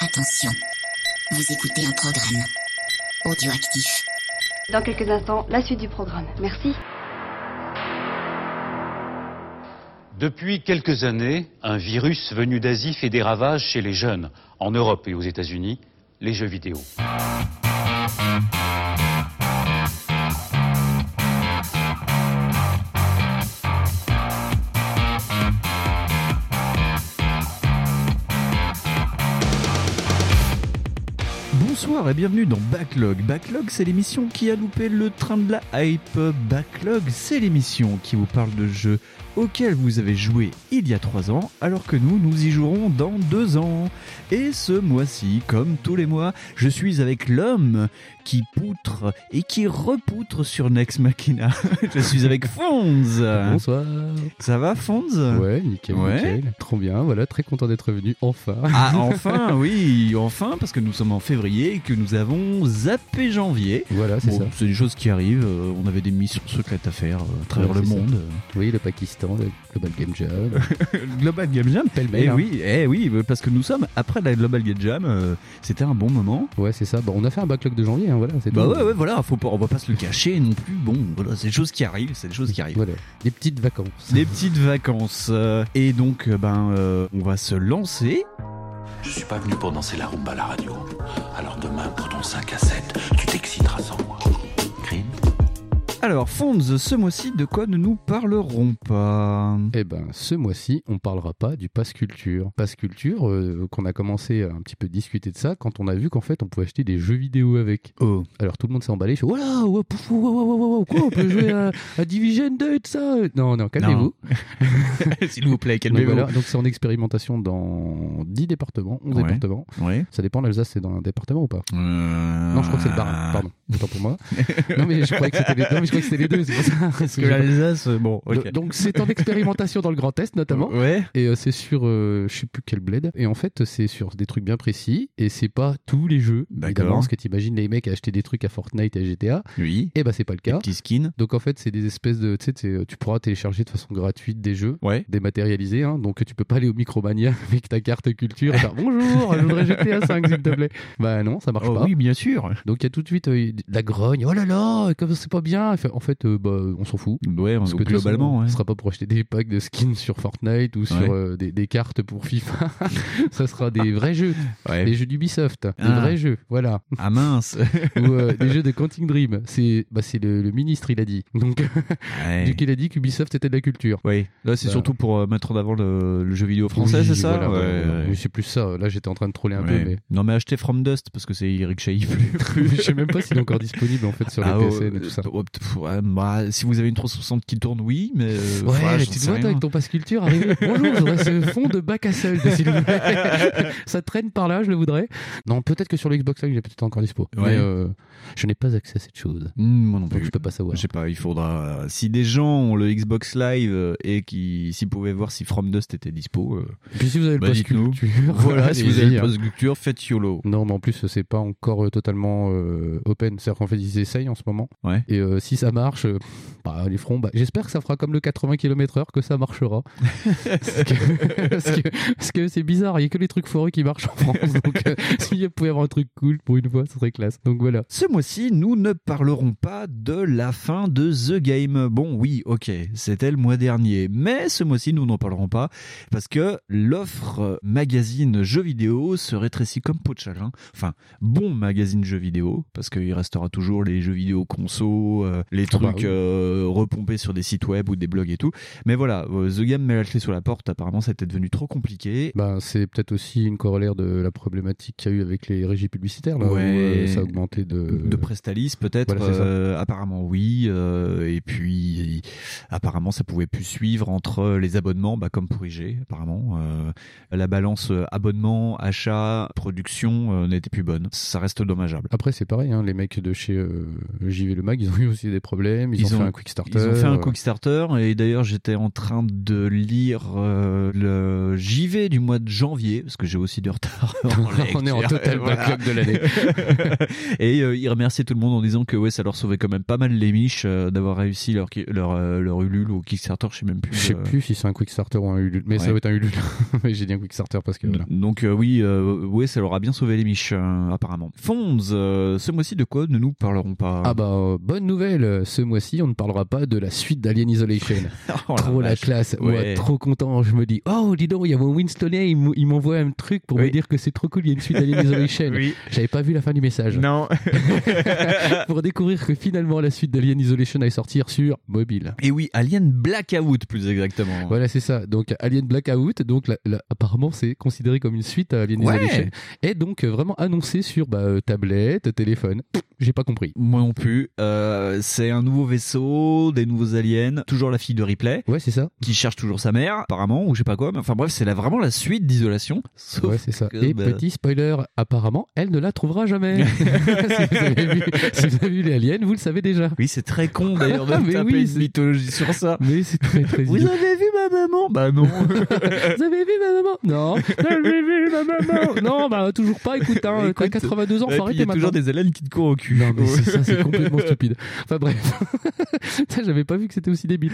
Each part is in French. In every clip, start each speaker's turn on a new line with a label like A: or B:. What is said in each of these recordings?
A: Attention, vous écoutez un programme audioactif.
B: Dans quelques instants, la suite du programme. Merci.
C: Depuis quelques années, un virus venu d'Asie fait des ravages chez les jeunes, en Europe et aux États-Unis, les jeux vidéo.
D: Et bienvenue dans Backlog. Backlog, c'est l'émission qui a loupé le train de la hype. Backlog, c'est l'émission qui vous parle de jeux auxquels vous avez joué il y a 3 ans, alors que nous, nous y jouerons dans 2 ans. Et ce mois-ci, comme tous les mois, je suis avec l'homme qui poutre et qui repoutre sur Next Machina. je suis avec Fonz.
E: Bonsoir.
D: Ça va, Fonz?
E: Ouais, nickel,
D: Ouais.
E: nickel. Trop bien, voilà, très content d'être venu, enfin.
D: Ah, enfin, oui, enfin, parce que nous sommes en février et que nous avons zappé janvier.
E: Voilà, c'est
D: Bon,
E: ça.
D: c'est des choses qui arrivent. euh, on avait des missions secrètes à faire euh, à travers
E: Ouais,
D: le
E: ça.
D: monde.
E: Oui, le Pakistan, le Global Game Jam.
D: Global Game Jam,
E: Pêle-mêle,
D: Eh
E: hein.
D: oui, eh oui, parce que nous sommes après la Global Game Jam. euh, C'était un bon moment.
E: Ouais, c'est ça. Bon, on a fait un backlog de janvier, hein, voilà, c'est
D: Bah
E: tout.
D: ouais, ouais, voilà, faut pas, on va pas se le cacher non plus. Bon, voilà, c'est des choses qui arrivent, c'est des choses qui arrivent.
E: Voilà, des petites vacances.
D: Des petites vacances. euh, et donc, euh, ben, euh, on va se lancer.
F: Je suis pas venu pour danser la rumba à la radio. Alors demain, pour ton 5 à 7, tu t'exciteras sans moi.
D: Alors, Fonz, ce mois-ci, de quoi ne nous parlerons pas?
E: Eh ben, ce mois-ci, on parlera pas du pass culture. Pass culture, euh, qu'on a commencé à un petit peu discuter de ça quand on a vu qu'en fait, on pouvait acheter des jeux vidéo avec.
D: Oh.
E: Alors tout le monde s'est emballé. Je voilà, quoi, on peut jouer à, à Division 2 et tout ça. Non, non, calmez-vous.
D: S'il vous plaît,
E: Donc
D: calmez-vous.
E: voilà, donc c'est en expérimentation dans 10 départements, 11
D: Ouais.
E: départements.
D: Ouais.
E: Ça dépend, l'Alsace, c'est dans un département ou pas?
D: Euh,
E: Non, je crois que c'est le Bas-Rhin, pardon. Autant pour moi. non, mais je croyais que c'était les, je croyais que c'était les deux, c'est pour ça.
D: Parce que l'Alsace, euh, bon, ok.
E: Donc- c'est en expérimentation dans le Grand Est notamment.
D: Ouais.
E: Et euh, c'est sur, euh, je sais plus quel bled. Et en fait, c'est sur des trucs bien précis. Et c'est pas tous les jeux.
D: D'accord.
E: Parce que t'imagines les mecs acheter des trucs à Fortnite et à GTA.
D: Oui.
E: Et bah c'est pas le cas.
D: Petit skin.
E: Donc en fait, c'est des espèces de, tu sais, tu pourras télécharger de façon gratuite des jeux
D: Ouais.
E: dématérialisés. Hein, donc tu peux pas aller au Micromania avec ta carte culture bonjour, je voudrais GTA 5 s'il te plaît. Bah non, ça marche
D: Oh
E: pas.
D: oui, bien sûr.
E: Donc il y a tout de suite euh, la grogne. Oh là là, comme c'est pas bien. En fait, euh, bah on s'en fout.
D: Ouais,
E: Parce que
D: globalement,
E: façon,
D: ouais.
E: ce sera pas pour acheter des packs de skins sur Fortnite ou sur
D: Ouais.
E: euh, des, des cartes pour FIFA. ça sera des vrais jeux,
D: Ouais.
E: des jeux d'Ubisoft, des
D: Ah.
E: vrais jeux, voilà.
D: Ah mince.
E: ou euh, des jeux de Counting Dream. C'est bah, c'est le, le ministre, il a dit. Donc, coup, il a dit qu'Ubisoft était de la culture.
D: Oui, là c'est
E: Bah.
D: surtout pour mettre en avant le, le jeu vidéo français,
E: Oui,
D: c'est ça?
E: voilà. Mais c'est plus ça. Là, j'étais en train de troller un peu, mais
D: Non mais achetez From Dust parce que c'est Eric Chahi plus.
E: je sais même pas s'il est encore disponible en fait sur les
D: Ah,
E: PSN
D: ouais,
E: et tout ça.
D: Ouais, bah, si vous avez une 360 qui tourne, oui, mais. euh,
E: Ouais,
D: j'en
E: tu te vois, avec ton passe culture, arriver. Bonjour, je voudrais ce fond de bac à solde, s'il vous plaît. Ça traîne par là, je le voudrais. Non, peut-être que sur le Xbox Live, j'ai peut-être encore dispo.
D: Ouais.
E: Mais euh, je n'ai pas accès à cette chose.
D: Hmm, moi non
E: Donc
D: plus.
E: je peux pas savoir.
D: Je sais pas, il faudra. Si des gens ont le Xbox Live euh, et qui s'ils pouvaient voir si From Dust était dispo, euh,
E: Puis si vous avez le
D: Bah,
E: passe
D: dites-nous.
E: culture,
D: voilà, si vous avez le post culture, faites YOLO.
E: Non, mais en plus, c'est pas encore euh, totalement euh, open. C'est-à-dire qu'en fait, ils essayent en ce moment.
D: Ouais.
E: Et euh, si ça marche, euh, bah, les feront. Bah, J'espère que ça fera comme le 80 km/h, que ça marchera. parce que c'est bizarre, il y a que les trucs foireux qui marchent en France. Donc, euh, s'il pouvait y avoir un truc cool pour une fois, ce serait classe. Donc voilà.
D: Ce mois-ci, nous ne parlerons pas de la fin de The Game. Bon, oui, ok, c'était le mois dernier, mais ce mois-ci, nous n'en parlerons pas parce que l'offre magazine jeux vidéo se rétrécit comme peau de chagrin. Enfin, bon magazine jeux vidéo, parce qu'il restera toujours les jeux vidéo conso, euh, les
E: Ah bah
D: trucs
E: oui.
D: euh, repompés sur des sites web ou des blogs et tout. Mais voilà, euh, The Game met la clé sur la porte. Apparemment, c'était devenu trop compliqué.
E: Bah, c'est peut-être aussi une corollaire de la problématique qu'il y a eu avec les régies publicitaires. Là, où, euh, ça a augmenté de.
D: de Prestalis peut-être
E: Voilà, c'est
D: euh, apparemment oui et puis apparemment ça pouvait plus suivre entre les abonnements bah, comme pour IG apparemment la balance abonnement achat production n'était plus bonne ça reste dommageable
E: Après, c'est pareil, hein, les mecs de chez JV Le Mag, ils ont eu aussi des des problèmes. Ils,
D: Ils
E: ont,
D: ont-
E: fait un quick starter.
D: Ils ont fait un quick starter et d'ailleurs j'étais en train de lire euh, le JV du mois de janvier parce que j'ai aussi du retard. en
E: On est en total
D: Voilà.
E: backlog de l'année.
D: et euh, ils remerciaient tout le monde en disant que ouais ça leur sauvait quand même pas mal les miches euh, d'avoir réussi leur leur euh, leur Ulule ou Kickstarter, je sais même plus.
E: Je sais plus si c'est un quick starter ou un Ulule, mais ça doit être un Ulule. mais j'ai dit un quick starter parce que voilà.
D: Donc oui, ouais, ça leur a bien sauvé les miches apparemment. Fonds, ce mois-ci de quoi ne nous parlerons pas?
E: Ah bah bonne nouvelle, ce mois-ci on ne parlera pas de la suite d'Alien Isolation.
D: Oh
E: trop la classe,
D: Ouais.
E: ouais, trop content. Je me dis oh dis donc il y a mon Winstonnet, il m- il m'envoie un truc pour
D: Oui.
E: me dire que c'est trop cool, il y a une suite d'Alien Isolation.
D: Oui.
E: J'avais pas vu la fin du message.
D: Non.
E: pour découvrir que finalement la suite d'Alien Isolation allait sortir sur mobile.
D: Et oui, Alien Blackout plus exactement.
E: Voilà, c'est ça. Donc Alien Blackout, donc apparemment c'est considéré comme une suite à Alien
D: Ouais.
E: Isolation, et donc euh, vraiment annoncé sur bah, euh, tablette, téléphone. J'ai pas compris.
D: Moi non plus. Euh, c'est un nouveau vaisseau, des nouveaux aliens, toujours la fille de Ripley
E: Ouais, c'est ça.
D: qui cherche toujours sa mère, apparemment, ou je sais pas quoi. Mais enfin bref, c'est la- vraiment la suite d'Isolation.
E: Ouais, c'est ça.
D: que,
E: Et
D: bah,
E: petit spoiler, apparemment, elle ne la trouvera jamais. si, vous avez vu, si vous avez vu les aliens, vous le savez déjà.
D: Oui, c'est très con d'ailleurs de
E: Mais
D: taper
E: oui,
D: une mythologie sur ça.
E: Mais c'est très très
D: Vous avez vu ma maman Bah non.
E: Vous avez vu ma maman? Non. Vous avez vu ma maman Non, bah toujours pas. Écoute, hein, t'as
D: Écoute,
E: 82 ans, faut
D: puis, il y
E: arrêter
D: a toujours
E: maintenant.
D: des aliens qui te courent au cul.
E: Non, mais c'est ça, c'est complètement stupide. Enfin bref. J'avais pas vu que c'était aussi débile.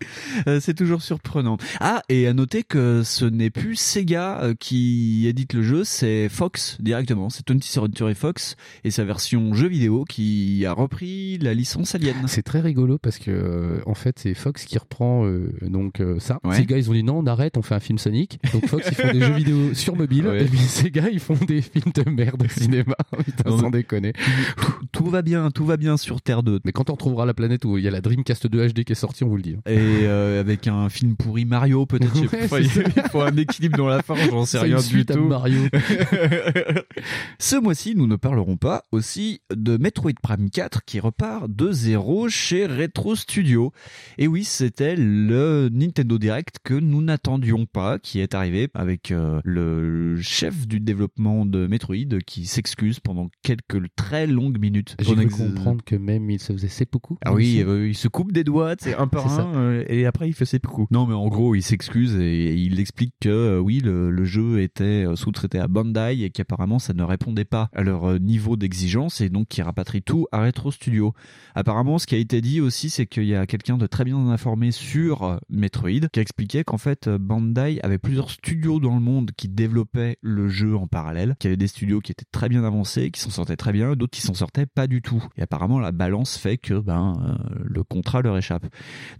D: Euh, c'est toujours surprenant. Ah, et à noter que ce n'est plus Sega euh, qui édite le jeu, c'est Fox directement. C'est 20th Century Fox et sa version jeu vidéo qui a repris la licence Alien.
E: C'est très rigolo parce que euh, en fait c'est Fox qui reprend euh, donc euh, ça.
D: Ouais.
E: Gars ils ont dit non on arrête, on fait un film Sonic. Donc Fox ils font des jeux vidéo sur mobile
D: Ouais.
E: et puis gars ils font des films de merde au cinéma. Putain,
D: Non,
E: sans déconner.
D: Tout, tout va bien, tout va bien sur Terre 2.
E: Mais quand on retrouvera la planète où il y a la Dreamcast 2 HD qui est sortie, on vous le dit. hein.
D: Et euh, avec un film pourri Mario, peut-être.
E: Ouais,
D: il faut un équilibre dans la fin, j'en sais rien
E: une
D: du
E: suite à
D: tout.
E: Mario.
D: Ce mois-ci, nous ne parlerons pas aussi de Metroid Prime 4 qui repart de zéro chez Retro Studio. Et oui, c'était le Nintendo Direct que nous n'attendions pas, qui est arrivé avec euh, le chef du développement de Metroid qui s'excuse pendant quelques très longues minutes.
E: J'ai cru
D: ex-
E: comprendre que même il se faisait seppuku.
D: Ah oui, euh, il se coupe des doigts, c'est un par un, euh, et après il fait ses coups. Non, mais en gros, il s'excuse et il explique que euh, oui, le, le jeu était euh, sous-traité à Bandai et qu'apparemment ça ne répondait pas à leur euh, niveau d'exigence et donc qu'il rapatrie tout à Retro Studio. Apparemment, ce qui a été dit aussi, c'est qu'il y a quelqu'un de très bien informé sur Metroid qui expliquait qu'en fait Bandai avait plusieurs studios dans le monde qui développaient le jeu en parallèle, qu'il y avait des studios qui étaient très bien avancés, qui s'en sortaient très bien, d'autres qui s'en sortaient pas du tout. Et apparemment, la balance fait que ben le contrat leur échappe.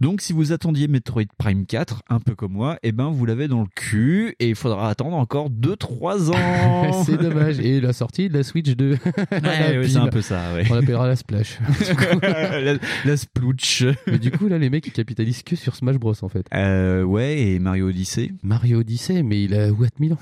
D: Donc, si vous attendiez Metroid Prime 4, un peu comme moi, eh ben vous l'avez dans le cul et il faudra attendre encore 2-3 ans.
E: c'est dommage. Et la sortie de la Switch 2.
D: Ouais,
E: La
D: ouais, c'est un peu ça, ouais.
E: On l'appellera la Splash.
D: la, la splouch.
E: Mais du coup, là, les mecs, ils capitalisent que sur Smash Bros, en fait.
D: Euh, ouais, et Mario Odyssey.
E: Mario Odyssey, mais il a what 1000 ans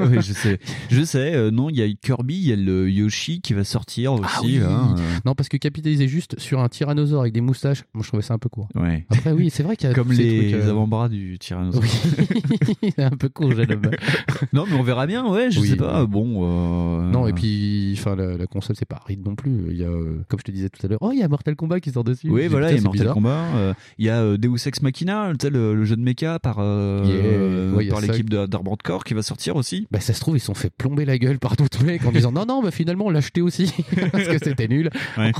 D: oui, je sais. Je sais, euh, non, il y a Kirby, il y a le Yoshi qui va sortir aussi.
E: Ah oui.
D: là, euh.
E: Non, parce que capitaliser juste sur un tyrannosaure avec des moustaches, moi je trouvais ça un peu court.
D: Ouais.
E: Après, oui, c'est vrai qu'il y a
D: Comme les,
E: trucs, euh,
D: avant-bras du tyrannosaure.
E: Oui, c'est un peu homme.
D: Non, mais on verra bien, ouais, je
E: Oui.
D: sais pas. Bon. euh,
E: Non, et puis, enfin, la, la console, c'est pas aride non plus. Il y a, euh, comme je te disais tout à l'heure, oh, il y a Mortal Kombat qui sort dessus.
D: Oui, voilà, il y a Mortal
E: bizarre.
D: Kombat. Il y a Deus Ex Machina, le, le jeu de mecha par,
E: Yeah. Ouais,
D: par l'équipe de- d'Armored Core qui va sortir aussi.
E: Bah, ça se trouve, ils se sont fait plomber la gueule par d'autres mecs en disant non, non, bah, finalement, on l'a acheté aussi parce que c'était nul.
D: Ouais.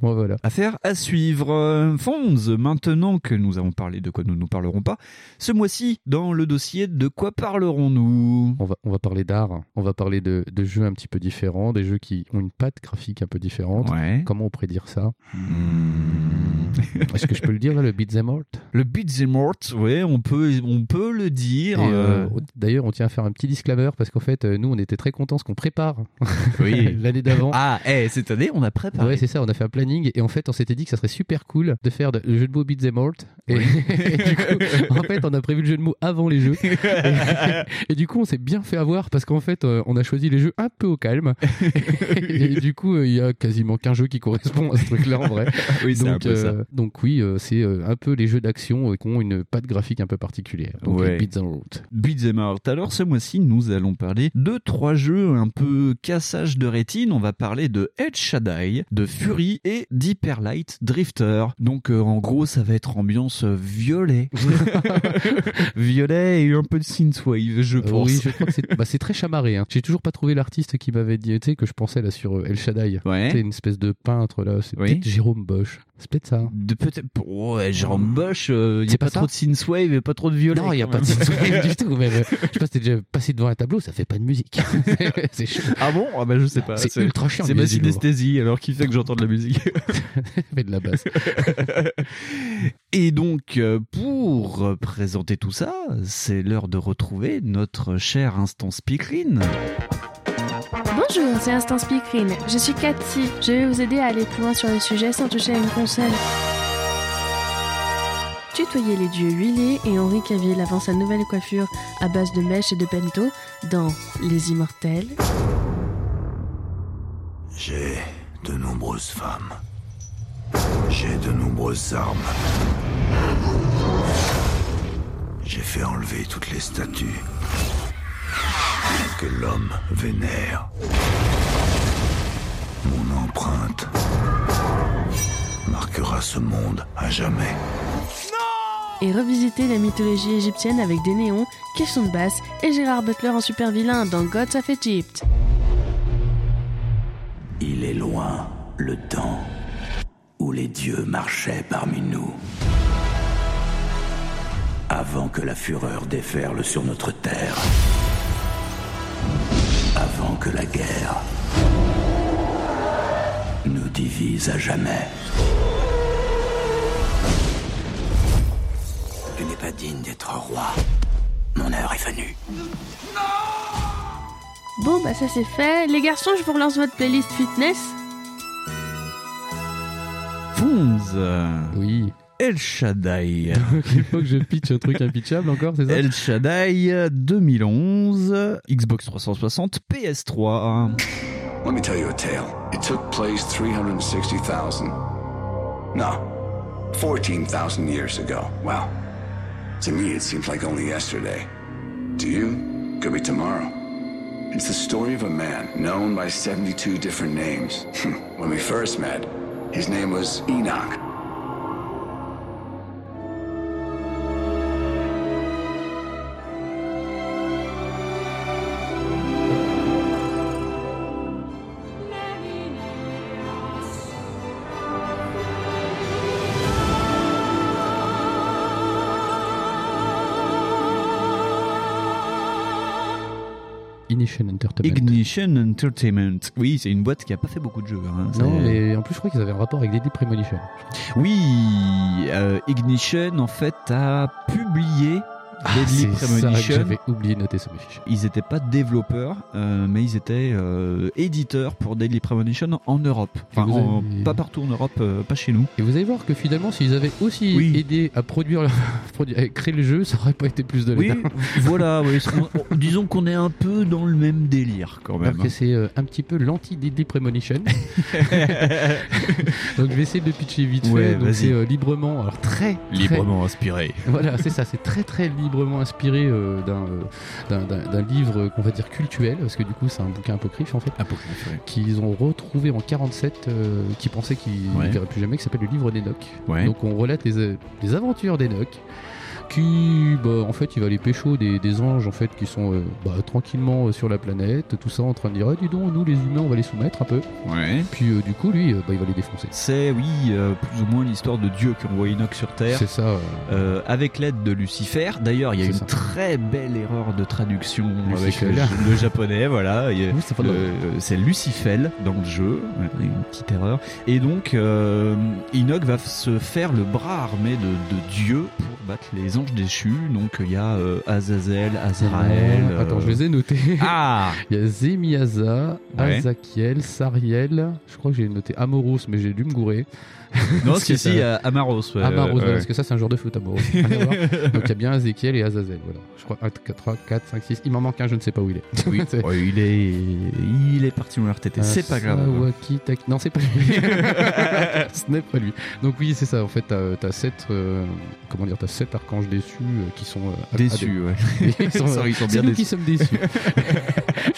E: Bon, voilà.
D: Affaire à suivre. Fonz, maintenant que nous avons parlé de quoi nous ne parlerons pas, ce mois-ci, dans le dossier de quoi parlerons-nous?
E: On va, on va parler d'art, on va parler de, de jeux un petit peu différents, des jeux qui ont une patte graphique un peu différente.
D: Ouais.
E: Comment on pourrait dire ça?
D: Hmm.
E: Est-ce que je peux le dire là, le Beat'em All?
D: Le Beat'em Art, ouais, on peut, on peut le dire. Euh,
E: euh, D'ailleurs, on tient à faire un petit disclaimer parce qu'en fait, euh, nous, on était très contents ce qu'on prépare
D: oui.
E: l'année d'avant.
D: Ah, eh, cette année, on a préparé.
E: Ouais, c'est ça, on a fait un planning et en fait, on s'était dit que ça serait super cool de faire de- le jeu de mots Beat'em All. Et, et du coup, en fait, on a prévu le jeu de mots avant les jeux. Et, et du coup, on s'est bien fait avoir parce qu'en fait, on a choisi les jeux un peu au calme. Et, du coup, il y a quasiment qu'un jeu qui correspond à ce truc-là en vrai.
D: oui, c'est un
E: Donc,
D: peu ça.
E: euh, donc oui, euh, c'est euh, un peu les jeux d'action euh, qui ont une patte graphique un peu particulière. Donc
D: Ouais.
E: Beats
D: Out. Alors ce mois-ci, nous allons parler de trois jeux un peu cassage de rétine. On va parler de El Shaddai, de Fury et d'Hyper Light Drifter. Donc euh, en gros, ça va être ambiance violet. violet et un peu de synthwave, je
E: Euh,
D: pense.
E: oui, je crois que c'est bah, très chamarré. Hein. J'ai toujours pas trouvé l'artiste qui m'avait dit, que je pensais là sur El Shaddai.
D: Ouais.
E: C'est une espèce de peintre là. C'est
D: Oui.
E: peut-être Jérôme Bosch. C'est peut-être ça.
D: De peut-être. Ouais, Jérôme Bosch, il n'y
E: C'est
D: a pas, trop de synthwave et pas trop de violet.
E: Non, il y a pas de synthwave du tout. Mais euh, je sais pas si t'es déjà passé devant un tableau, ça fait pas de musique. c'est chaud.
D: Ah bon? Ah bah je sais pas.
E: C'est ultra chiant.
D: C'est ma synesthésie alors qui fait que j'entends de la musique?
E: fait de la basse.
D: Et donc, euh, pour euh, présenter tout ça, c'est l'heure de retrouver notre cher Instant Speakerine.
G: Bonjour, c'est Instant Speakerine. Je suis Cathy. Je vais vous aider à aller plus loin sur le sujet sans toucher à une console. Tutoyer les dieux huilés et Henri Cavill avant sa nouvelle coiffure à base de mèches et de bento dans Les Immortels.
F: J'ai de nombreuses femmes. J'ai de nombreuses armes. J'ai fait enlever toutes les statues que l'homme vénère. Mon empreinte marquera ce monde à jamais.
G: Et revisiter la mythologie égyptienne avec des néons, questions de basse et Gérard Butler en super vilain dans Gods of Egypt.
F: Il est loin le temps où les dieux marchaient parmi nous. Avant que la fureur déferle sur notre terre. Avant que la guerre nous divise à jamais. Tu n'es pas digne d'être roi. Mon heure est venue.
G: Bon, bah ça c'est fait. Les garçons, je vous relance votre playlist fitness.
D: Fonz,
E: Oui.
D: El Shaddai.
E: Il faut que je pitch un truc impitchable encore, c'est ça
D: El Shaddai 2011, Xbox 360, PS3.
H: Let me tell you a tale. It took place 360,000. No, 14,000 years ago. Wow. To me, it seems like only yesterday. To you, could be tomorrow. It's the story of a man known by 72 different names. when we first met, his name was Enoch.
E: Ignition Entertainment.
D: Ignition Entertainment. Oui, c'est une boîte qui a pas fait beaucoup de jeux. hein.
E: Non, mais en plus, je crois qu'ils avaient un rapport avec Deadly Premonition.
D: Oui, euh, Ignition en fait a publié
E: Ah, c'est ça que
D: Premonition.
E: j'avais oublié de noter sur mes fiches.
D: Ils n'étaient pas développeurs, euh, mais ils étaient euh, éditeurs pour Deadly Premonition en Europe. Enfin, en-
E: avez-
D: pas partout en Europe, euh, pas chez nous.
E: Et vous allez voir que finalement, s'ils avaient aussi
D: Oui.
E: aidé à produire, à créer le jeu, ça aurait pas été plus de
D: Oui, voilà. oui, on- on- disons qu'on est un peu dans le même délire quand même.
E: Alors que c'est un petit peu l'anti-Deadly Premonition. Donc je vais essayer de pitcher vite
D: Ouais,
E: fait. Donc c'est librement, alors très, très-
D: inspiré.
E: Voilà, c'est ça, c'est très très librement inspiré euh, d'un, euh, d'un, livre qu'on va dire cultuel, parce que du coup c'est un bouquin apocryphe en fait, qu'ils ont retrouvé en 47, euh, qui pensaient qu'ils ne
D: Ouais.
E: verraient plus jamais, qui s'appelle le livre d'Enoch.
D: Ouais.
E: Donc on relate les, euh, les aventures d'Enoch qui, bah, en fait, il va aller pécho des, des anges en fait qui sont euh, bah, tranquillement euh, sur la planète, tout ça en train de dire, Ah, dis donc, nous les humains, on va les soumettre un peu.
D: Ouais.
E: Puis euh, du coup, lui, bah, il va les défoncer.
D: C'est oui, plus ou moins l'histoire de Dieu qui envoie Enoch sur Terre.
E: C'est ça.
D: avec l'aide de Lucifer. D'ailleurs, il y a une
E: ça.
D: très belle erreur de traduction avec le, le japonais. Voilà,
E: Oui, c'est
D: Lucifel dans le jeu, une petite erreur. Et donc, Enoch va se faire le bras armé de, de Dieu pour battre les anges déchus. Donc, il y a euh, Azazel, Azrael.
E: euh, Attends,
D: euh,
E: je les ai notés.
D: Ah
E: Il y a Zemiaza,
D: Ouais.
E: Azakiel, Sariel, je crois que j'ai noté Amoros, mais j'ai dû me gourer.
D: Non, si, si, à Amaros. ouais,
E: Amaros,
D: ouais,
E: parce que ça c'est un joueur de foot Amaros. Donc il y a bien Ezekiel et Azazel. Voilà. Je crois 1, 3, 4, 5, 6. Il m'en manque un, je ne sais pas où il est.
D: Oui,
E: C'est-
D: Ouais, il est, il est parti dans RTT. C'est pas grave.
E: Taki- Non, c'est pas lui. Ce n'est pas lui. Donc oui, c'est ça. En fait, t'as as sept, euh, comment dire, t'as sept archanges déçus euh, qui sont euh,
D: Déçus, ouais.
E: Ils sont,
D: Ils sont- ils sont
E: c'est
D: bien
E: nous qui sommes déçus.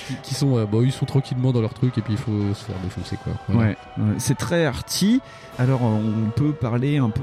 E: qui, qui sont, euh, bon, ils sont tranquillement dans leur truc et puis il faut se faire défoncer quoi. Voilà.
D: Ouais, c'est très arty. Alors on peut parler un peu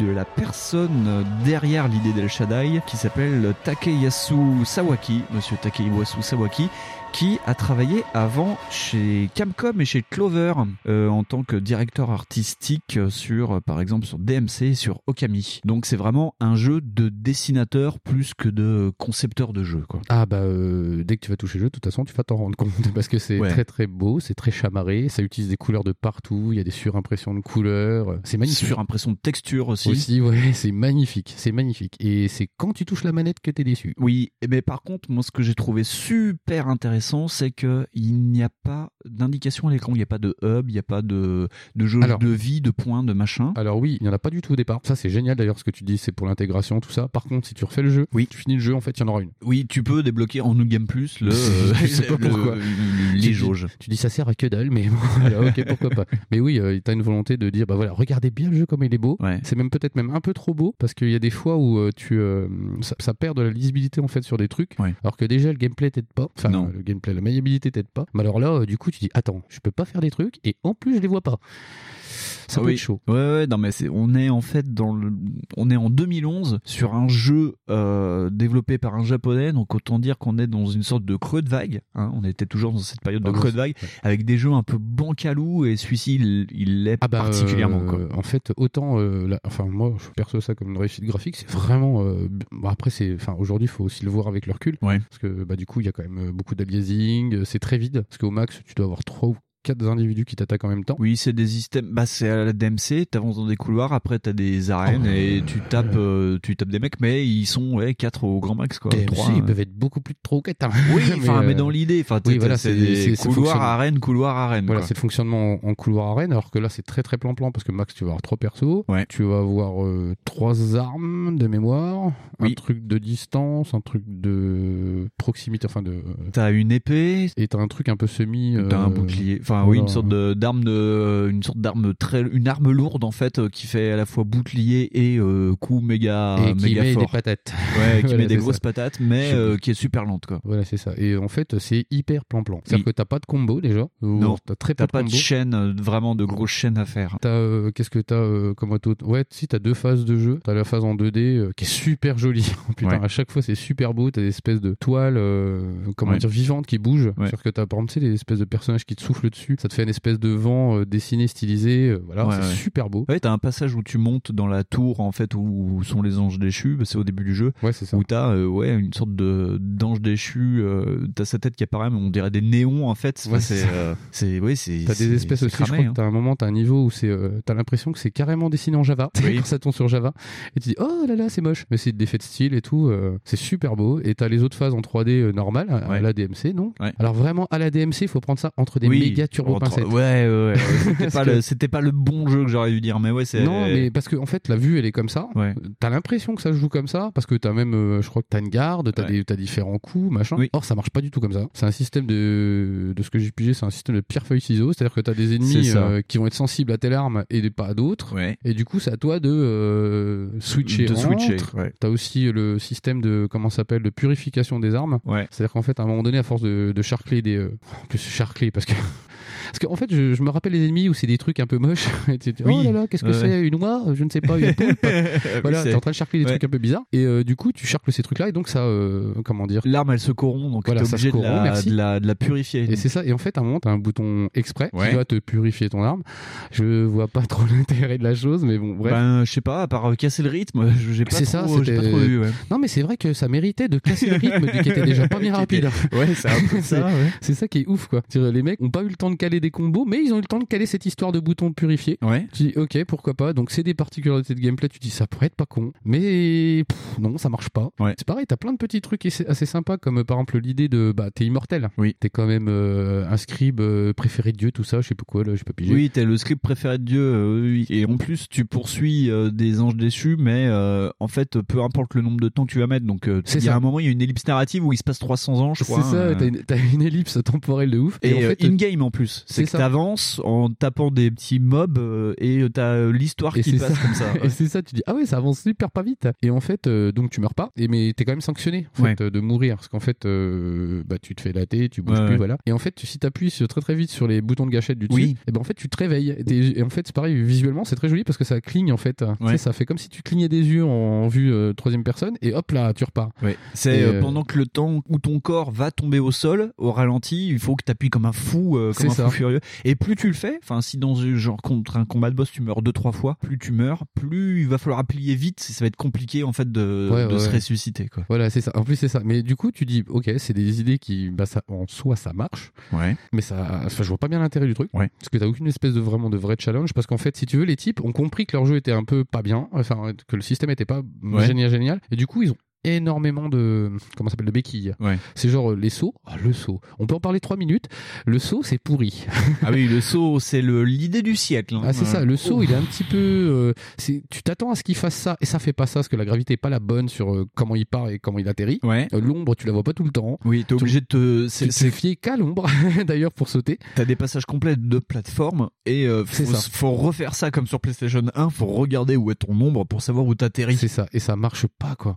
D: de la personne derrière l'idée d'El Shaddai qui s'appelle Takeyasu Sawaki, monsieur Takeyasu Sawaki, qui a travaillé avant chez Capcom et chez Clover euh, en tant que directeur artistique sur, euh, par exemple, sur DMC, sur Okami. Donc c'est vraiment un jeu de dessinateur plus que de concepteur de jeu, quoi.
E: Ah bah euh, dès que tu vas toucher le jeu, de toute façon tu vas t'en rendre compte parce que c'est
D: Ouais.
E: très très beau, c'est très chamarré, ça utilise des couleurs de partout, il y a des surimpressions de couleurs, c'est magnifique.
D: Sur impression de texture aussi.
E: Aussi, ouais, c'est magnifique, c'est magnifique. Et c'est quand tu touches la manette que t'es déçu.
D: Oui, mais par contre, moi, ce que j'ai trouvé super intéressant, c'est que il n'y a pas d'indication à l'écran, il n'y a pas de hub, il n'y a pas de, de jauge
E: Alors-
D: de vie, de points, de machin.
E: Alors oui, il n'y en a pas du tout au départ. Ça c'est génial d'ailleurs ce que tu dis, c'est pour l'intégration, tout ça. Par contre, si tu refais le jeu,
D: Oui.
E: tu finis le jeu, en fait, il y en aura une.
D: Oui, tu peux débloquer en New Game Plus le,
E: Je sais pas
D: le-
E: pourquoi.
D: le-
E: Tu
D: les jauges.
E: Tu dis ça sert à que dalle, mais bon, alors, ok, pourquoi pas. Mais oui, euh, t'as une volonté de dire, bah voilà, regardez bien le jeu comme il est beau.
D: Ouais.
E: C'est même peut-être même un peu trop beau parce qu'il y a des fois où euh, tu euh, ça, ça perd de la lisibilité en fait sur des trucs,
D: Ouais.
E: alors que déjà le gameplay t'aide pas. Enfin,
D: Non.
E: le gameplay, la maniabilité t'aide pas. Mais alors là, euh, du coup, tu dis, attends, je peux pas faire des trucs et en plus je les vois pas. Ça
D: Ah
E: peut
D: oui.
E: être chaud.
D: Ouais, ouais, non, mais on est en fait dans le, on est en 2011 sur un jeu euh, développé par un japonais, donc autant dire qu'on est dans une sorte de creux de vague. Hein, on était toujours dans cette période de
E: Ah
D: creux de vague,
E: ouais.
D: avec des jeux un peu bancalous et celui-ci, il, l'est
E: Ah bah,
D: particulièrement.
E: euh,
D: Quoi.
E: En fait, autant, euh, la- enfin moi, je perçois ça comme une réussite graphique. C'est vraiment. euh, bon, après, c'est, enfin aujourd'hui, il faut aussi le voir avec le recul,
D: Ouais.
E: parce que bah du coup, il y a quand même beaucoup d'aliasing. C'est très vide, parce qu'au max, tu dois avoir trois ou quatre individus qui t'attaquent en même temps.
D: Oui, c'est des systèmes. Bah, c'est à la DMC. T'avances dans des couloirs. Après, t'as des arènes
E: Oh.
D: et tu tapes, euh, tu tapes des mecs, mais ils sont ouais, 4 au grand max, quoi.
E: DMC,
D: Trois,
E: ils
D: euh.
E: peuvent être beaucoup plus de trop ou quatre. hein.
D: Oui, mais,
E: euh,
D: dans l'idée, enfin,
E: oui, voilà,
D: c'est des couloirs,
E: fonctionne.
D: arène, couloir, arène.
E: Voilà, c'est le fonctionnement en, en couloir arène, alors que là c'est très très plan-plan parce que max tu vas avoir trois persos,
D: Ouais.
E: tu vas avoir euh, trois armes de mémoire,
D: Oui.
E: un truc de distance, un truc de proximité, enfin de.
D: T'as une épée,
E: Et t'as un truc un peu semi.
D: T'as un bouclier, enfin oui, une sorte d'arme de, une sorte d'arme très, une arme lourde en fait euh, qui fait à la fois bouclier et euh, coup méga,
E: Et qui
D: méga
E: met
D: fort.
E: des patates.
D: Ouais, qui
E: Voilà,
D: met des grosses
E: ça.
D: patates, mais
E: Je-
D: euh, qui est super lente quoi.
E: Voilà, c'est ça. Et en fait, c'est hyper plan-plan. C'est-à-dire
D: Oui.
E: que t'as pas de combo déjà.
D: Non,
E: T'as très peu
D: T'as
E: de
D: pas de chaîne, euh, vraiment de grosses chaînes à faire.
E: T'as euh, qu'est-ce que t'as euh, comme auto Ouais, si t'as deux phases de jeu. T'as la phase en 2D euh, qui est super jolie. Putain,
D: Ouais.
E: à chaque fois c'est super beau. T'as des espèces de toiles, euh, comment
D: Ouais.
E: dire, vivantes qui bougent.
D: Ouais.
E: C'est-à-dire que t'as par exemple des espèces de personnages qui te soufflent dessus. Ça te fait une espèce de vent euh, dessiné, stylisé. euh, voilà,
D: Ouais,
E: c'est
D: ouais.
E: super beau.
D: Ouais, t'as un passage où tu montes dans la tour en fait où sont les anges déchus, bah, c'est au début du jeu.
E: Ouais, c'est ça.
D: Où t'as euh, ouais une sorte de d'ange déchu, euh, t'as sa tête qui apparaît, mais on dirait des néons en fait.
E: Ouais,
D: c'est
E: c'est ça.
D: euh, c'est ouais c'est.
E: T'as des espèces aussi, je
D: cramé,
E: crois que t'as un moment, t'as un niveau où c'est, t'as l'impression que c'est carrément dessiné en Java.
D: Oui.
E: Ça tourne sur Java. Et tu dis, oh là là, c'est moche. Mais c'est des effets de style et tout, c'est super beau. Et t'as les autres phases en 3D euh, normales, à, la DMC, donc. Alors vraiment, à la DMC, il faut prendre ça entre des
D: Oui,
E: méga turbo
D: entre-
E: pincettes.
D: Ouais, ouais, ouais. C'était pas,
E: que-
D: le- c'était pas le bon jeu que j'aurais dû dire, mais ouais, c'est.
E: Non, mais parce que en fait, la vue, elle est comme ça.
D: Ouais.
E: T'as l'impression que ça se joue comme ça, parce que t'as même, euh, je crois que t'as une garde, t'as
D: Ouais.
E: des, t'as différents coups, machin.
D: Oui.
E: Or, ça marche pas du tout comme ça. C'est un système de, de ce que j'ai pigé, c'est un système de pierre feuille ciseaux, c'est-à-dire que t'as des ennemis euh, qui vont être sensibles à telle arme et pas à d'autres.
D: Ouais.
E: Et du coup, c'est à toi de euh, switcher.
D: De switcher.
E: T'as aussi le système de comment ça s'appelle de purification des armes.
D: Ouais.
E: C'est-à-dire qu'en fait, à un moment donné, à force de, de charcler des, euh, en plus charcler parce que parce qu'en fait, je, je me rappelle les ennemis où c'est des trucs un peu moches. Tu te dis,
D: Oui.
E: Oh là là, qu'est-ce que
D: Ouais.
E: c'est Une oie Je ne sais pas. Une poulpe Voilà, t'es en train de charcler des
D: Ouais.
E: trucs un peu bizarres. Et euh, du coup, tu charcles ces trucs-là et donc ça, euh, comment dire
D: L'arme, elle se corrompt, donc
E: Voilà,
D: t'es obligé de,
E: corrompt,
D: la,
E: merci.
D: de, la, de la purifier.
E: Et c'est ça. Et en fait, à un moment, t'as un bouton exprès
D: Ouais.
E: qui va te purifier ton arme. Je vois pas trop l'intérêt de la chose, mais bon, bref.
D: Ben, je sais pas, à part euh, casser le rythme, j'ai pas trop,
E: ça,
D: pas trop vu.
E: Non, mais c'est vrai que ça méritait de casser le rythme qui était déjà pas bien rapide.
D: Ouais, c'est ça.
E: C'est ça qui est ouf, quoi. Les mecs ont pas eu le temps de caler des combos, mais ils ont eu le temps de caler cette histoire de boutons purifiés.
D: Ouais.
E: Tu dis, ok, pourquoi pas. Donc, c'est des particularités de gameplay. Tu dis, ça pourrait être pas con. Mais pff, non, ça marche pas.
D: Ouais.
E: C'est pareil, t'as plein de petits trucs assez assez sympas, comme par exemple l'idée de, bah, t'es immortel.
D: Oui.
E: T'es quand même euh, un scribe euh, préféré de Dieu, tout ça, je sais pas quoi, là, j'ai pas pigé.
D: Oui, t'es le script préféré de Dieu. euh, oui. Et en plus, tu poursuis euh, des anges déchus, mais euh, en fait, peu importe le nombre de temps que tu vas mettre. Donc, euh,
E: C'est
D: il y a
E: ça.
D: un moment, il y a une ellipse narrative où il se passe 300 ans, je
E: C'est
D: crois.
E: ça,
D: euh,
E: t'as une, t'as une ellipse temporelle de ouf.
D: Et,
E: en
D: euh,
E: fait,
D: in-game en plus.
E: C'est
D: que t'avances en tapant des petits mobs euh, et euh, t'as euh, l'histoire qui passe
E: ça.
D: comme ça.
E: Et c'est ça, tu dis ah ouais, ça avance super pas vite. Et en fait, euh, donc tu meurs pas, et mais t'es quand même sanctionné en fait,
D: Ouais.
E: de mourir, parce qu'en fait, euh, bah tu te fais latter, tu bouges
D: Ouais,
E: plus, voilà. Et en fait, si t'appuies très très vite sur les boutons de gâchette du dessus,
D: Oui.
E: et ben en fait tu te réveilles. Et, en fait, c'est pareil visuellement, c'est très joli parce que ça cligne en fait. Tu sais,
D: Ouais.
E: ça fait comme si tu clignais des yeux en vue euh, troisième personne, et hop là, tu repars.
D: Ouais. C'est pendant que le temps où ton corps va tomber au sol, au ralenti, il faut que t'appuies comme un fou, euh, comme un
E: ça.
D: fou furieux. Et plus tu le fais, enfin si dans un genre contre un combat de boss tu meurs deux trois fois, plus tu meurs, plus il va falloir applier vite, ça va être compliqué en fait de,
E: Ouais,
D: de
E: ouais,
D: se
E: ouais.
D: ressusciter quoi.
E: Voilà, c'est ça. En plus, c'est ça. Mais du coup, tu dis, ok, c'est des idées qui, bah, ça, en soi, ça marche.
D: Ouais.
E: Mais ça, enfin, je vois pas bien l'intérêt du truc.
D: Ouais.
E: Parce que t'as aucune espèce de vraiment de vrai challenge. Parce qu'en fait, si tu veux, les types ont compris que leur jeu était un peu pas bien. Enfin, que le système était pas génial, génial. Et du coup, ils ont énormément de comment ça s'appelle de béquilles.
D: Ouais.
E: C'est genre euh, les sauts. Ah, le saut. On peut en parler trois minutes. Le saut, c'est pourri.
D: Ah oui, le saut, c'est l'idée du siècle. hein.
E: Ah c'est ça, le saut il est un petit peu... euh, tu t'attends à ce qu'il fasse ça et ça fait pas ça parce que la gravité est pas la bonne sur euh, comment il part et comment il atterrit.
D: Ouais.
E: L'ombre tu la vois pas tout le temps.
D: Oui, t'es obligé de te. C'est,
E: fies qu'à l'ombre d'ailleurs pour sauter.
D: t'as des passages complets de plateforme et faut,
E: ça.
D: faut refaire ça comme sur PlayStation 1. Faut regarder où est ton ombre pour savoir où t'atterris.
E: C'est ça et ça marche pas quoi.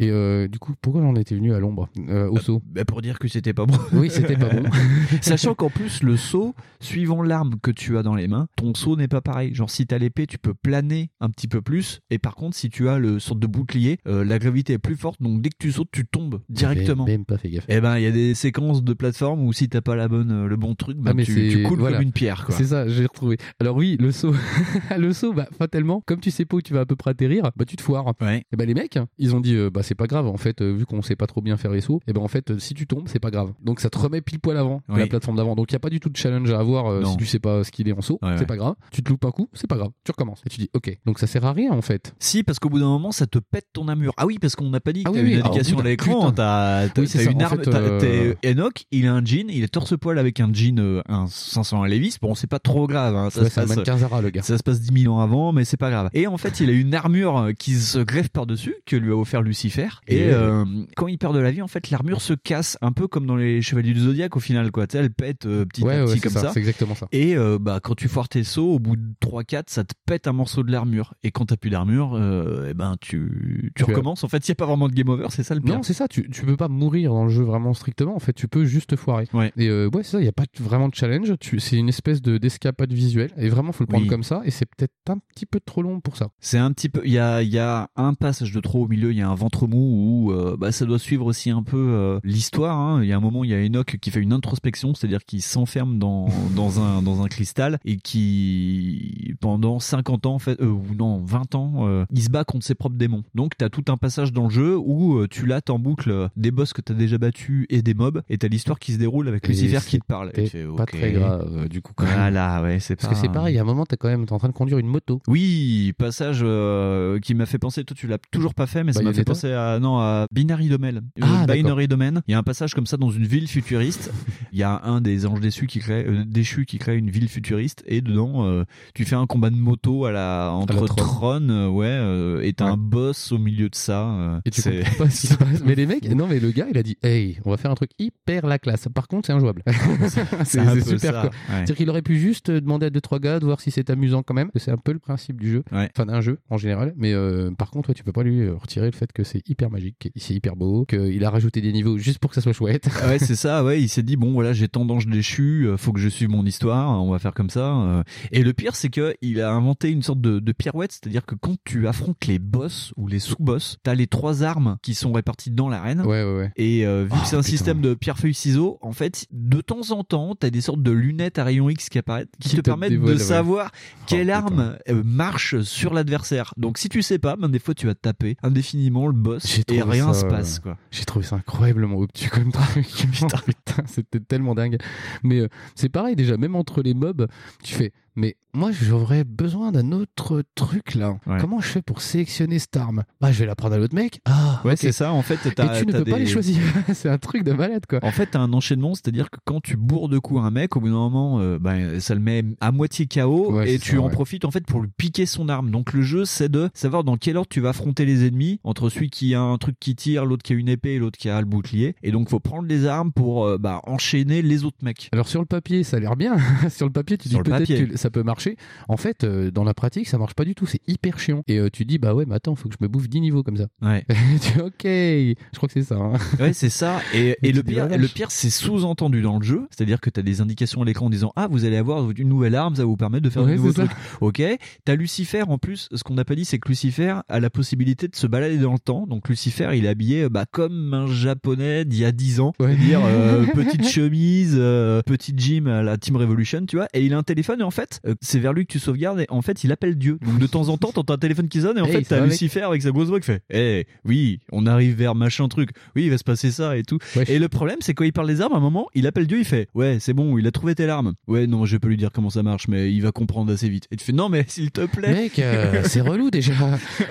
E: Et euh, du coup pourquoi j'en étais venu à l'ombre euh, au saut
D: Bah, pour dire que c'était pas bon.
E: Oui c'était pas bon.
D: Sachant qu'en plus, le saut, suivant l'arme que tu as dans les mains, ton saut n'est pas pareil. Genre, si t'as l'épée, tu peux planer un petit peu plus. Et par contre, si tu as le sorte de bouclier, euh, la gravité est plus forte. Donc, dès que tu sautes, tu tombes directement.
E: Même pas fait gaffe.
D: Eh ben, il y a des séquences de plateforme où si t'as pas la bonne, euh, le bon truc, bah,
E: Ah, mais
D: tu, coules
E: voilà.
D: comme une pierre.
E: C'est ça, j'ai retrouvé. Alors oui, le saut, le saut, bah fatalement, comme tu sais pas où tu vas à peu près atterrir, bah tu te foires.
D: Ouais.
E: Et bah les mecs, ils ont dit euh, bah c'est pas grave en fait euh, vu qu'on sait pas trop bien faire les sauts, et ben en fait si tu tombes c'est pas grave. Donc ça te remet pile poil avant
D: Oui.
E: la plateforme d'avant. Donc il y a pas du tout de challenge à avoir euh, si tu sais pas ce qu'il est en saut,
D: Ouais,
E: c'est
D: ouais.
E: pas grave. Tu te loupes un coup, c'est pas grave. Tu recommences et tu dis OK. Donc ça sert à rien en fait.
D: Si, parce qu'au bout d'un moment, ça te pète ton armure. Ah oui, parce qu'on n'a pas dit que
E: Ah
D: t'as
E: oui,
D: une
E: oui,
D: indication
E: alors,
D: à l'écran.
E: putain.
D: T'as
E: Oui,
D: une arme.
E: fait, euh,
D: t'es- Enoch, il a un jean, il est torse poil avec un jean, euh, un 501 Levis. Bon, c'est pas trop grave. Hein, ça
E: Ouais,
D: se passe-
E: Zara le gars.
D: Ça se passe 10 000 ans avant, mais c'est pas grave. Et en fait, il a une armure qui se greffe par-dessus, que lui a offert Lucifer. Et
E: Et-
D: euh, quand il perd de la vie, en fait, l'armure se casse, un peu comme dans les Chevaliers du Zodiaque au final, quoi. Elle pète euh, petit
E: Ouais,
D: à
E: ouais,
D: petit
E: c'est
D: comme
E: ça,
D: ça.
E: c'est exactement ça.
D: Et euh, bah quand tu foires tes sauts, au bout de 3-4, ça te pète un morceau de l'armure. Et quand t'as plus d'armure, euh, eh ben tu, tu recommences. En fait, il y a pas vraiment de game over, c'est ça le pire.
E: Non, c'est ça, tu, tu peux pas mourir dans le jeu vraiment strictement, en fait, tu peux juste te foirer.
D: Ouais.
E: Et ouais, c'est ça, il n'y a pas de- vraiment de challenge, c'est une espèce de, d'escapade visuelle, et vraiment, faut le prendre
D: Oui.
E: comme ça, et c'est peut-être un petit peu trop long pour ça.
D: C'est un petit peu. Il y a, il y a un passage de trop au milieu. Il y a un ventre mou où euh, bah, ça doit suivre aussi un peu euh, l'histoire. hein. Il y a un moment, il y a Enoch qui fait une introspection, c'est-à-dire qu'il s'enferme dans dans un dans un cristal et qui pendant 50 ans, en fait, euh, ou non 20 ans, il se bat contre ses propres démons. Donc t'as tout un passage dans le jeu où tu lattes en boucle des boss que t'as déjà battus et des mobs, et t'as l'histoire qui se déroule avec
E: Et
D: Lucifer
E: c'est
D: qui te parle. Tu fais,
E: Pas très grave, du coup, quand même.
D: Voilà, ouais, c'est
E: Parce que c'est pareil, à un moment, t'es quand même en train de conduire une moto.
D: oui, passage qui m'a fait penser. Toi, tu l'as toujours pas fait, mais ça m'a fait penser à non à Binary Domain. Euh,
E: Ah.
D: Binary Domain. Il y a un passage comme ça dans une ville futuriste. Il y a un des anges déçus qui crée euh, déchus qui crée une ville futuriste et dedans euh, tu fais un combat de moto à la entre
E: À la Tron.
D: Tron, ouais, euh, et t'as
E: Ouais.
D: un boss au milieu de ça.
E: Et tu comprends pas ce qui se passe. Mais les mecs, non, mais le gars, il a dit, hey, on va faire un truc hyper la classe. Par contre, c'est injouable. c'est
D: un
E: c'est super,
D: ouais.
E: C'est-à-dire qu'il aurait pu juste demander à deux trois gars de voir si c'est amusant quand même. C'est un peu le principe du jeu,
D: Ouais.
E: enfin d'un jeu en général. Mais par contre, tu peux pas lui retirer le fait que c'est hyper magique, que c'est hyper beau, qu'il a rajouté des niveaux juste pour que ça soit chouette.
D: Ah ouais, c'est ça, ouais, il s'est dit bon voilà, j'ai tant d'anges déchus, euh, faut que je suive mon histoire, on va faire comme ça. euh. Et le pire c'est que il a inventé une sorte de, de pirouette, c'est-à-dire que quand tu affrontes les boss ou les sous-boss, t'as les trois armes qui sont réparties dans l'arène.
E: Ouais, ouais, ouais.
D: Et euh, vu
E: Oh,
D: que c'est un
E: putain.
D: système de pierre feuille ciseaux, en fait, de temps en temps, t'as des sortes de lunettes à rayon X qui apparaissent, qui,
E: Qui
D: te,
E: te
D: permettent de
E: ouais.
D: savoir quelle
E: putain.
D: arme marche sur l'adversaire. Donc si tu sais pas, ben des fois tu vas taper indéfiniment le boss Et rien
E: ça,
D: se passe quoi.
E: J'ai trouvé ça incroyablement obtus comme truc.
D: Putain.
E: Putain, C'était tellement dingue. Mais euh, c'est pareil déjà, même entre les mobs, tu fais. Mais moi, j'aurais besoin d'un autre truc là.
D: Ouais.
E: Comment je fais pour sélectionner cette arme? Bah, je vais la prendre à l'autre mec. Ah,
D: Ouais, c'est ça. En fait,
E: Et tu ne peux pas les choisir. c'est un truc de malade quoi.
D: En fait, t'as un enchaînement, c'est-à-dire que quand tu bourres de coups un mec, au bout d'un moment, euh, ben, ça le met à moitié KO
E: Ouais,
D: et tu
E: ça,
D: en
E: ouais.
D: profites en fait pour lui piquer son arme. Donc le jeu, c'est de savoir dans quel ordre tu vas affronter les ennemis, entre celui qui a un truc qui tire, l'autre qui a une épée et l'autre qui a le bouclier. Et donc faut prendre les armes pour euh, bah, enchaîner les autres mecs.
E: Alors sur le papier, ça a l'air bien. sur le papier, tu
D: Sur
E: dis peut-être que ça peut marcher. En fait, euh, dans la pratique, ça marche pas du tout. C'est hyper chiant. Et euh, tu dis bah ouais, mais attends, faut que je me bouffe 10 niveaux comme ça.
D: Ouais.
E: tu ok, je crois que c'est ça. hein.
D: Ouais, c'est ça. Et, et
E: tu
D: le pire, le pire, c'est sous-entendu dans le jeu. C'est-à-dire que t'as des indications à l'écran en disant ah vous allez avoir une nouvelle arme, ça va vous permettre de faire
E: Ouais,
D: de nouveaux trucs. Ok. T'as Lucifer en plus. Ce qu'on n'a pas dit, c'est que Lucifer a la possibilité de se balader dans le temps. Donc Lucifer, il est habillé bah, comme un japonais d'il y a 10 ans.
E: Ouais.
D: C'est-à-dire euh, petite chemise, petite gym à la Team Revolution, tu vois. Et il a un téléphone et en fait, euh, c'est vers lui que tu sauvegardes et en fait, il appelle Dieu. Donc de temps en temps, t'entends un téléphone qui sonne et en
E: Hey,
D: fait, t'as Lucifer avec sa grosse voix qui fait Eh, oui, on arrive vers machin truc. Oui, il va se passer ça et tout. Et le problème, c'est quand il parle des armes, à un moment, il appelle Dieu, il fait Ouais, c'est bon, il a trouvé telle arme. Ouais, non, je vais pas lui dire comment ça marche, mais il va comprendre assez vite. Et tu fais Non, mais s'il te plaît.
E: Mec, euh, c'est relou déjà.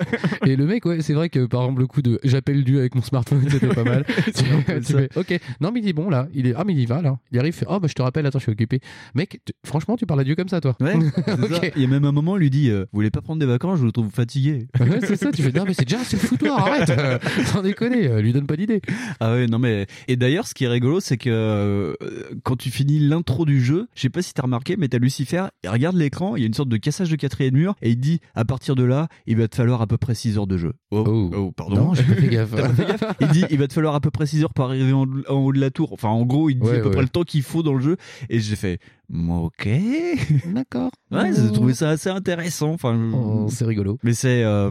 E: Et le mec, ouais, c'est vrai que par exemple le coup de j'appelle Dieu avec mon smartphone, c'était pas mal. tu tu ok, non mais il est bon là, il est ah mais il y va là, il arrive, il fait, oh bah je te rappelle, attends je suis occupé. Mec, tu- franchement tu parles à Dieu comme ça toi.
D: Ouais, c'est
E: Ok.
D: ça. Il y a même un moment, il lui dit euh, Vous voulez pas prendre des vacances, je vous trouve fatigué.
E: Ouais, c'est ça, tu fais non mais c'est déjà c'est le foutoir, arrête, euh, sans déconner, euh, lui donne pas d'idée.
D: Ah ouais, non mais et d'ailleurs ce qui est rigolo c'est que euh, quand tu finis l'intro du jeu, je sais pas si t'as remarqué mais t'as Lucifer, il regarde l'écran, il y a une sorte de cassage de quatrième mur et il dit à partir de là, il va te falloir à peu près 6 heures de jeu.
E: Oh.
D: pardon.
E: Non, j'ai pas fait gaffe.
D: T'as pas fait gaffe il dit il va te falloir à peu près 6 heures pour arriver en, en haut de la tour. Enfin en gros, il dit
E: Ouais,
D: à peu
E: ouais.
D: près le temps qu'il faut dans le jeu et j'ai fait OK.
E: D'accord.
D: Ouais, j'ai trouvé ça assez intéressant. Enfin,
E: Oh, c'est rigolo.
D: mais c'est euh,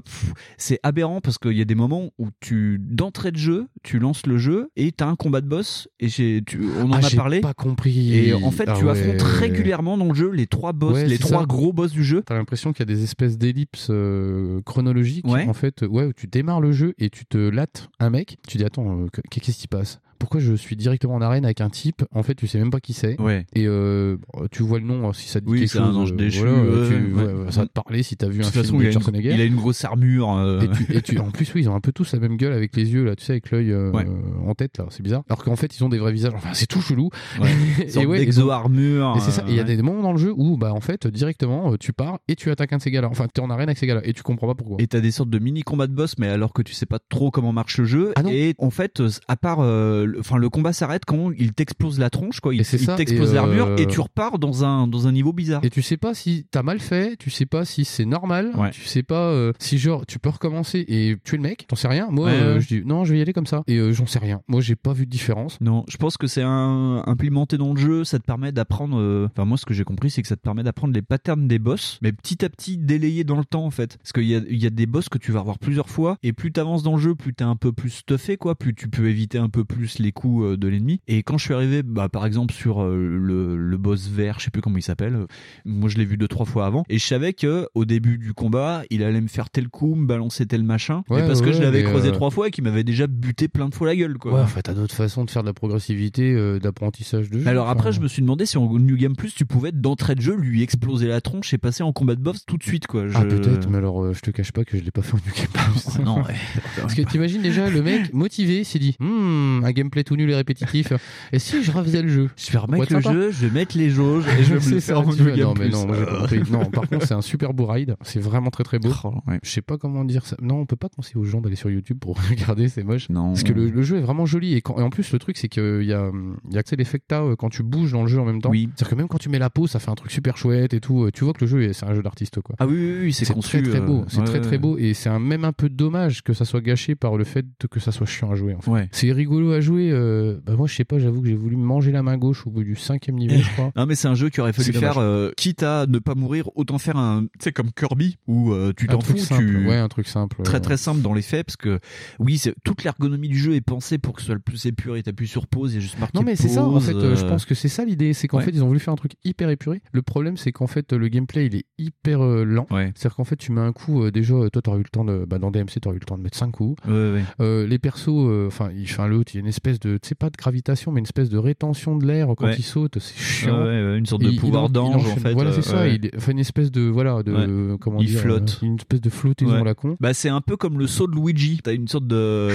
D: c'est aberrant parce qu'il y a des moments où tu d'entrée de jeu, tu lances le jeu et t'as un combat de boss et j'ai tu, on en
E: Ah,
D: a
E: j'ai
D: parlé.
E: pas compris.
D: Et en fait,
E: Ah
D: tu
E: ouais.
D: affrontes régulièrement dans le jeu les trois boss,
E: Ouais,
D: les trois
E: ça.
D: gros boss du jeu.
E: T'as l'impression qu'il y a des espèces d'ellipses euh, chronologiques.
D: Ouais.
E: En fait, ouais, où tu démarres le jeu et tu te lattes un mec. Tu dis attends, euh, que- qu'est-ce qui se passe? Pourquoi je suis directement en arène avec un type En fait, tu sais même pas qui c'est.
D: Ouais.
E: Et euh, tu vois le nom si ça te dit
D: Oui,
E: quelque
D: c'est
E: chose.
D: un ange
E: euh,
D: déchu,
E: voilà,
D: ouais,
E: tu-
D: ouais.
E: ouais, ça va te parler si t'as vu
D: De
E: un film
D: façon,
E: de
D: il a, une,
E: Schwarzenegger.
D: il a une grosse armure. euh,
E: Et, tu, et tu- en plus, oui, ils ont un peu tous la même gueule avec les yeux là, tu sais, avec l'œil euh,
D: Ouais.
E: en tête là, c'est bizarre. Alors qu'en fait, ils ont des vrais visages. Enfin, c'est tout chelou. Et ouais,
D: d'exo-armure.
E: et c'est ça. Il y a
D: euh,
E: des moments dans le jeu où, bah, en fait, directement, euh, tu pars et tu attaques un de ces gars-là. Enfin, t'es en arène avec ces gars-là et tu comprends pas pourquoi.
D: Et t'as des sortes de mini combats de boss, mais alors que tu sais pas trop comment marche le jeu.
E: Ah
D: et en fait, euh, à part, euh, le- enfin, le combat s'arrête quand il t'explose la tronche, quoi. Il, il t'explose l'armure
E: euh,
D: et tu repars dans un dans un niveau bizarre.
E: Et tu sais pas si t'as mal fait, tu sais pas si c'est normal,
D: Ouais.
E: tu sais pas euh, si genre tu peux recommencer et tuer le mec, t'en sais rien. Moi,
D: Ouais,
E: euh, je dis non, je vais y aller comme ça. Et euh, j'en sais rien. Moi, j'ai pas vu de différence.
D: Non, je pense que c'est un implémenté dans le jeu, ça te permet d'apprendre. euh, Enfin, moi, ce que j'ai compris, c'est que ça te permet d'apprendre les patterns des boss, mais petit à petit délayé dans le temps, en fait. Parce qu'il y a, il y a des boss que tu vas revoir plusieurs fois, et plus t'avances dans le jeu, plus t'es un peu plus stuffé, quoi. Plus tu peux éviter un peu plus les coups euh, de l'ennemi. Et quand je suis arrivé, bah, par exemple, sur euh, le, le boss vert, je sais plus comment il s'appelle. euh, Moi, je l'ai vu deux trois fois avant, et je savais que au début du combat, il allait me faire tel coup, me balancer tel machin,
E: Ouais,
D: parce que je l'avais creusé
E: euh,
D: trois fois et qu'il m'avait déjà buté plein de fois la gueule, quoi.
E: Ouais, enfin, t'as d'autres façons de faire de la progressivité, euh, d'apprentissage de jeu.
D: Alors après,
E: Enfin,
D: je me suis demandé si en New Game Plus, tu pouvais d'entrée de jeu lui exploser la tronche et passer en combat de boss tout de suite, quoi.
E: Ah,
D: Je-
E: peut-être, mais alors, euh, je te cache pas que je l'ai pas fait en New Game Plus.
D: Ah, non, ouais.
E: Parce que t'imagines déjà le mec motivé s'est dit Hmm, un gameplay tout nul et répétitif. Et si je refaisais le jeu
D: Je vais remettre le jeu, je vais mettre les jauges et je vais me le faire en
E: Non, mais non, moi j'ai pas compris. Non, par contre, c'est un super beau ride. C'est vraiment très très beau.
D: Oh.
E: Je sais pas comment dire ça. Non, on peut pas conseiller aux gens d'aller sur YouTube pour regarder, c'est moche.
D: Non.
E: Parce que le, le jeu est vraiment joli et, quand- et en plus le truc c'est qu'il y a, y a que l'effecta euh, quand tu bouges dans le jeu en même temps.
D: Oui.
E: C'est-à-dire que même quand tu mets la peau, ça fait un truc super chouette et tout. Euh, Tu vois que le jeu est- c'est un jeu d'artiste quoi.
D: Ah oui, oui, oui, c'est conçu.
E: très très beau,
D: euh,
E: c'est
D: ouais,
E: très très beau et c'est même un peu dommage que ça soit gâché par le fait que ça soit chiant à jouer. En fait.
D: Ouais.
E: C'est rigolo à jouer. Euh, bah moi je sais pas, j'avoue que j'ai voulu me manger la main gauche au bout du cinquième niveau, je crois.
D: Non mais c'est un jeu qui aurait fallu faire, euh, quitte à ne pas mourir, autant faire un, tu sais comme Kirby où euh, tu t'en fous,
E: simple,
D: tu
E: ouais, un truc simple.
D: très très simple dans les faits parce que oui, toute l'ergonomie du jeu est pensée pour que ce soit le plus épuré. T'appuies sur pause, a juste marqué.
E: Non mais c'est ça en fait, euh, je pense que c'est ça l'idée, c'est qu'en
D: ouais.
E: fait ils ont voulu faire un truc hyper épuré. Le problème c'est qu'en fait le gameplay il est hyper euh, lent.
D: Ouais.
E: C'est-à-dire qu'en fait tu mets un coup, euh, déjà toi t'aurais eu le temps de, bah, dans DMC t'aurais eu le temps de mettre 5 coups.
D: Ouais, ouais.
E: Euh, les persos, euh, enfin il, enfin l'autre il y a une espèce de, tu sais pas de gravitation, mais une espèce de rétention de l'air quand
D: Ouais.
E: il saute. C'est chiant.
D: ouais, une sorte de
E: il
D: pouvoir d'ange en fait.
E: Voilà, c'est
D: euh,
E: ça. Il fait une espèce de voilà de comment
D: Il
E: dire,
D: flotte.
E: euh, une espèce de flottaison à la con.
D: Bah c'est un peu comme le saut de Luigi. T'as une sorte de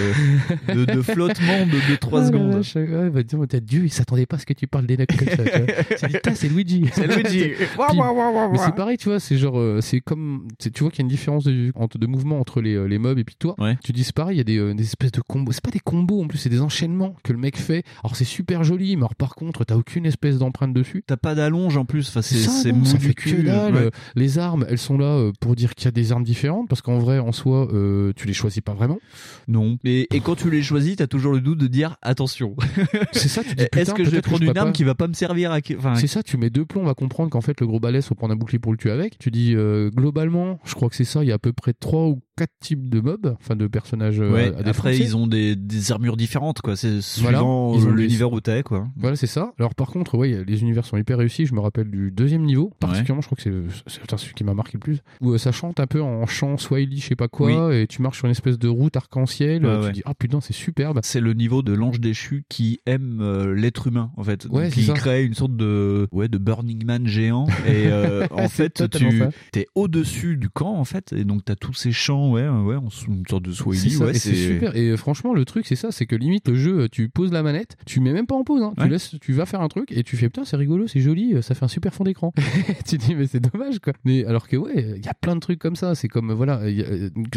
D: de, de flottement de, de 3
E: Ah
D: secondes.
E: ouais, bah, t'as Dieu, il s'attendait pas à ce que tu parles d'Enoch comme ça. c'est Luigi.
D: C'est Luigi.
E: Puis- mais c'est pareil, tu vois, c'est genre, euh, c'est comme, tu vois qu'il y a une différence de, de mouvement entre les, les mobs et puis toi. Tu dis, c'est pareil, il y a des, des espèces de combos. C'est pas des combos en plus, c'est des enchaînements que le mec fait. Alors c'est super joli, mais alors par contre, t'as aucune espèce d'empreinte dessus.
D: T'as pas d'allonge en plus. Enfin, c'est mou
E: ça
D: du
E: fait
D: cul.
E: que dalle.
D: Ouais.
E: Les armes, elles sont là euh, pour dire qu'il y a des armes différentes, parce qu'en vrai, en soi, euh, tu les choisis pas vraiment.
D: Non. Et, et quand tu les choisis, t'as toujours le doute de dire attention.
E: C'est ça, tu dis,
D: Est-ce que je vais prendre
E: je
D: une arme
E: pas-
D: qui va pas me servir à. Enfin,
E: C'est ça, tu mets deux plombs, on va comprendre qu'en fait le gros balai faut prendre un bouclier pour le tuer avec. Tu dis euh, globalement, je crois que c'est ça, il y a à peu près trois ou quatre types de mobs, enfin de personnages euh,
D: Ouais,
E: à, à
D: après ils ont des, des armures différentes quoi, c'est suivant euh,
E: des-
D: l'univers où t'es quoi.
E: Voilà, c'est ça. Alors par contre, ouais, les univers sont hyper réussis. Je me rappelle du deuxième niveau, particulièrement, je crois que c'est celui qui m'a marqué le plus, où euh, ça chante un peu en chant Swahili, je sais pas quoi, et tu marches sur une espèce de route arc-en-ciel.
D: Ouais,
E: euh, tu dis ah putain, c'est superbe.
D: C'est le niveau de l'ange déchu qui aime euh, l'être humain en fait,
E: Ouais,
D: qui crée une sorte de ouais de Burning Man géant et euh, en fait tu
E: ça.
D: t'es au dessus du camp en fait et donc t'as tous ces chants ouais ouais sous- une sorte de Swahili ouais
E: et c'est super. Et euh, franchement, le truc, c'est ça, c'est que limite le jeu, tu poses la manette, tu mets même pas en pause, hein.
D: Ouais.
E: tu laisses, tu vas faire un truc et tu fais putain, c'est rigolo, c'est joli, euh, ça fait un super fond d'écran. tu dis mais c'est dommage quoi. Mais alors que ouais, il y a plein de trucs comme ça. C'est comme euh, voilà,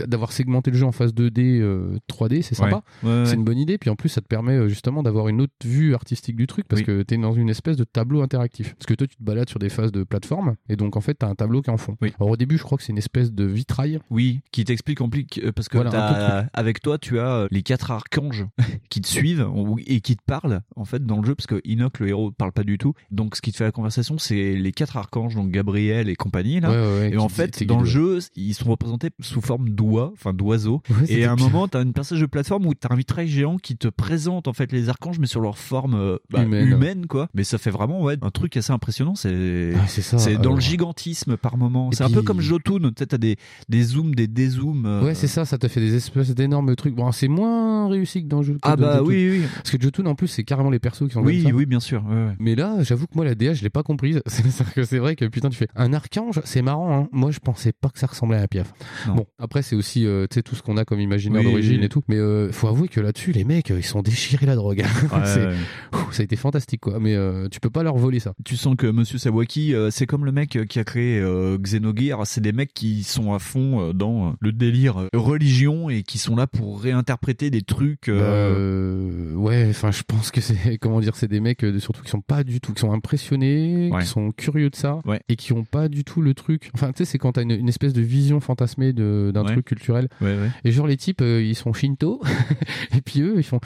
E: d'avoir segmenté le jeu en phase 2D, euh, 3D, c'est sympa.
D: Ouais, ouais,
E: C'est
D: ouais.
E: une bonne idée. Puis en plus, ça te permet justement d'avoir une autre vue artistique du truc parce
D: Oui.
E: que t'es dans une espèce de tableau interactif. Parce que toi, tu te balades sur des phases de plateforme et donc en fait, t'as un tableau qui est en fond.
D: Oui.
E: Alors au début, je crois que c'est une espèce de vitrail.
D: Oui, qui t'explique en plus que- parce que
E: Voilà,
D: avec toi tu as euh, les quatre archanges qui te suivent et qui te parlent en fait dans le jeu parce que Enoch le héros parle pas du tout. Donc ce qui te fait la conversation c'est les quatre archanges donc Gabriel et compagnie là.
E: Ouais, ouais, ouais,
D: et en fait dans le jeu ils sont représentés sous forme d'oies, enfin d'oiseaux. Et à un
E: des-
D: moment t'as une passage de plateforme où t'as un vitrail géant qui te présente en fait les archanges mais sur leur forme euh, bah,
E: Humaine.
D: humaine. quoi. Mais ça fait vraiment ouais un truc assez impressionnant. C'est
E: Ah, c'est
D: dans le gigantisme par moment. C'est un peu comme Jotun. Tu sais, t'as des, des zooms, des dézooms. Euh,
E: Ouais, c'est ça, ça te fait des espèces d'énormes trucs. Bon, c'est moins réussi que dans Jotun.
D: Ah bah oui, oui.
E: Parce que Jotun, en plus, c'est carrément les persos qui sont
D: Oui,
E: comme ça.
D: oui, bien sûr. ouais, ouais.
E: Mais là, j'avoue que moi, la DA, je l'ai pas comprise. C'est que c'est vrai que putain, tu fais un archange, c'est marrant. Hein. Moi, je pensais pas que ça ressemblait à un piaf.
D: Non.
E: Bon, après, c'est aussi, euh, tu sais, tout ce qu'on a comme imaginaire
D: Oui.
E: d'origine et tout. Mais euh, faut avouer que là-dessus, les mecs, euh, ils sont déchirés la drogue. C'est-
D: Ouais.
E: Ouh, ça a été fantastique, quoi. Mais euh, tu peux pas leur voler ça.
D: Tu sens que Monsieur Sawaki, c'est comme le mec qui a créé Xenogears. C'est des mecs qui sont à fond dans le délire euh, religion et qui sont là pour réinterpréter des trucs. euh,
E: Euh, ouais, enfin, je pense que c'est comment dire, c'est des mecs euh, surtout qui sont pas du tout, qui sont impressionnés,
D: Ouais.
E: qui sont curieux de ça,
D: Ouais.
E: et qui ont pas du tout le truc. Enfin, tu sais, c'est quand t'as une, une espèce de vision fantasmée de- d'un
D: Ouais.
E: truc culturel. Et genre les types, ils sont shinto, et puis eux, ils font,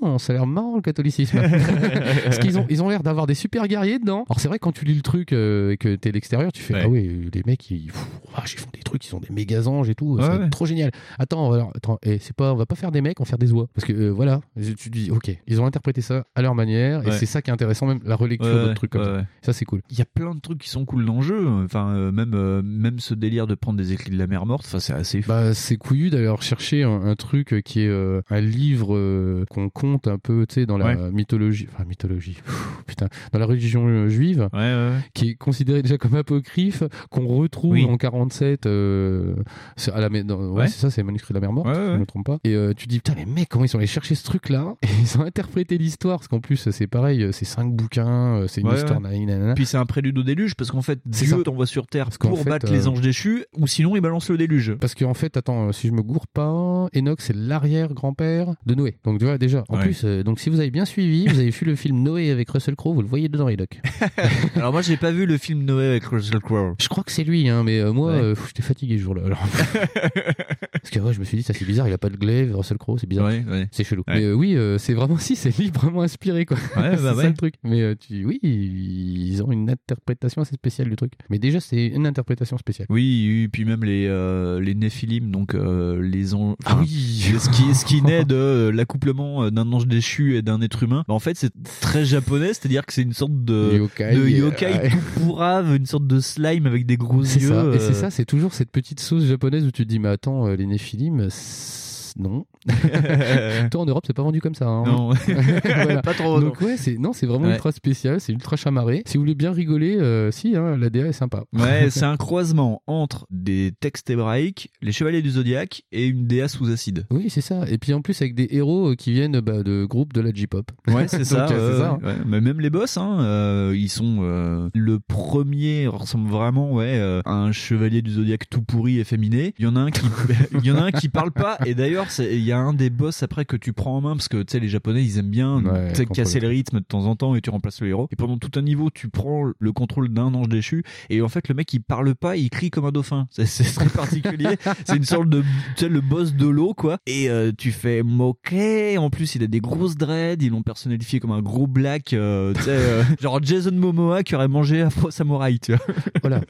E: oh, ça a l'air marrant le catholicisme. Parce qu'ils ont, ils ont l'air d'avoir des super guerriers dedans. Alors c'est vrai quand tu lis le truc et que t'es l'extérieur, tu fais, ah ouais, les mecs, ils, pff, ils font des trucs, ils sont des méga anges et tout,
D: Ouais, ouais.
E: trop génial. Attends, alors, attends, et c'est pas, on va pas faire des mecs, on va faire des oies. Parce que euh, voilà, tu te dis, ok, ils ont interprété ça à leur manière, et c'est ça qui est intéressant, même la relecture d'autres trucs comme ça. Ça c'est cool.
D: Il y a plein de trucs qui sont cool dans le jeu. Enfin, euh, même euh, même ce délire de prendre des écrits de la mer morte. Enfin, c'est assez fou.
E: Bah, c'est couillu d'ailleurs chercher un, un truc qui est un livre qu'on compte un peu, tu sais, dans la mythologie, enfin mythologie, pff, putain, dans la religion juive, qui est considéré déjà comme apocryphe, qu'on retrouve
D: Oui.
E: en 47 euh, c'est à la mer- dans- ouais,
D: Ouais.
E: c'est ça, c'est manuscrit de la mer morte,
D: Ouais,
E: si je me trompe pas. Et euh, tu te dis putain, les mecs, comment ils sont allés chercher ce truc-là? Et ils ont interprété l'histoire, parce qu'en plus c'est pareil, c'est cinq bouquins, euh, c'est une histoire, nanana.
D: Puis c'est un prélude au déluge parce qu'en fait Dieu t'envoie sur terre
E: Parce
D: pour
E: fait,
D: battre
E: euh,
D: les anges déchus ou sinon il balance le déluge.
E: Parce qu'en fait, attends, euh, si je me gourre pas, Enoch c'est l'arrière-grand-père de Noé. Donc tu vois déjà, en plus, euh, donc si vous avez bien suivi, vous avez vu le film Noé avec Russell Crowe, vous le voyez dedans, Enoch.
D: Alors moi j'ai pas vu le film Noé avec Russell Crowe.
E: Je crois que c'est lui, hein, mais euh, moi, euh, j'étais fatigué ce jour-là. alors. Parce que ouais, je me suis dit, ça c'est bizarre, il a pas de glaive, Russell Crowe, c'est bizarre.
D: Ouais, ouais.
E: C'est chelou. Mais euh, oui, euh, c'est vraiment si, c'est librement inspiré quoi.
D: Ouais,
E: c'est
D: bah
E: ça le truc. Mais euh, tu, oui, ils ont une interprétation assez spéciale du truc. Mais déjà, c'est une interprétation spéciale.
D: Oui, oui, puis même les les Néphilim, donc les anges.
E: Ah oui.
D: ce qui ce qui naît de l'accouplement d'un ange déchu et d'un être humain. Bah, en fait, c'est très japonais, c'est-à-dire que c'est une sorte de
E: Yokai,
D: de yokai tout pourrave, une sorte de slime avec des gros
E: C'est
D: yeux.
E: ça. Et c'est ça, c'est toujours cette petite sauce japonaise où tu te dis, mais attends, euh, les Néphilim, non. Toi en Europe, c'est pas vendu comme ça. hein.
D: Non.
E: Voilà.
D: Pas trop,
E: Donc ouais, c'est non, c'est vraiment
D: Ouais.
E: ultra spécial, c'est ultra chamarré. Si vous voulez bien rigoler, euh, si, hein, la DA est sympa.
D: Ouais, c'est un croisement entre des textes hébraïques, les chevaliers du zodiaque et une DA sous acide.
E: Oui, c'est ça. Et puis en plus avec des héros euh, qui viennent bah, de groupes de la J-pop.
D: Ouais, c'est ça.
E: Euh, ça, hein.
D: ouais. Mais même les boss, hein, euh, ils sont le premier ressemble vraiment, ouais, à un chevalier du zodiaque tout pourri efféminé. Il y en a un qui, il y en a un qui parle pas. Et d'ailleurs, c'est- il y a un des boss après que tu prends en main parce que tu sais les Japonais, ils aiment bien,
E: Ouais,
D: casser le rythme de temps en temps et tu remplaces le héros. Et pendant tout un niveau, tu prends le contrôle d'un ange déchu et en fait le mec il parle pas, il crie comme un dauphin. C'est très particulier. c'est une sorte de, tu sais, le boss de l'eau quoi. Et euh, tu fais moquer. En plus, il a des grosses dreads. Ils l'ont personnalifié comme un gros black, euh, tu sais, euh, genre Jason Momoa qui aurait mangé Afro Samurai, tu vois.
E: Voilà.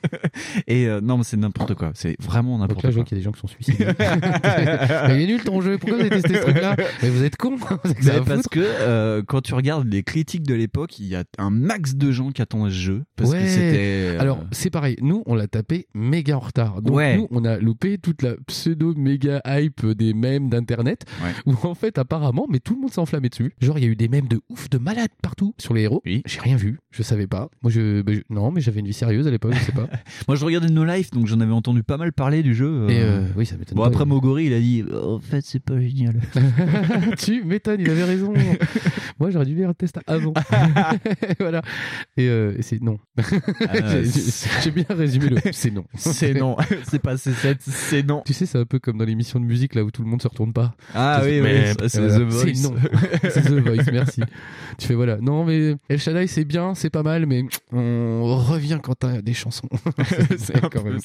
D: Et euh, non, mais c'est n'importe quoi. C'est vraiment
E: Donc
D: n'importe
E: là, je
D: quoi.
E: vois qu'il y a des gens qui sont suicidés. Mais il est nul ton jeu? Pourquoi vous avez testé ce truc-là? Mais vous êtes con.
D: Mais
E: va
D: parce que euh, quand tu regardes les critiques de l'époque, il y a un max de gens qui attendent ce jeu parce
E: Ouais.
D: que c'était. euh,
E: Alors, c'est pareil. Nous, on l'a tapé méga en retard. Donc,
D: Ouais.
E: nous, on a loupé toute la pseudo méga hype des mèmes d'internet.
D: Ouais.
E: Où, en fait, apparemment, mais tout le monde s'est enflammé dessus. Genre, il y a eu des mèmes de ouf, de malades partout sur les héros.
D: Oui.
E: J'ai rien vu. Je savais pas. Moi, je, bah, je- non, mais j'avais une vie sérieuse à l'époque, je sais pas.
D: Moi, je regardais No Life, donc j'en avais entendu pas mal parler du jeu.
E: Et
D: euh.
E: euh, oui, ça m'étonne
D: Bon,
E: pas.
D: après, Mogori, il a dit En fait, c'est pas génial.
E: tu m'étonnes, il avait raison. Moi, j'aurais dû lire le test avant. voilà. Et, euh, et c'est non. J'ai- j'ai- bien résumé le c'est non.
D: c'est non. c'est pas C7, c'est non.
E: Tu sais, c'est un peu comme dans l'émission de musique là où tout le monde se retourne pas.
D: Ah oui, oui,
E: mais-
D: c'est- c'est. The Voice.
E: C'est non. c'est The Voice, merci. Tu fais voilà. Non, mais El Shaddai, c'est bien, c'est pas mal, mais on revient quand t'as des chansons. c'est
D: un
E: quand même.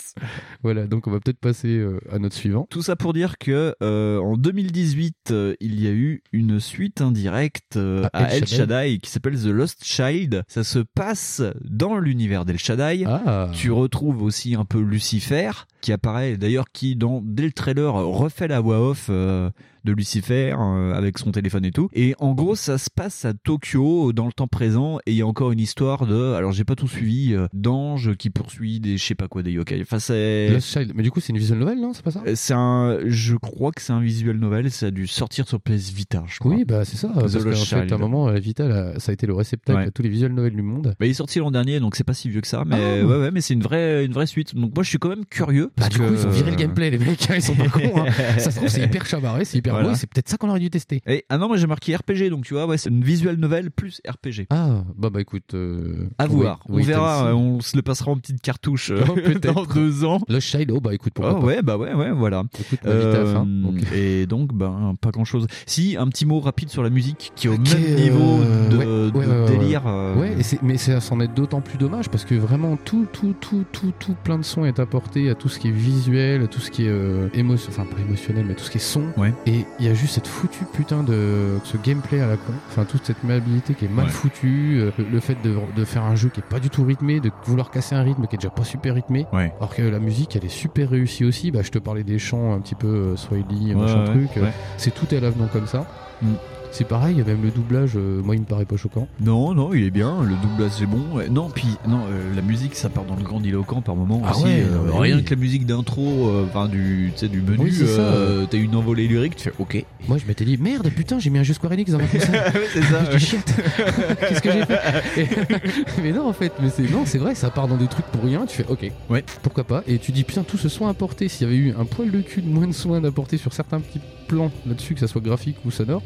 E: Voilà, donc on va peut-être passer euh, à notre suivant.
D: Tout ça pour dire que euh, en 2018, euh, il y a eu une suite indirecte euh,
E: À
D: à
E: El
D: El
E: Shaddai.
D: Shaddai qui s'appelle The Lost Child. Ça se passe dans l'univers d'El Shaddai.
E: Ah.
D: Tu retrouves aussi un peu Lucifer qui apparaît d'ailleurs qui dans dès le trailer refait la voix off euh, de Lucifer euh, avec son téléphone et tout. Et en gros, ça se passe à Tokyo dans le temps présent et il y a encore une histoire de alors j'ai pas tout suivi euh, d'ange qui poursuit des je sais pas quoi des yokai. Enfin c'est
E: Lost Child. Mais du coup, c'est une visual novel, non C'est pas ça?
D: Euh, c'est un je crois que c'est un visual novel, ça a dû sortir sur PS Vita, je crois.
E: Oui, bah c'est ça. Parce qu'en fait, à un moment, la Vita, là, ça a été le réceptacle
D: Ouais.
E: à tous les visual novels du monde.
D: Bah, il est sorti l'an dernier, donc c'est pas si vieux que ça, mais
E: Ah.
D: ouais, ouais, mais c'est une vraie, une vraie suite. Donc moi, je suis quand même curieux.
E: Bah,
D: parce
E: du coup,
D: que-
E: ils ont viré le gameplay, les mecs, hein, ils sont pas cons. Hein. C'est hyper chamarré, c'est hyper
D: Voilà.
E: beau, et c'est peut-être ça qu'on aurait dû tester.
D: Et, ah non, moi j'ai marqué RPG, donc tu vois, ouais, c'est une visual novel plus RPG.
E: Ah, bah bah écoute. euh,
D: À
E: oui,
D: voir, on
E: oui,
D: verra, on se le passera en petite cartouche euh,
E: Oh, peut-être.
D: dans deux ans.
E: Lost Child, oh bah écoute, pourquoi
D: Oh,
E: pas.
D: ouais, bah ouais, ouais, voilà.
E: Écoute,
D: Euh,
E: donc.
D: Et donc, ben, pas grand chose. Si, un petit mot rapide sur la musique qui est au même niveau
E: euh,
D: de,
E: ouais,
D: de
E: ouais, ouais, ouais,
D: délire.
E: ouais.
D: euh,
E: et c'est- mais ça s'en est d'autant plus dommage parce que vraiment tout, tout, tout, tout, tout plein de son est apporté à tout ce qui est visuel, à tout ce qui est euh, émotion, enfin pas émotionnel, mais tout ce qui est son.
D: Ouais.
E: Et il y a juste cette foutue putain de ce gameplay à la con, enfin toute cette maniabilité qui est mal
D: Ouais.
E: foutue, euh, le, le fait de, de faire un jeu qui est pas du tout rythmé, de vouloir casser un rythme qui est déjà pas super rythmé.
D: Ouais.
E: Alors que la musique elle est super réussie aussi. Bah je te parlais des chants un petit peu euh, Swahili,
D: Ouais,
E: machin truc. euh. C'est tout est à l'avenant comme ça.
D: Mm.
E: C'est pareil, même le doublage, euh, moi il me paraît pas choquant.
D: Non, non, il est bien, le doublage c'est bon. Non, puis non, euh, la musique ça part dans le grandiloquent par moment
E: Ah
D: aussi.
E: ouais,
D: euh,
E: mais
D: rien
E: oui.
D: que la musique d'intro, enfin du, tu sais, du menu,
E: Oui, c'est ça.
D: t'as une envolée lyrique, tu fais ok.
E: Moi je m'étais dit merde putain j'ai mis un jeu Square Enix dans ma console.
D: c'est ça.
E: Qu'est-ce que j'ai fait Et- Mais non en fait, mais c'est non c'est vrai, ça part dans des trucs pour rien. Tu fais ok,
D: Ouais.
E: pourquoi pas Et tu dis putain tout ce soin apporté, s'il y avait eu un poil de cul de moins de soin d'apporter sur certains petits plans là-dessus, que ça soit graphique ou sonore.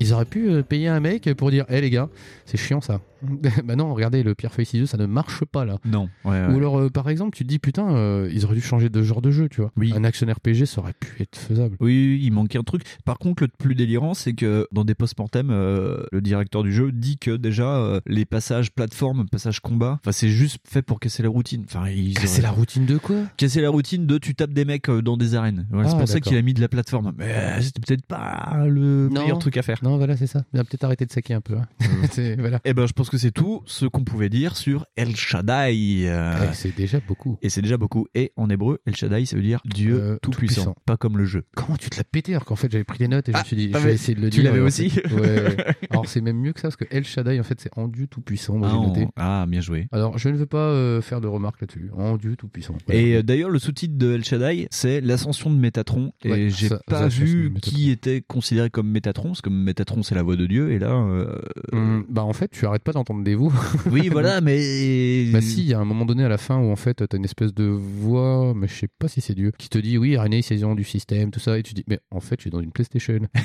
E: Ils auraient pu euh, payer un mec pour dire, hé les gars, c'est chiant ça. bah non, regardez, le pierre feuille ciseaux, ça ne marche pas là.
D: Non, ouais, ouais.
E: Ou alors, euh, par exemple, tu te dis, putain, euh, ils auraient dû changer de genre de jeu, tu vois.
D: Oui.
E: Un action RPG, ça aurait pu être faisable.
D: Oui, il manquait un truc. Par contre, le plus délirant, c'est que dans des post-mortem, euh, le directeur du jeu dit que déjà les passages plateforme, passages combat, enfin c'est juste fait pour casser la routine. Enfin, ils
E: C'est la routine de quoi?
D: Casser la routine de tu tapes des mecs dans des arènes. Voilà, c'est
E: Ah,
D: pour ça qu'il a mis de la plateforme. Mais c'était peut-être pas le
E: Non.
D: meilleur truc à faire.
E: Non, voilà, c'est ça. Il va peut-être arrêter de saquer un peu. hein. C'est- voilà.
D: Eh ben, je pense que c'est tout ce qu'on pouvait dire sur El Shaddai. euh,
E: Eh, c'est déjà beaucoup.
D: Et c'est déjà beaucoup. Et en hébreu, El Shaddai, ça veut dire Dieu
E: Euh,
D: tout-puissant.
E: tout-puissant.
D: Pas comme le jeu.
E: Comment tu te l'as pété alors qu'en fait j'avais pris des notes et je
D: Ah,
E: me suis dit
D: ah,
E: je vais essayer de le
D: tu
E: dire.
D: l'avais
E: et en
D: aussi
E: fait- ouais. Alors c'est même mieux que ça parce que El Shaddai en fait c'est en Dieu tout puissant. Moi
D: Ah, on- ah, bien joué.
E: Alors je ne veux pas euh, faire de remarques là-dessus. En Dieu tout puissant.
D: Et euh, d'ailleurs, le sous-titre de El Shaddai, c'est l'ascension de Métatron. Et
E: Ouais,
D: j'ai pas vu qui était considéré comme Métatron, parce que Métatron, c'est la voix de Dieu. Et là, euh,
E: Hum, bah en fait tu arrêtes pas d'entendre des voix.
D: oui, voilà, mais.
E: Bah si, il y a un moment donné à la fin où en fait t'as une espèce de voix, mais je sais pas si c'est Dieu, qui te dit oui, René, saison du système, tout ça, et tu dis mais en fait je suis dans une PlayStation.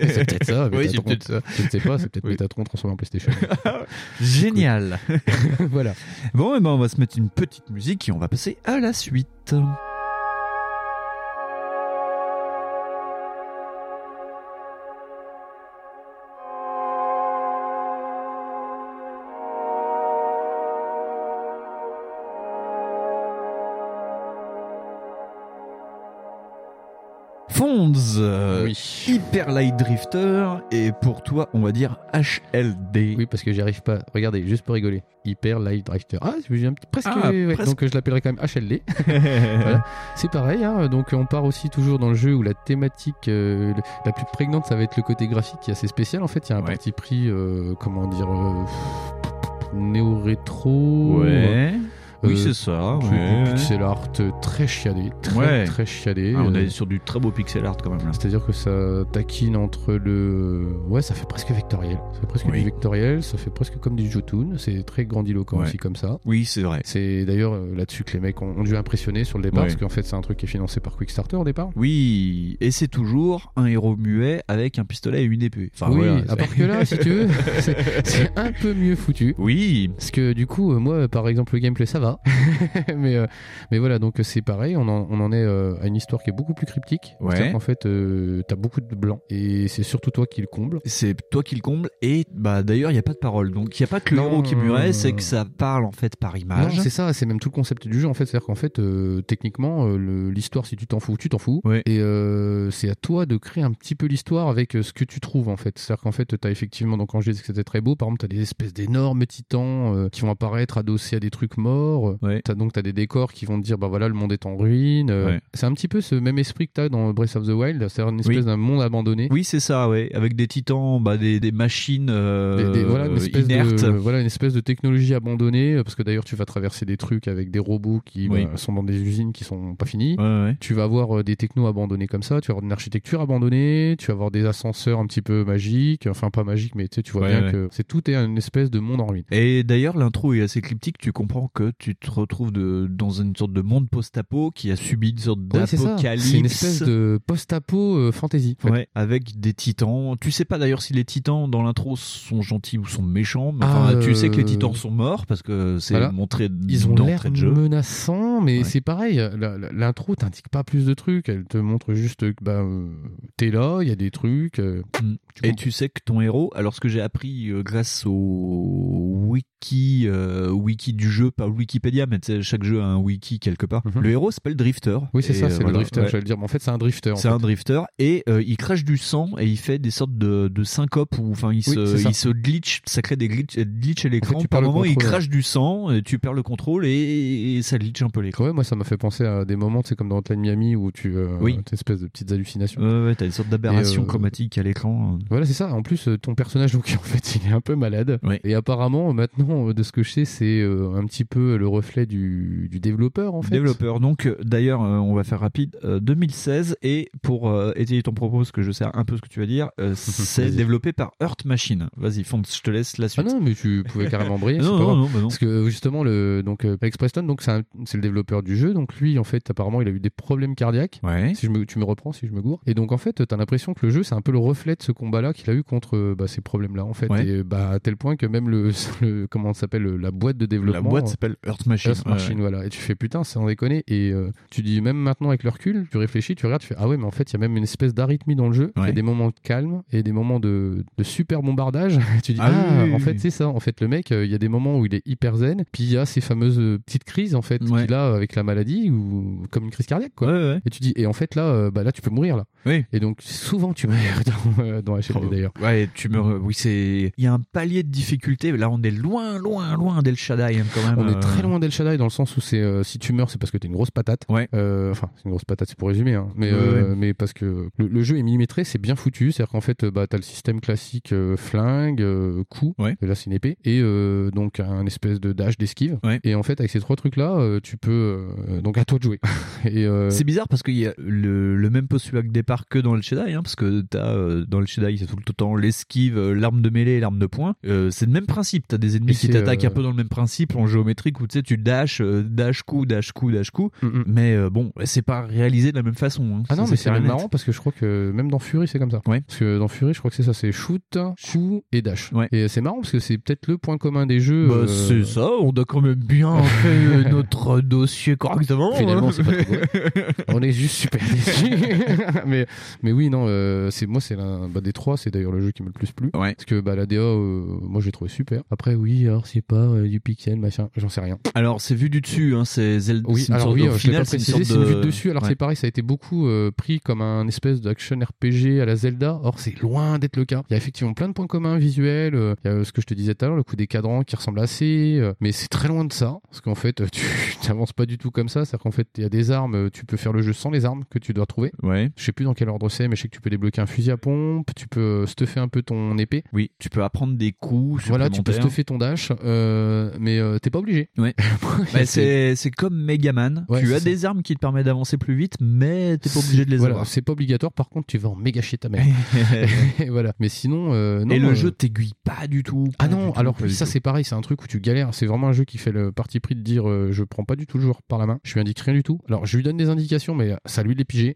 E: c'est peut-être ça,
D: Oui, c'est peut-être ça.
E: Je ne sais pas, c'est peut-être
D: Oui.
E: Métatron transformé en PlayStation.
D: Génial.
E: voilà.
D: Bon, et ben, on va se mettre une petite musique et on va passer à la suite. Euh, Hyper Light Drifter, et pour toi, on va dire HLD.
E: Oui, parce que j'y arrive pas. Regardez, juste pour rigoler. Hyper Light Drifter. Ah, j'ai un petit presque.
D: Ah,
E: ouais,
D: presque.
E: Donc je l'appellerai quand même HLD. Voilà. C'est pareil. hein, Donc on part aussi toujours dans le jeu où la thématique euh, la plus prégnante, ça va être le côté graphique qui est assez spécial. En fait, il y a un parti pris, euh, comment dire, euh, néo-rétro.
D: Ouais. Oui,
E: Euh,
D: c'est ça.
E: du-
D: ouais.
E: du pixel art très chiadé, très
D: Ouais.
E: très chiadé.
D: Ah, on
E: euh,
D: est sur du très beau pixel art quand même là.
E: c'est-à-dire que ça taquine entre le. Ouais, ça fait presque vectoriel. Ça fait presque
D: Oui.
E: du vectoriel, ça fait presque comme du Jotun. C'est très grandiloquent
D: Ouais.
E: aussi comme ça.
D: Oui, c'est vrai.
E: C'est d'ailleurs euh, là-dessus que les mecs ont, dû impressionner sur le départ, parce qu'en fait, c'est un truc qui est financé par Quickstarter au départ.
D: Oui, et c'est toujours un héros muet avec un pistolet et une épée. Enfin,
E: oui,
D: voilà,
E: à part que là, si tu veux, c'est un peu mieux foutu.
D: Oui.
E: Parce que du coup, moi, par exemple, le gameplay, ça va. mais, euh, mais voilà, donc c'est pareil, on en, on en est euh, à une histoire qui est beaucoup plus cryptique.
D: Ouais.
E: C'est-à-dire qu'en fait, euh, t'as beaucoup de blanc, et c'est surtout toi qui le comble.
D: C'est toi qui le comble, et bah d'ailleurs, il n'y a pas de parole. Donc, il n'y a pas que le héros qui
E: euh,
D: c'est que ça parle en fait par
E: Non,
D: image.
E: c'est ça, c'est même tout le concept du jeu en fait. C'est-à-dire qu'en fait, euh, techniquement, euh, l'histoire, si tu t'en fous, tu t'en fous.
D: Ouais.
E: Et euh, c'est à toi de créer un petit peu l'histoire avec euh, ce que tu trouves en fait. C'est-à-dire qu'en fait, tu as effectivement, donc quand je disais que c'était très beau, par exemple, tu as des espèces d'énormes titans euh, qui vont apparaître adossés à des trucs morts.
D: Ouais.
E: T'as donc tu as des décors qui vont te dire, bah voilà, le monde est en ruine. Euh,
D: Ouais.
E: C'est un petit peu ce même esprit que tu as dans Breath of the Wild, c'est-à-dire une espèce
D: Oui.
E: d'un monde abandonné.
D: Oui, c'est ça, ouais. Avec des titans, bah, des, des machines euh,
E: Des- des- voilà, une espèce
D: inertes.
E: de, voilà une espèce de technologie abandonnée euh, parce que d'ailleurs tu vas traverser des trucs avec des robots qui
D: Oui.
E: bah, sont dans des usines qui sont pas finies
D: Ouais,
E: tu vas avoir euh, des technos abandonnés comme ça tu vas avoir une architecture abandonnée tu vas avoir des ascenseurs un petit peu magiques enfin pas magiques mais tu vois bien que c'est tout est une espèce de monde en ruine
D: Et d'ailleurs, l'intro est assez cryptique. Tu comprends que tu te retrouves de, dans une sorte de monde post-apo qui a subi une sorte
E: Ouais,
D: d'apocalypse.
E: c'est une espèce de post-apo euh, fantasy en fait.
D: Ouais, avec des titans. Tu sais pas d'ailleurs si les titans dans l'intro sont gentils ou sont méchants. Mais enfin,
E: Ah,
D: tu sais que les titans sont morts parce que c'est
E: Voilà.
D: montré
E: ils ont l'air menaçants mais
D: Ouais.
E: c'est pareil l'intro t'indique pas plus de trucs elle te montre juste que bah euh, t'es là il y a des trucs euh,
D: Mm.
E: Tu
D: Et tu sais que ton héros, alors ce que j'ai appris euh, grâce au wiki, euh, wiki du jeu, pas Wikipédia, mais tu sais, chaque jeu a un wiki quelque part.
E: Mhm.
D: Le héros s'appelle Drifter.
E: oui c'est ça c'est
D: voilà,
E: le drifter
D: ouais.
E: j'allais le dire mais en fait c'est un drifter en
D: C'est un drifter et euh, il crache du sang et il fait des sortes de, de syncopes ou enfin il,
E: Oui,
D: se, il se glitch, ça crée des glitch, glitch à l'écran.
E: tu
D: Par moment il crache du sang, et tu perds le contrôle et, et ça glitch un peu l'écran.
E: Ouais, moi ça m'a fait penser à des moments, c'est comme dans Hotline Miami où tu
D: Oui.
E: t'as une espèce de petites hallucinations.
D: Ouais, ouais, t'as d'aberrations
E: Et, euh,
D: chromatiques à l'écran.
E: Voilà, c'est ça. En plus, euh, ton personnage, donc en fait, il est un peu malade. Et apparemment, maintenant, euh, de ce que je sais, c'est euh, un petit peu le reflet du, du développeur, en fait.
D: Développeur. Donc, euh, d'ailleurs, euh, on va faire rapide. Euh, 2016, et pour euh, étayer ton propos, parce que je sais un peu ce que tu vas dire, euh, c'est développé par Earth Machine. Vas-y, Fonds, je te laisse la
E: Ah
D: suite.
E: non, mais tu pouvais carrément briller.
D: non, non, non, bah non.
E: Parce que justement, le, donc, euh, Alex Preston, donc, c'est un- c'est le développeur du jeu. Donc, lui, en fait, apparemment, il a eu des problèmes cardiaques.
D: Ouais.
E: Si je me, tu me reprends si je me gourre. Et donc en fait, t'as l'impression que le jeu c'est un peu le reflet de ce combat-là qu'il a eu contre euh, bah, ces problèmes-là en fait.
D: Ouais.
E: Et bah à tel point que même le, le comment s'appelle la boîte de
D: La
E: développement.
D: boîte
E: euh,
D: s'appelle Earth Machine.
E: Earth
D: Ouais,
E: Machine, voilà. Et tu fais putain, c'est sans déconner. Et euh, tu dis même maintenant avec le recul, tu réfléchis, tu regardes, tu fais ah ouais, mais en fait il y a même une espèce d'arythmie dans le jeu. Il y a des moments de calme et des moments de, de super bombardage. tu dis
D: Ah
E: ah,
D: oui,
E: en
D: oui.
E: fait c'est ça. En fait le mec, euh, il y a des moments où il est hyper zen, puis il y a ces fameuses petites crises en fait qu'il a avec la maladie ou comme une crise cardiaque quoi. Et tu dis et en fait là, bah là tu peux mourir là. Et donc souvent tu meurs dans, euh, d'ailleurs.
D: Ouais, tu me. Oui, c'est. Il y a un palier de difficulté. Là, on est loin, loin, loin d'El Shaddai hein, quand même.
E: On est
D: euh.
E: très loin d'El Shaddai dans le sens où c'est euh, si tu meurs c'est parce que t'es une grosse patate.
D: Ouais.
E: Euh, enfin c'est une grosse patate c'est pour résumer hein. mais
D: Ouais,
E: euh,
D: ouais.
E: mais parce que le, le jeu est millimétré c'est bien foutu c'est à dire qu'en fait bah t'as le système classique euh, flingue euh, coup
D: Ouais.
E: et là c'est une épée et euh, donc un espèce de dash d'esquive
D: Ouais.
E: et en fait avec ces trois trucs là tu peux euh, donc à toi de jouer et euh,
D: C'est bizarre parce qu'il y a le, le même postulat de départ que dans le Jedi, hein, parce que t'as euh, dans le Jedi c'est tout le temps l'esquive, euh, l'arme de mêlée l'arme de poing. Euh, c'est le même principe. T'as des ennemis
E: Et
D: qui t'attaquent
E: euh,
D: un peu dans le même principe en géométrique où tu sais tu dash, euh, dash coup, dash coup, dash coup.
E: mm, mm.
D: Mais euh, bon, c'est pas réalisé de la même façon. hein.
E: Ah non,
D: Ça,
E: mais c'est marrant parce que je crois que même dans Fury, c'est comme ça.
D: Ouais.
E: Parce que dans Fury, je crois que c'est ça, c'est shoot, coup et dash.
D: Ouais.
E: Et c'est marrant parce que c'est peut-être le point commun des jeux.
D: Bah,
E: euh,
D: c'est ça, on a quand même bien fait euh, notre dossier correctement.
E: Finalement,
D: hein.
E: c'est pas trop On est juste super déçus. mais, mais oui, non, euh, c'est moi, c'est l'un bah, des c'est d'ailleurs le jeu qui me le plus plu.
D: Ouais.
E: Parce que bah, la DA, euh, moi, j'ai trouvé super. Après, oui, alors c'est pas euh, du pixel, machin, j'en sais rien.
D: Alors c'est vu du dessus, hein, c'est Zelda.
E: Oui, alors
D: sorte
E: oui,
D: de-
E: euh,
D: au
E: je l'ai
D: final, c'est une sorte
E: une vue
D: de-
E: de dessus. Alors
D: Ouais.
E: c'est pareil, ça a été beaucoup euh, pris comme un espèce d'action RPG à la Zelda. Or c'est loin d'être le cas. Il y a effectivement plein de points communs visuels. euh, Il y a euh, ce que je te disais tout à l'heure, le coup des cadrans qui ressemble assez, euh, mais c'est très loin de ça. Parce qu'en fait, tu n'avances pas du tout comme ça. C'est-à-dire qu'en fait, il y a des armes, tu peux faire le jeu sans les armes que tu dois trouver.
D: Ouais.
E: Je sais plus dans quel ordre c'est, mais je sais que tu peux débloquer un fusil à pompe, tu peux euh, stuffer un peu ton épée.
D: Oui, tu peux apprendre des coups.
E: Voilà, tu peux stuffer ton dash, euh, mais euh, t'es pas obligé.
D: Ouais. Bah, c'est c'est comme Megaman.
E: Ouais,
D: tu as
E: ça.
D: des armes qui te permettent d'avancer plus vite, mais t'es pas obligé de les
E: voilà,
D: avoir.
E: c'est pas obligatoire. Par contre, tu vas en méga chier ta mère. Et voilà. Mais sinon, euh, non,
D: Et le
E: euh,
D: jeu t'aiguille pas du tout.
E: Ah non,
D: tout,
E: alors ça c'est pareil, c'est un truc où tu galères. C'est vraiment un jeu qui fait le parti pris de dire je prends pas du tout le joueur par la main, je lui indique rien du tout. Alors je lui donne des indications, mais ça lui les piger.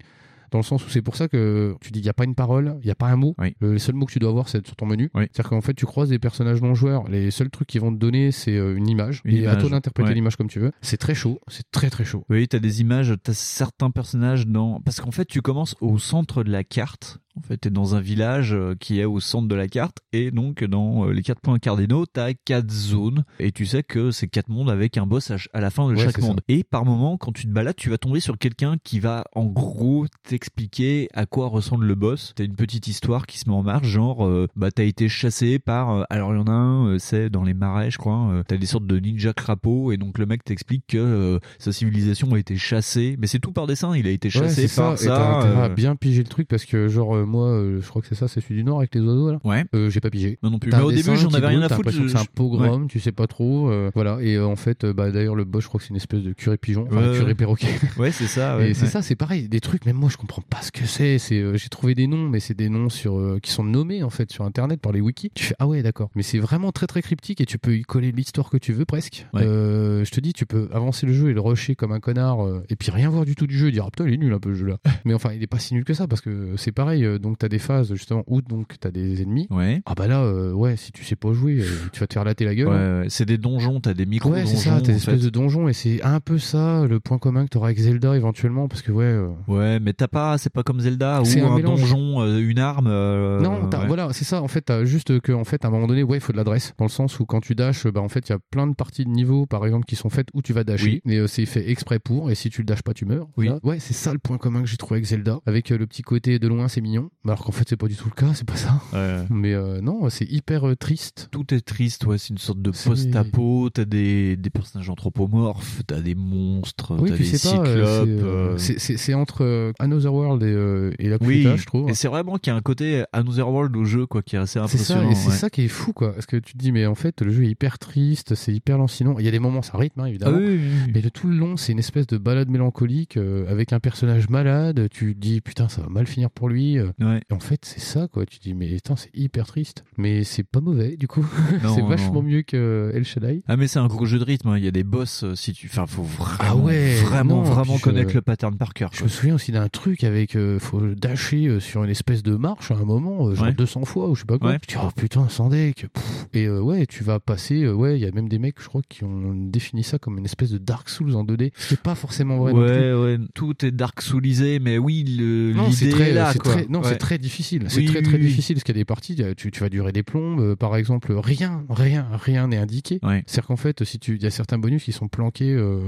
E: Dans le sens où c'est pour ça que tu dis il n'y a pas une parole, il n'y a pas un mot.
D: Oui.
E: Le seul mot que tu dois avoir, c'est sur ton menu.
D: Oui.
E: C'est-à-dire qu'en fait, tu croises des personnages non joueurs. Les seuls trucs qu'ils vont te donner, c'est euh, une image.
D: Une
E: et à toi d'interpréter
D: ouais.
E: l'image comme tu veux. C'est très chaud, c'est très très chaud.
D: Oui, t'as des images, t'as certains personnages dans. Parce qu'en fait, tu commences au centre de la carte. En fait, t'es dans un village euh, qui est au centre de la carte. Et donc, dans euh, les quatre points cardinaux, t'as quatre zones. Et tu sais que c'est quatre mondes avec un boss à, la fin de
E: Ouais,
D: chaque
E: ça.
D: monde. Et par moment, quand tu te balades, tu vas tomber sur quelqu'un qui va, en gros, t'expliquer à quoi ressemble le boss. T'as une petite histoire qui se met en marche, genre, euh, bah, t'as été chassé par. euh, alors, il y en a un, euh, c'est dans les marais, je crois. t'as des sortes de ninja crapauds. Et donc, le mec t'explique que sa civilisation a été chassée. Mais c'est tout par dessin. Il a été
E: Ouais,
D: chassé
E: c'est
D: par
E: ça. Et t'as
D: ça. euh,
E: bien piger le truc parce que, genre, euh, moi, euh, je crois que c'est ça, c'est celui du Nord avec les oiseaux là.
D: Ouais.
E: Euh, j'ai pas pigé.
D: Moi non plus. Mais au début, j'en avais rien à foutre. je-
E: C'est un pogrom, tu sais pas trop. euh, voilà. Et euh, en fait, euh, bah, d'ailleurs, le boss, je crois que c'est une espèce de curé pigeon, enfin, curé perroquet.
D: Ouais, c'est ça. ouais,
E: et c'est ça, c'est pareil. Des trucs, même moi, je comprends pas ce que c'est. C'est, euh, j'ai trouvé des noms, mais c'est des noms sur euh, qui sont nommés en fait sur internet par les wikis. Tu fais ah ouais, d'accord. Mais c'est vraiment très très cryptique et tu peux y coller l'histoire que tu veux presque.
D: Ouais.
E: Euh, je te dis, tu peux avancer le jeu et le rusher comme un connard et puis rien voir du tout du jeu et dire ah, putain, il est nul un peu le jeu là. mais enfin, il est pas si nul que ça parce que c'est pareil. Euh, donc t'as des phases justement où donc t'as des ennemis.
D: Ouais.
E: Ah bah là, euh, ouais, si tu sais pas jouer, euh, tu vas te faire latter la gueule.
D: Ouais,
E: hein.
D: ouais. c'est des donjons, t'as des micro
E: Ouais,
D: donjons.
E: c'est ça, t'as des espèces
D: fait.
E: de donjons et c'est un peu ça le point commun que t'auras avec Zelda éventuellement parce que ouais. euh,
D: Ouais, mais t'as pas, c'est pas comme Zelda où
E: un
D: un, donjon, une arme.
E: Non,
D: ouais.
E: voilà, c'est ça. En fait, t'as juste que, en fait, à un moment donné, ouais, il faut de l'adresse. Dans le sens où quand tu dashes, bah, en fait, il y a plein de parties de niveau, par exemple, qui sont faites où tu vas dasher. Mais c'est fait exprès pour. Et si tu le dashes pas, tu meurs.
D: Oui.
E: Ouais, c'est ça le point commun que j'ai trouvé avec Zelda. Avec le petit côté de loin, c'est mignon. Alors qu'en fait, c'est pas du tout le cas, c'est pas ça.
D: Ouais.
E: Mais euh, non, c'est hyper euh, triste.
D: Tout est triste, ouais, c'est une sorte de post-apo, t'as des, des personnages anthropomorphes, t'as des monstres,
E: Oui,
D: t'as des
E: c'est pas.
D: cyclopes.
E: euh, c'est, euh,
D: euh,
E: entre euh, Another World et, euh, et la
D: Oui,
E: je trouve.
D: et c'est vraiment qu'il y a un côté Another World au jeu, quoi, qui est assez
E: C'est ça,
D: impressionnant.
E: c'est
D: ouais.
E: ça qui est fou, quoi. Parce que tu te dis, mais en fait, le jeu est hyper triste, c'est hyper lancinant. Il y a des moments, ça rythme, hein,
D: Ah
E: évidemment.
D: oui.
E: Mais le tout le long, c'est une espèce de balade mélancolique euh, avec un personnage malade. Tu te dis, putain, ça va mal finir pour lui. euh.
D: Ouais.
E: Et en fait, c'est ça, quoi. Tu dis, mais putain, c'est hyper triste. Mais c'est pas mauvais, du coup. C'est
D: non.
E: vachement mieux que El Shaddai.
D: Ah mais c'est un gros jeu de rythme, hein. il y a des boss euh, si tu enfin faut vraiment
E: Ah ouais,
D: vraiment
E: non,
D: vraiment
E: puis je-
D: connaître le pattern par cœur.
E: Je
D: quoi.
E: me souviens aussi d'un truc avec, euh, faut dasher euh, sur une espèce de marche à un moment, euh, genre
D: Ouais.
E: 200 fois ou je sais pas quoi.
D: Ouais.
E: Tu dis, oh putain, sans deck. Pff. Et euh, ouais, tu vas passer, euh, ouais, il y a même des mecs, je crois, qui ont défini ça comme une espèce de Dark Souls en 2D. Ce qui est pas forcément vrai non plus.
D: Ouais ouais, tout est dark soulisé mais oui le
E: Non, c'est
D: l'idée
E: très,
D: est là quoi.
E: très, non, c'est très difficile. C'est
D: Oui,
E: très très
D: oui.
E: difficile parce qu'il y a des parties, tu, tu vas durer des plombes. euh, Par exemple, rien, rien, rien n'est indiqué.
D: Ouais.
E: C'est-à-dire qu'en fait, si tu, il y a certains bonus qui sont planqués euh,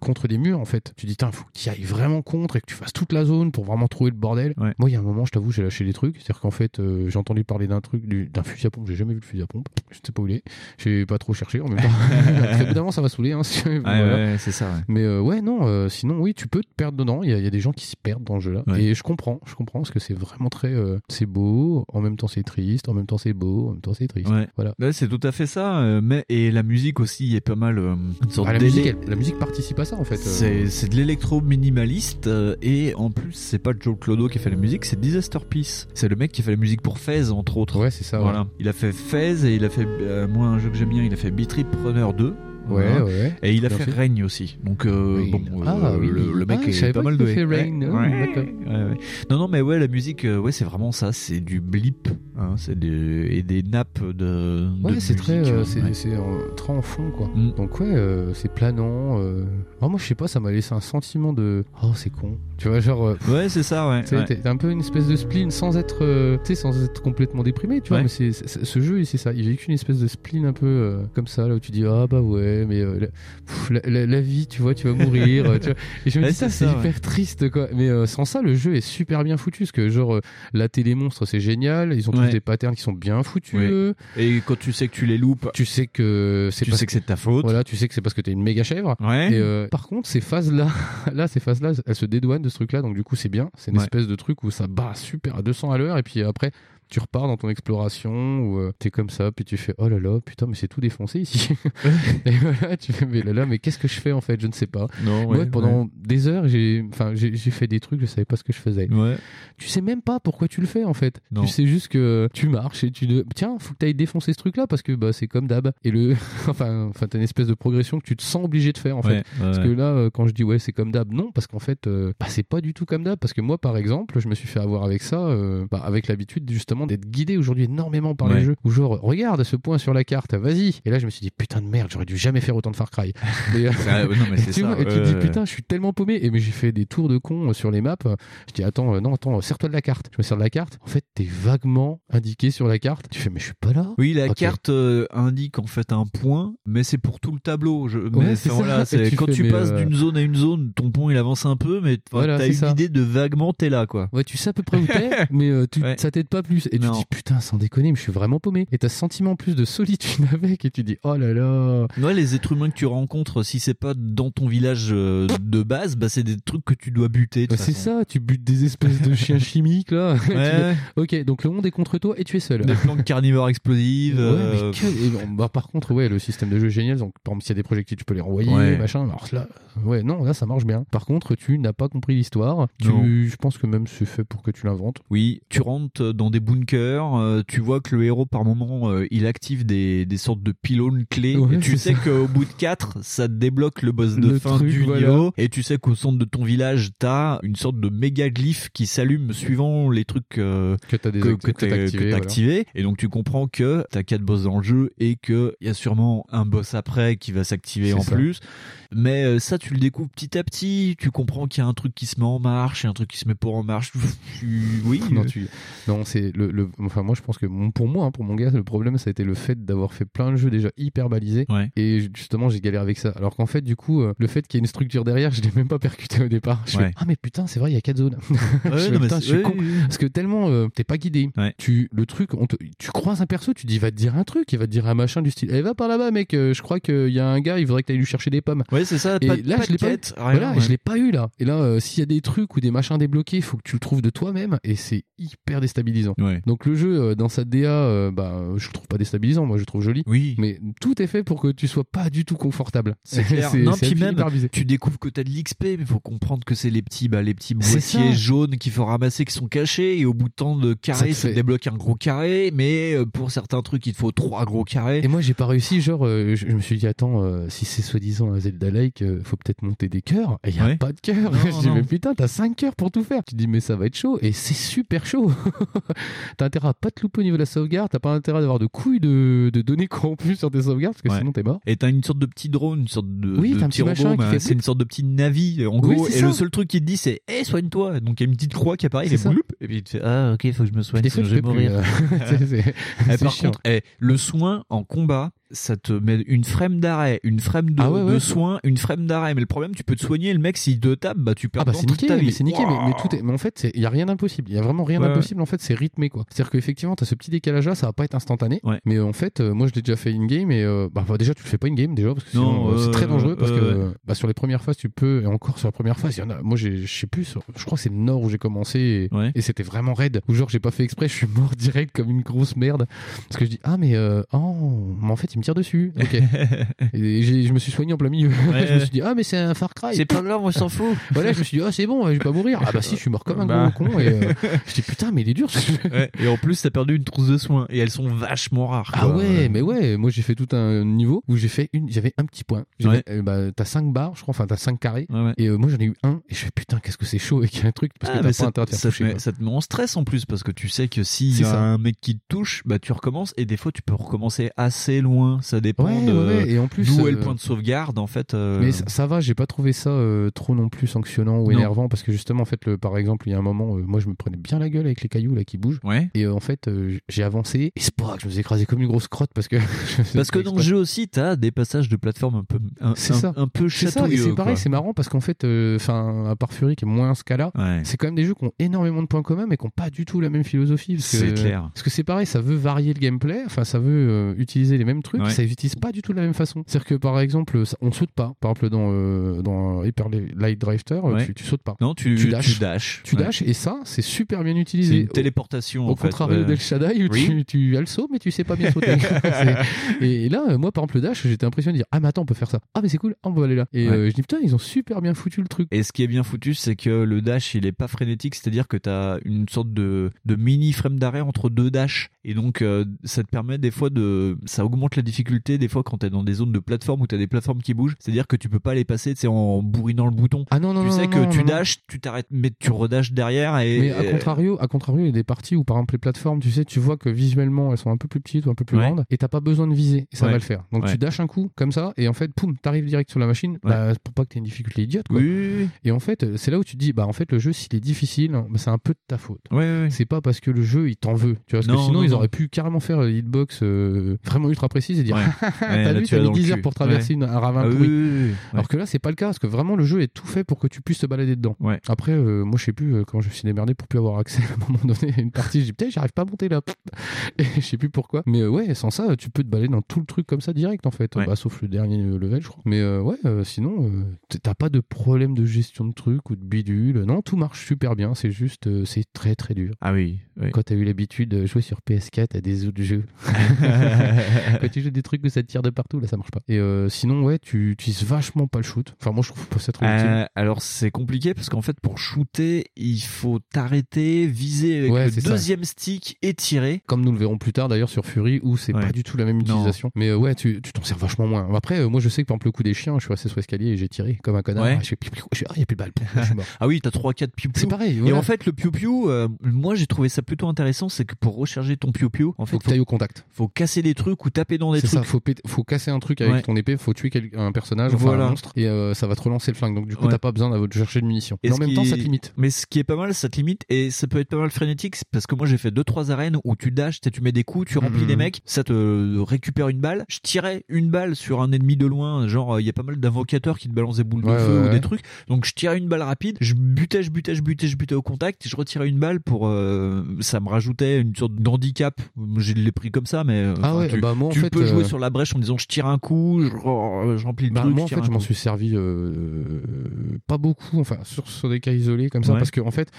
E: contre des murs, en fait. Tu dis, tiens, faut que tu ailles vraiment contre et que tu fasses toute la zone pour vraiment trouver le bordel.
D: Ouais.
E: Moi, il y a un moment, je t'avoue, j'ai lâché des trucs. C'est-à-dire qu'en fait, euh, j'ai entendu parler d'un truc, du- d'un fusil à pompe. J'ai jamais vu le fusil à pompe. Je sais pas où il est. J'ai pas trop cherché en même temps. Moment, ça va saouler. Hein, si- voilà.
D: c'est ça.
E: Mais euh, ouais, non, sinon, oui, tu peux te perdre dedans. Il y, y a des gens qui s'y perdent dans le jeu-là.
D: Ouais.
E: Et je comprends, je comprends, parce que c'est vraiment très. euh, c'est beau, en même temps c'est triste, en même temps c'est beau, en même temps c'est triste.
D: Ouais.
E: Voilà.
D: Là, c'est tout à fait ça. euh, mais et la musique aussi est pas mal. euh, une sorte
E: Ah, la, musique, elle- la musique participe à ça, en fait.
D: C'est de l'électro minimaliste et en plus c'est pas Joe Clodo qui a fait la musique, c'est Disaster Peace. C'est le mec qui a fait la musique pour Fez entre autres.
E: Ouais, c'est ça. ouais.
D: Voilà. Il a fait Fez et il a fait moi un jeu que j'aime bien, il a fait Beat Trip Runner 2.
E: Ouais, ouais.
D: Et il a fait
E: fait.
D: Règne aussi. Donc euh,
E: Oui.
D: bon,
E: Ah,
D: euh,
E: oui,
D: le, mec
E: Ah,
D: est pas mal doué.
E: fait Rain. Ah,
D: ouais. Non non mais ouais la musique euh, ouais c'est vraiment ça, c'est du blip hein, c'est des et des nappes de
E: Ouais,
D: de
E: c'est très, euh,
D: hein,
E: c'est très en fond, quoi.
D: Mm.
E: Donc ouais, c'est planant. Ah, moi, je sais pas, ça m'a laissé un sentiment de. Oh, c'est con. Tu vois, genre. euh,
D: Ouais, c'est ça ouais. Ouais.
E: t'es- t'es un peu une espèce de spleen sans être, euh, tu sais, sans être complètement déprimé, tu vois.
D: Ouais.
E: Mais c'est, ce jeu, c'est ça. Il véhicule une espèce de spleen un peu euh, comme ça, là où tu dis ah bah ouais, mais euh, la, pff, la- la- la vie, tu vois, tu vas mourir. tu vois. Et je me
D: Ouais,
E: dis ça,
D: c'est
E: hyper triste, quoi. Mais sans ça, le jeu est super bien foutu, parce que genre la télé monstre, c'est génial. Ils ont tous
D: Ouais.
E: des patterns qui sont bien foutus.
D: Ouais. Et quand tu sais que tu les loupes,
E: Tu sais que c'est
D: tu sais que c'est de ta faute.
E: voilà, tu sais que c'est parce que t'es une méga chèvre.
D: Ouais.
E: Et par contre, ces phases-là, là, ces phases-là, elles se dédouanent de ce truc-là, donc du coup, c'est bien. C'est une
D: Ouais.
E: espèce de truc où ça bat super à 200 à l'heure, et puis après, tu repars dans ton exploration, où euh, t'es comme ça, puis tu fais oh là là, putain, mais c'est tout défoncé ici. et voilà, tu fais mais là là, mais qu'est-ce que je fais en fait? Je ne sais pas.
D: Non,
E: Moi,
D: ouais,
E: pendant des heures, j'ai, enfin, j'ai fait des trucs, je savais pas ce que je faisais.
D: Ouais.
E: Tu sais même pas pourquoi tu le fais en fait.
D: Non.
E: Tu sais juste que tu marches et tu de... tiens, faut que t'ailles défoncer ce truc là parce que bah c'est comme d'hab. Et le enfin enfin t'as une espèce de progression que tu te sens obligé de faire en fait. Parce que là euh, quand je dis ouais, c'est comme d'hab, non parce qu'en fait euh, bah, c'est pas du tout comme d'hab parce que moi par exemple, je me suis fait avoir avec ça euh, bah, avec l'habitude justement d'être guidé aujourd'hui énormément par
D: Ouais.
E: les jeux où genre regarde ce point sur la carte, vas-y. Et là je me suis dit putain de merde, j'aurais dû jamais faire autant de Far Cry. Et,
D: ouais, non, mais
E: et
D: c'est
E: tu
D: ça.
E: vois, et tu te dis putain, je suis tellement paumé. Et mais j'ai fait des tours de con euh, sur les maps. Je dis attends, euh, non, attends, serre-toi de la carte. Je me sers de la carte. En fait, t'es vaguement indiqué sur la carte. Tu fais mais je suis pas là.
D: Oui, la carte euh, indique en fait un point, mais c'est pour tout le tableau. Je, mais
E: Ouais,
D: voilà,
E: tu
D: quand
E: fais,
D: tu passes
E: euh,
D: d'une zone à une zone, ton point il avance un peu, mais
E: Voilà,
D: t'as une
E: ça.
D: idée de vaguement t'es là quoi.
E: Ouais, tu sais à peu près où t'es, mais euh, tu,
D: Ouais.
E: ça t'aide pas plus. Et tu
D: Non.
E: dis putain, sans déconner, mais je suis vraiment paumé. Et t'as ce sentiment plus de solitude avec. Et tu dis oh là là.
D: Ouais, les êtres humains que tu rencontres, si c'est pas dans ton village euh, de base, bah c'est des trucs que tu dois buter.
E: Bah, c'est ça, tu butes des espèces de chiens chimiques là.
D: Ouais,
E: ok, donc le monde est contre toi et tu es seul.
D: des plantes carnivores explosives.
E: Ouais,
D: euh,
E: mais que- bon, bah, par contre, ouais, le système de jeu est génial. Donc, par exemple, s'il y a des projectiles, tu peux les renvoyer,
D: Ouais.
E: machin. Alors là, ouais, non, là, ça marche bien. Par contre, tu n'as pas compris l'histoire. Tu, je pense que même c'est fait pour que tu l'inventes.
D: Oui, tu rentres dans des bunkers, euh, tu vois que le héros par moment euh, il active des, des sortes de pylônes clés
E: Ouais,
D: et tu sais qu'au bout de 4 ça te débloque le boss de
E: Le
D: fin
E: truc,
D: du
E: voilà.
D: niveau et tu sais qu'au centre de ton village t'as une sorte de méga glyphe qui s'allume suivant les trucs euh,
E: Que t'as
D: que,
E: que,
D: t'as
E: activé. voilà.
D: activé et donc tu comprends que t'as quatre boss dans le jeu et que il y a sûrement un boss après qui va s'activer en
E: ça.
D: plus mais euh, ça tu le découvres petit à petit tu comprends qu'il y a un truc qui se met en marche et un truc qui se met pas en marche oui
E: Non, tu... non c'est le, le- Enfin, moi, je pense que mon- pour moi, hein, pour mon gars, le problème, ça a été le fait d'avoir fait plein de jeux déjà hyper balisés.
D: Ouais.
E: Et justement, j'ai galéré avec ça. Alors qu'en fait, du coup, euh, le fait qu'il y ait une structure derrière, je l'ai même pas percuté au départ. Je
D: Ouais.
E: fais, ah, mais putain, c'est vrai, il y a quatre zones.
D: Ouais, non,
E: putain, je suis con. Parce que tellement euh, t'es pas guidé. Tu le truc, on te- tu croises un perso, tu dis il va te dire un truc, il va te dire un machin du style. Eh va par là-bas mec, euh, je crois qu'il y a un gars, il faudrait que t'ailles lui chercher des pommes.
D: Ouais, c'est ça.
E: Et
D: pas,
E: là,
D: pas
E: je l'ai pas eu.
D: quête, rien,
E: Voilà,
D: ouais.
E: je l'ai pas eu là. Et là, euh, s'il y a des trucs ou des machins débloqués, il faut que tu le trouves de toi-même et c'est hyper déstabilisant.
D: Ouais.
E: Donc le jeu euh, dans sa DA, euh, bah je le trouve pas déstabilisant, moi je le trouve joli.
D: Oui.
E: Mais tout est fait pour que tu sois pas du tout confortable.
D: C'est clair. Non, puis même. Tu découvres que t'as de l'XP, mais faut comprendre que c'est les petits, bah, les petits boîtiers jaunes qu'il faut ramasser qui sont cachés et au bout de temps de carré, ça,
E: fait-
D: débloque un gros carré, mais euh, pour certains trucs, il te faut trois gros carrés.
E: Et moi j'ai pas réussi, genre euh, je, je me suis dit attends, euh, si c'est soi-disant un Zelda-like, euh, faut peut-être monter des cœurs. Et il y a
D: Ouais.
E: pas de cœurs.
D: Non,
E: je dis mais putain, t'as 5 cœurs pour tout faire. Tu dis mais ça va être chaud et c'est super chaud. t'as intérêt à pas te louper au niveau de la sauvegarde, t'as pas intérêt d'avoir de couilles de, de données corrompues sur tes sauvegardes, parce que
D: Ouais.
E: sinon t'es mort.
D: Et t'as une sorte de petit drone, une sorte de,
E: Oui,
D: de petit
E: petit
D: robot, bah, c'est une sorte de petit navi en
E: Oui,
D: gros. Et
E: ça.
D: le seul truc qu'il te dit c'est Eh soigne-toi Donc il y a une petite croix qui apparaît, il fait bloup, et puis il te fait Ah ok, faut que je me soigne, sinon
E: je
D: vais mourir.
E: euh,
D: par contre, le soin en combat, ça te met une frame d'arrêt, une frame de,
E: Ah ouais,
D: de
E: ouais.
D: soin, une frame d'arrêt. Mais le problème, tu peux te soigner, le mec, s'il te tape, bah tu perds
E: Ah bah c'est niqué,
D: ta vie.
E: mais c'est niqué, mais, mais
D: Wouah.
E: tout est, mais en fait il y a rien d'impossible, il y a vraiment rien
D: Ouais,
E: d'impossible. En fait c'est rythmé quoi. C'est-à-dire qu'effectivement t'as ce petit décalage là, ça va pas être instantané.
D: Ouais.
E: Mais en fait euh, moi je l'ai déjà fait in game et euh, bah, bah, déjà tu le fais pas in game déjà parce que
D: Non,
E: sinon, euh, c'est très
D: euh,
E: dangereux parce que
D: euh,
E: euh, bah, sur les premières phases tu peux et encore sur la première phase il y en a. Moi j'ai, je sais plus, sur- je crois que c'est le nord où j'ai commencé et,
D: Ouais.
E: et c'était vraiment raide. Ou genre j'ai pas fait exprès, je suis mort direct comme une grosse merde parce que je dis ah mais euh, oh mais en fait il me tire dessus. Ok. et j'ai- je me suis soigné en plein milieu.
D: Ouais,
E: je me suis dit ah mais c'est un Far Cry.
D: C'est pas grave, on s'en fout.
E: Voilà, je me suis dit, ah, c'est bon, je vais pas mourir. Ah, bah si, je suis mort comme un
D: Bah.
E: gros con. Et euh, je dis, putain, mais il est dur.
D: Ouais. Et en plus, t'as perdu une trousse de soins. Et elles sont vachement rares.
E: Ah ouais, mais ouais, moi j'ai fait tout un niveau où j'ai fait une, j'avais un petit point. J'avais- euh, bah, t'as 5 barres, je crois, enfin t'as 5 carrés.
D: Ouais, ouais.
E: Et euh, moi j'en ai eu un, et je fais putain, qu'est-ce que c'est chaud et qu'il y a un truc, parce
D: Ah,
E: que
D: mais
E: t'as
D: ça,
E: pas intérêt de te
D: ça
E: faire
D: te
E: toucher.
D: met,
E: quoi.
D: ça te met en stress en plus parce que tu sais que s'il y
E: C'est
D: a
E: ça.
D: un mec qui te touche, bah tu recommences et des fois tu peux recommencer assez loin. Ça dépend
E: Ouais,
D: de
E: ouais, ouais, et en plus,
D: d'où est le
E: euh,
D: point de sauvegarde en fait. euh,
E: Mais ça, ça va, j'ai pas trouvé ça euh, trop non plus sanctionnant ou
D: Non.
E: énervant parce que justement, en fait, le, par exemple, il y a un moment, euh, moi je me prenais bien la gueule avec les cailloux là qui bougent.
D: Ouais.
E: Et euh, en fait, euh, j'ai avancé et c'est pas que je me suis écrasé comme une grosse crotte parce que.
D: Parce que dans le jeu aussi, t'as des passages de plateforme un peu, un,
E: C'est ça.
D: un peu chatouilleux.
E: c'est pareil, c'est marrant parce qu'en fait, euh, enfin, à part Fury qui est moins ce cas-là,
D: Ouais.
E: c'est quand même des jeux qui ont énormément de points communs mais qui n'ont pas du tout la même philosophie.
D: C'est clair.
E: Parce que c'est pareil, ça veut varier le gameplay, enfin, ça veut utiliser les mêmes trucs,
D: Ouais.
E: ça les utilise pas du tout de la même façon. C'est-à-dire que par exemple, on saute pas. Par exemple, dans, euh, dans Hyper Light Drifter,
D: Ouais.
E: tu, tu sautes pas.
D: Non, tu,
E: Tu dashes.
D: Tu dashes.
E: Tu dashes et ça, c'est super bien
D: C'est
E: utilisé.
D: une téléportation
E: Au
D: en fait.
E: contraire
D: ouais.
E: d'El Shaddai où
D: Oui.
E: tu, tu as le saut mais tu sais pas bien sauter. Et, et là, moi par exemple le dash, j'étais impressionné de dire ah mais attends on peut faire ça. Ah mais c'est cool, ah, on peut aller là. Et
D: Ouais.
E: euh, je dis putain ils ont super bien foutu le truc.
D: Et ce qui est bien foutu, c'est que le dash, il est pas frénétique, c'est-à-dire que tu as une sorte de, de mini frame d'arrêt entre deux dashs. Et donc, euh, ça te permet des fois de. Ça augmente la difficulté des fois quand tu es dans des zones de plateforme où tu as des plateformes qui bougent. C'est-à-dire que tu peux pas les passer en bourrinant le bouton.
E: Ah non non
D: tu
E: non,
D: sais
E: non,
D: que
E: non,
D: tu dashes, tu t'arrêtes, mais tu redashes derrière. Et,
E: Mais à contrario, à contrario, il y a des parties où par exemple les plateformes, tu sais, tu vois que visuellement elles sont un peu plus petites ou un peu plus
D: Ouais.
E: grandes et t'as pas besoin de viser et ça
D: Ouais.
E: va le faire. Donc
D: Ouais.
E: tu dashes un coup comme ça et en fait, poum, t'arrives direct sur la machine bah, pour pas que t'aies une difficulté idiote. Quoi.
D: Oui.
E: Et en fait, c'est là où tu te dis, bah en fait le jeu s'il est difficile, bah, c'est un peu de ta faute. C'est pas parce que le jeu il t'en veut, tu vois, parce
D: Non,
E: que sinon
D: non,
E: ils
D: non.
E: auraient pu carrément faire une hitbox euh, vraiment ultra précise et dire, t'as vu,
D: tu as
E: t'as mis
D: dans le
E: 10 heures pour traverser une- un ravin
D: Ah oui,
E: pourri.
D: oui, oui, oui.
E: Alors que là, c'est pas le cas, parce que vraiment, le jeu est tout fait pour que tu puisses te balader dedans. Après, euh, moi, je sais plus euh, comment je me suis démerdé pour plus avoir accès à un moment donné à une partie. Je dis, putain, j'arrive pas à monter là. Et je sais plus pourquoi. Mais euh, ouais, sans ça, tu peux te balader dans tout le truc comme ça direct, en fait.
D: Ouais.
E: Bah, sauf le dernier level, je crois. Mais euh, ouais, euh, sinon, t'as pas de problème de gestion de trucs ou de bidule. Non, tout marche super bien. C'est juste, c'est très très dur.
D: Ah oui. oui.
E: Quand t'as eu l'habitude de jouer sur PS4 à des autres jeux, quand tu joues des trucs où ça te tire de partout, là ça marche pas. Et sinon, ouais, tu utilises vachement pas le shoot. Enfin, moi je trouve pas ça trop utile.
D: Alors c'est compliqué parce qu'en fait pour shooter il faut t'arrêter, viser avec
E: Ouais,
D: le. Deuxième stick et tirer.
E: Comme nous le verrons plus tard d'ailleurs sur Fury où c'est
D: Ouais.
E: pas du tout la même utilisation. Mais euh, ouais, tu t'en sers vachement moins. Après, euh, moi je sais que par exemple le coup des chiens, je suis resté sur l'escalier et j'ai tiré comme un connard.
D: Ouais.
E: Je fais piou, piou, je fais, ah, y a plus de balles. Je suis mort.
D: Ah oui, t'as 3-4 piou
E: C'est pareil.
D: Et en fait, le piou-piou, euh, moi j'ai trouvé ça plutôt intéressant, c'est que pour recharger ton piou-piou, en fait,
E: faut que t'ailles au contact.
D: faut casser des trucs ou taper dans des
E: C'est
D: trucs.
E: ça, faut, faut casser un truc avec
D: Ouais.
E: ton épée, faut tuer quel- un personnage, enfin
D: Voilà.
E: un monstre, et euh, ça va te relancer le flingue. Donc du coup,
D: Ouais.
E: t'as pas besoin de chercher de munitions.
D: Et
E: Mais en même temps,
D: est-
E: ça te limite.
D: Mais ce qui est pas mal, ça te limite et ça peut être pas mal frénétique parce que moi j'ai fait deux trois arènes où tu dashes, tu mets des coups, tu remplis
E: Mhm.
D: les mecs, ça te récupère une balle. Je tirais une balle sur un ennemi de loin, genre il y a pas mal d'invocateurs qui te balancent des boules de feu
E: ouais,
D: ou des trucs. Donc je tirais une balle rapide, je butais, je butais, je butais, je butais au contact, je retirais une balle pour euh, ça me rajoutait une sorte d'handicap. Je l'ai pris comme ça mais euh,
E: Ah
D: enfin,
E: ouais,
D: tu,
E: bah moi en
D: tu
E: fait,
D: peux jouer
E: euh,
D: sur la brèche en disant je tire un coup, je, je remplis le
E: Bah,
D: truc,
E: moi, en fait, je m'en suis servi euh, pas beaucoup, enfin, sur, sur des cas isolés comme ça, parce que, en fait,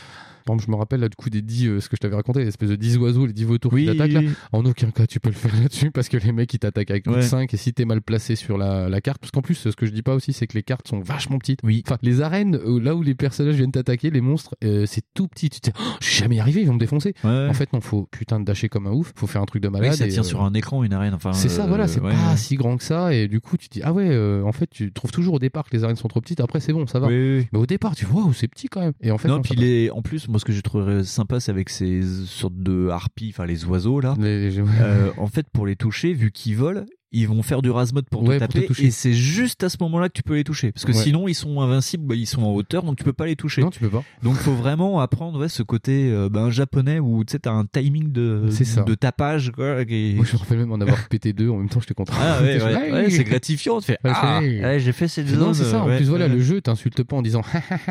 E: par exemple, je me rappelle là, du coup des 10, euh, ce que je t'avais raconté, l'espèce de 10 oiseaux, les 10 vautours
D: Oui,
E: qui t'attaquent là.
D: oui.
E: En aucun cas, tu peux le faire là-dessus, parce que les mecs, ils t'attaquent avec
D: Ouais.
E: 5, et si t'es mal placé sur la, la carte, parce qu'en plus, ce que je dis pas aussi, c'est que les cartes sont vachement petites.
D: Oui.
E: Enfin, les arènes, euh, là où les personnages viennent t'attaquer, les monstres, euh, c'est tout petit. Tu te dis, oh, je suis jamais arrivé, ils vont me défoncer.
D: Ouais.
E: En fait, non, faut putain de dasher comme un ouf, faut faire un truc de malade.
D: ça
E: et,
D: tient
E: euh,
D: sur un écran une arène. Enfin,
E: c'est ça,
D: euh,
E: voilà, c'est
D: ouais,
E: pas si grand que ça, et du coup, tu te dis, ah ouais, euh, en fait, tu trouves toujours au départ que les arènes sont trop petites, après, c'est bon, ça va. Mais au départ, tu vois, waouh, c'est petit quand même. Et en fait,
D: non,
E: non,
D: puis les... en plus, moi ce que j'ai trouvé sympa, c'est avec ces sortes de harpies, enfin les oiseaux là.
E: Les- les-
D: Euh, en fait, pour les toucher, vu qu'ils volent, ils vont faire du rasmode pour
E: Ouais,
D: te
E: pour te
D: taper, et c'est juste à ce moment-là que tu peux les toucher, parce que
E: Ouais.
D: sinon ils sont invincibles, bah, ils sont en hauteur, donc tu peux pas les toucher.
E: Non, tu peux pas.
D: Donc faut vraiment apprendre ouais, ce côté euh, ben, japonais où tu sais t'as un timing de de tapage quoi.
E: Moi, je me rappelle même en avoir pété deux en même temps, j'étais content.
D: Ah ouais,
E: Je
D: ouais,
E: fais,
D: ouais, c'est gratifiant. Tu fais ah j'ai fait cette zone.
E: Non, c'est ça. En plus, voilà, le jeu t'insulte pas en disant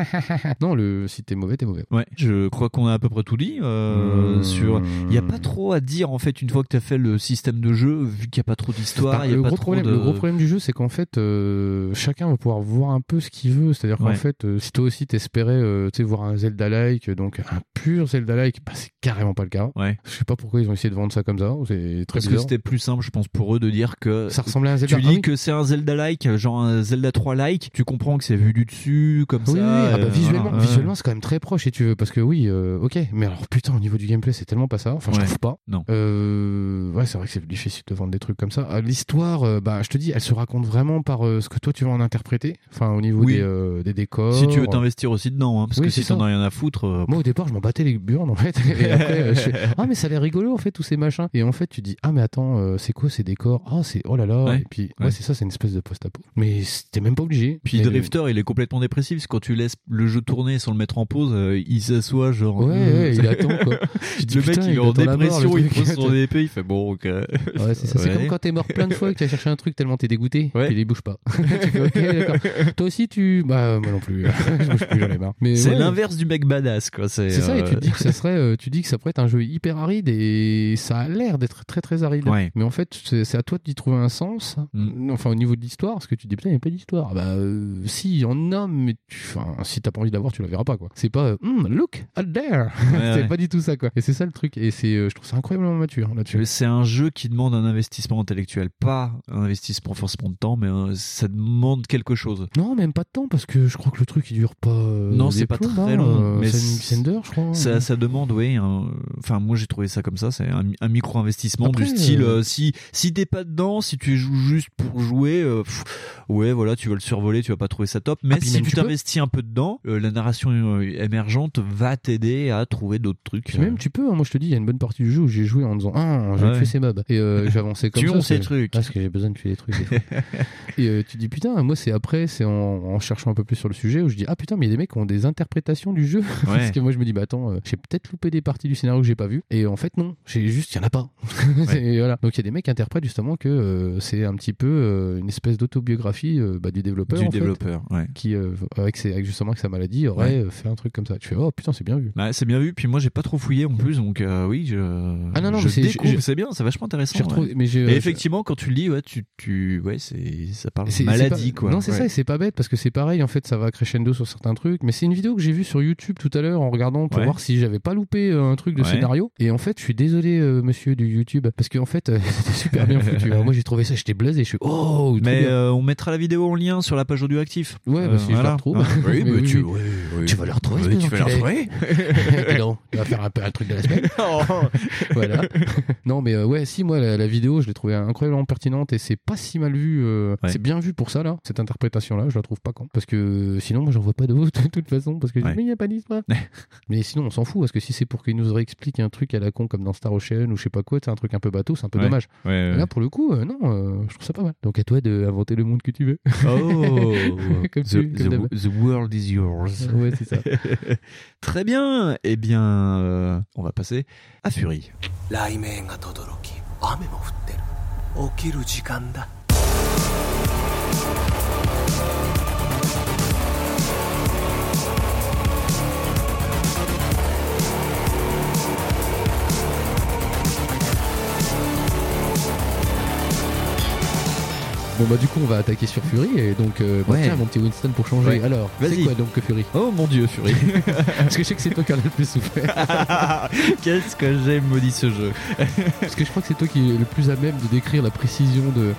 E: non, le si t'es mauvais, t'es mauvais.
D: Ouais, je crois qu'on a à peu près tout dit euh,
E: Mmh.
D: sur. Il y a pas trop à dire en fait une fois que t'as fait le système de jeu, vu qu'il y a pas trop d'histoire. A
E: le, gros problème,
D: de...
E: le gros problème du jeu, c'est qu'en fait, euh, chacun va pouvoir voir un peu ce qu'il veut. C'est-à-dire qu'en fait, euh, si toi aussi t'espérais euh, voir un Zelda-like, donc un pur Zelda-like, bah, c'est carrément pas le cas.
D: Ouais.
E: Je sais pas pourquoi ils ont essayé de vendre ça comme ça. C'est très
D: Parce que c'était plus simple, je pense, pour eux de dire que
E: Ça ressemblait à un Zelda.
D: tu
E: Ah
D: dis
E: oui.
D: que c'est un Zelda-like, genre un Zelda 3-like, tu comprends que c'est vu du dessus, comme
E: Oui,
D: ça.
E: oui. Ah bah,
D: euh,
E: visuellement,
D: voilà.
E: visuellement c'est quand même très proche si tu veux. Parce que oui, euh, ok, mais alors putain, au niveau du gameplay, c'est tellement pas ça. Enfin, je trouve pas.
D: Non.
E: Euh, ouais, c'est vrai que c'est difficile de vendre des trucs comme ça. Ah, L'histoire, euh, bah, je te dis, elle se raconte vraiment par euh, ce que toi tu vas en interpréter. Enfin, au niveau
D: Oui.
E: des, euh, des décors.
D: Si tu veux t'investir aussi dedans, hein, parce
E: Oui,
D: que si t'en as rien à foutre. euh,
E: Moi au départ je m'en battais les burnes en fait et après euh, je fais, ah mais ça a l'air rigolo en fait tous ces machins et en fait tu dis ah mais attends euh, c'est quoi ces décors? Ah c'est oh là là
D: Ouais.
E: et puis ouais,
D: Ouais.
E: c'est ça c'est une espèce de post-apo mais c'était même pas obligé
D: Puis
E: Mais le-
D: Drifter, il est complètement dépressif. Parce que quand tu laisses le jeu tourner sans le mettre en pause, euh, il s'assoit genre.
E: ouais, ouais il attend quoi dis,
D: le mec, il est en
E: mort,
D: dépression, il pose son épée, il fait bon, ok.
E: Ouais, c'est ça. C'est comme quand t'es mort plein de fois que t'as cherché un truc tellement t'es dégoûté,
D: Ouais.
E: puis il bouge pas. tu fais, ok, d'accord. Toi aussi, tu. Bah, moi non plus. je bouge plus, j'en ai marre. Mais
D: C'est
E: ouais.
D: l'inverse du mec badass, quoi. C'est
E: C'est ça, et tu
D: euh,
E: te dis que ça serait, euh, tu dis que ça pourrait être un jeu hyper aride et ça a l'air d'être très très aride.
D: Ouais.
E: Mais en fait, c'est c'est à toi d'y trouver un sens.
D: Mm.
E: Enfin, au niveau de l'histoire, parce que tu te dis putain, il n'y a pas d'histoire. Bah, euh, si, il y en a, mais tu, enfin, si t'as pas envie de la voir, tu la verras pas, quoi. C'est pas, euh, Hmm, look out there. c'est
D: ouais.
E: pas du tout ça, quoi. Et c'est ça le truc. Et c'est, euh, je trouve ça incroyablement mature là-dessus.
D: C'est un jeu qui demande un investissement intellectuel, pas un investissement forcément de temps, mais euh, ça demande quelque chose.
E: Non, même pas de temps, parce que je crois que le truc il dure pas. euh,
D: Non, c'est pas
E: plombs,
D: très
E: hein,
D: long,
E: euh,
D: mais
E: c'est une dizaine je crois.
D: Ça, ça demande, oui. Enfin, moi j'ai trouvé ça comme ça. C'est un, un micro-investissement du style.
E: euh,
D: si si t'es pas dedans, si tu joues juste pour jouer, euh, pff, ouais, voilà, tu vas le survoler, tu vas pas trouver ça top. Mais
E: Ah, puis
D: si tu t'investis un peu dedans, euh, la narration émergente va t'aider à trouver d'autres trucs.
E: Même tu peux, hein, moi je te dis, il y a une bonne partie du jeu où j'ai joué en disant Ah, j'ai
D: Ouais.
E: fait ces mobs. Et avancé comme
D: Tu
E: ça.
D: ces
E: c'est-
D: trucs.
E: Parce que j'ai besoin de tuer des trucs des fois. et euh, tu dis putain, moi c'est après, c'est en, en cherchant un peu plus sur le sujet où je dis ah putain, mais il y a des mecs qui ont des interprétations du jeu. Parce que moi je me dis bah attends, euh, j'ai peut-être loupé des parties du scénario que j'ai pas vu. Et en fait non, j'ai juste, il y en a pas. C'est- voilà. Donc il y a des mecs qui interprètent justement que euh, c'est un petit peu une espèce d'autobiographie bah, du développeur.
D: du
E: en fait,
D: développeur, ouais.
E: qui avec, ses- avec justement avec sa maladie aurait fait un truc comme ça. Tu fais oh putain, c'est bien vu.
D: Ouais, c'est bien vu. Puis moi j'ai pas trop fouillé en plus, donc oui, je.
E: Ah non, non,
D: je
E: c'est-
D: découvre,
E: j'ai-
D: c'est bien, c'est vachement intéressant. Ouais.
E: mais
D: Et effectivement, quand tu le lis, ouais, tu, tu, ouais, c'est, ça parle de maladie,
E: pas-
D: quoi.
E: Non, c'est
D: Ouais.
E: ça, et c'est pas bête parce que c'est pareil, en fait, ça va crescendo sur certains trucs. Mais c'est une vidéo que j'ai vue sur YouTube tout à l'heure en regardant pour
D: Ouais.
E: voir si j'avais pas loupé euh, un truc de
D: Ouais.
E: scénario. Et en fait, je suis désolé, euh, monsieur du YouTube, parce qu'en fait, euh, c'était super bien foutu. Alors, moi, j'ai trouvé ça, j'étais blasé, je suis oh,
D: Mais euh, on mettra la vidéo en lien sur la page audioactif.
E: Ouais, bah, si je la retrouve.
D: Hein oui,
E: Mais
D: bah,
E: oui,
D: tu,
E: oui. Tu vas le retrouver, ce
D: tu vas
E: enculé.
D: retrouver.
E: Donc, tu vas faire un peu un truc de la semaine. Voilà. Non, mais ouais, si, moi, la, la vidéo, je l'ai trouvée incroyablement pertinente et c'est pas si mal vu. euh,
D: Ouais.
E: C'est bien vu pour ça, là. Cette interprétation-là, je la trouve pas con. Parce que euh, sinon, moi, j'en vois pas d'autre, de toute façon. Parce que je dis,
D: Ouais.
E: mais il n'y a pas d'histoire. mais sinon, on s'en fout. Parce que si c'est pour qu'ils nous réexpliquent un truc à la con comme dans Star Ocean ou je sais pas quoi, c'est un truc un peu bateau, c'est un peu
D: Ouais.
E: dommage.
D: Ouais, ouais.
E: Et Là, pour le coup, euh, non, euh, je trouve ça pas mal. Donc à toi d'inventer le monde que tu veux.
D: Oh,
E: Comme
D: the,
E: tu- comme
D: the-
E: d'hab.
D: the world is yours.
E: Ouais, c'est ça.
D: Très bien. Eh bien, euh, on va passer à Fury.
I: 雷鳴が轟き雨も降ってる 起きる時間だ。
E: Bon, bah, du coup, on va attaquer sur Fury. Et donc, euh, bah,
D: Ouais.
E: tiens, mon petit Winston pour changer.
D: Ouais.
E: Alors, c'est quoi donc que Fury?
D: Oh mon dieu, Fury.
E: Parce que je sais que c'est toi qui en as le plus souffert.
D: Qu'est-ce que j'aime maudit ce jeu.
E: Parce que je crois que c'est toi qui es le plus à même de décrire la précision de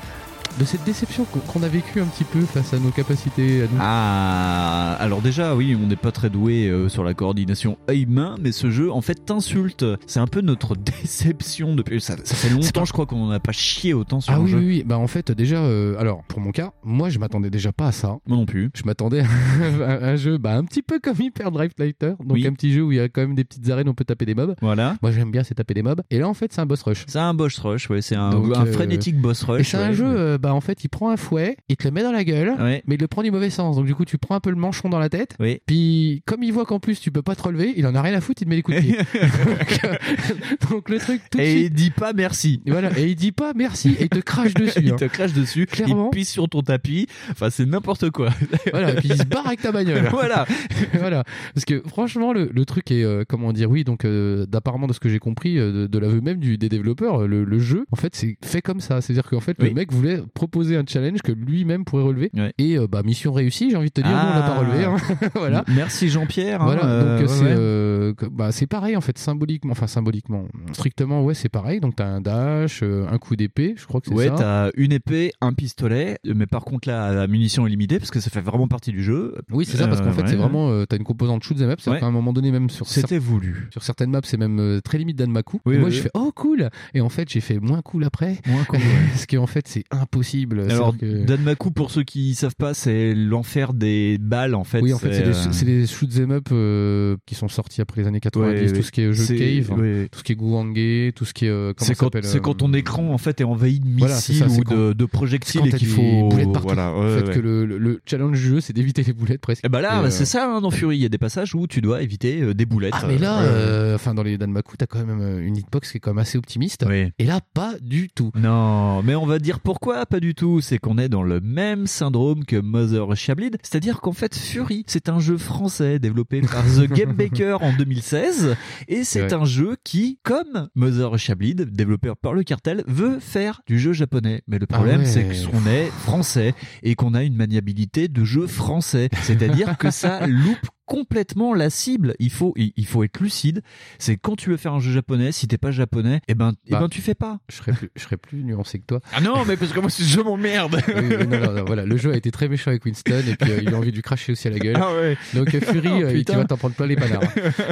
E: de cette déception qu'on a vécue un petit peu face à nos capacités à nous.
D: Ah, alors déjà, oui, on n'est pas très doué euh, sur la coordination œil-main, mais ce jeu, en fait, t'insulte. C'est un peu notre déception depuis. Ça, ça fait longtemps, je crois, qu'on n'en a pas chié autant sur
E: Ah
D: un
E: oui,
D: jeu.
E: oui, oui. Bah en fait, déjà, euh, alors pour mon cas, moi je m'attendais déjà pas à ça.
D: Moi non plus.
E: Je m'attendais à un jeu, bah un petit peu comme Hyper Drive Fighter, donc
D: Oui.
E: un petit jeu où il y a quand même des petites arènes, on peut taper des mobs.
D: Voilà.
E: Moi j'aime bien, c'est taper des mobs. Et là en fait, c'est un boss rush.
D: C'est un boss rush, ouais. C'est un,
E: Donc,
D: un
E: euh,
D: frénétique boss rush.
E: Et c'est un
D: ouais.
E: jeu, euh, bah en fait, il prend un fouet, il te le met dans la gueule,
D: Ouais.
E: mais il le prend du mauvais sens. Donc du coup, tu prends un peu le manchon dans la tête.
D: Oui.
E: Puis comme il voit qu'en plus tu peux pas te relever, il en a rien à foutre, il te met les coups de pied. donc, euh, donc, le truc tout de
D: Et
E: suite.
D: il dit pas merci.
E: Et voilà, et il dit pas merci et il te crache dessus.
D: il
E: hein.
D: te crache dessus,
E: Clairement.
D: il pisse sur ton tapis. Enfin, c'est n'importe quoi.
E: Voilà, et puis il se barre avec ta bagnole.
D: voilà.
E: voilà. Parce que franchement, le, le truc est, euh, comment dire, oui, donc euh, d'apparemment de ce que j'ai compris, euh, de, de l'aveu même du, des développeurs, le, le jeu, en fait, c'est fait comme ça. C'est-à-dire qu'en fait,
D: Oui.
E: le mec voulait proposer un challenge que lui-même pourrait relever.
D: Ouais.
E: Et euh, bah, mission réussie, j'ai envie de te dire, nous, on l'a pas
D: Ah.
E: relevé. hein. voilà.
D: Merci Jean-Pierre. hein,
E: Voilà,
D: euh,
E: donc
D: ouais,
E: c'est
D: ouais.
E: euh, bah, pareil en fait symboliquement, enfin symboliquement, strictement ouais c'est pareil. Donc t'as un dash, euh, un coup d'épée, je crois que c'est
D: Ouais,
E: ça.
D: t'as une épée, un pistolet, mais par contre là, la munition est limitée parce que ça fait vraiment partie du jeu.
E: Oui c'est ça parce qu'en
D: Euh,
E: fait
D: ouais.
E: c'est vraiment euh, t'as une composante shoot 'em up, c'est
D: Ouais.
E: qu'à un moment donné même sur
D: C'était voulu.
E: sur certaines maps c'est même euh, très limite d'Anmaku.
D: Oui,
E: moi je fais oh cool et en fait j'ai fait moins cool après
D: Moins cool.
E: parce qu'en fait c'est impossible.
D: Alors,
E: C'est-à-dire que-
D: Danmaku, pour ceux qui savent pas, c'est l'enfer des balles en fait.
E: oui, en fait, c'est des,
D: euh,
E: des shoot 'em up euh, qui sont sortis après les années 90,
D: Ouais,
E: tout ce qui est jeu
D: C'est-
E: cave, hein, tout ce qui est Gouangé, tout ce qui est euh, ça
D: quand,
E: s'appelle
D: c'est
E: euh,
D: quand ton écran en fait est envahi de
E: Voilà,
D: missiles
E: ça,
D: ou
E: quand-
D: de, projectiles
E: quand
D: et qu'il
E: des
D: faut
E: boulettes partout.
D: voilà
E: En
D: ouais,
E: fait,
D: ouais.
E: que le, le- le challenge du jeu, c'est d'éviter les boulettes presque.
D: Et bah là,
E: Et,
D: bah,
E: euh,
D: c'est ça hein, dans Fury, il y a des passages où tu dois éviter euh, des boulettes.
E: Ah mais là,
D: Euh,
E: euh, enfin dans les Danmaku, t'as quand même euh, une hitbox qui est quand même assez optimiste. Et là, pas du tout.
D: Non, mais on va dire pourquoi pas du tout. C'est qu'on est dans le même syndrome que Mother Shablid. C'est-à-dire qu'en fait, Fury, c'est un jeu français développé par The Game Baker en 2016. Et c'est un jeu qui, comme Mother Shablid, développé par le cartel, veut faire du jeu japonais. Mais le problème,
E: Ah ouais.
D: c'est qu'on est français et qu'on a une maniabilité de jeu français. C'est-à-dire que ça loupe complètement la cible. Il faut, il, il faut être lucide. C'est quand tu veux faire un jeu japonais, si t'es pas japonais, eh ben, eh
E: Bah.
D: ben, tu fais pas.
E: Je serais plus, je serais plus nuancé que toi.
D: Ah non, mais parce que moi, ce jeu m'emmerde.
E: Oui, oui, non, non, non, voilà, le jeu a été très méchant avec Winston et puis euh, il a envie de lui cracher aussi à la gueule.
D: Ah ouais.
E: Donc euh, Fury,
D: Oh,
E: euh, tu vas t'en prendre plein les panards.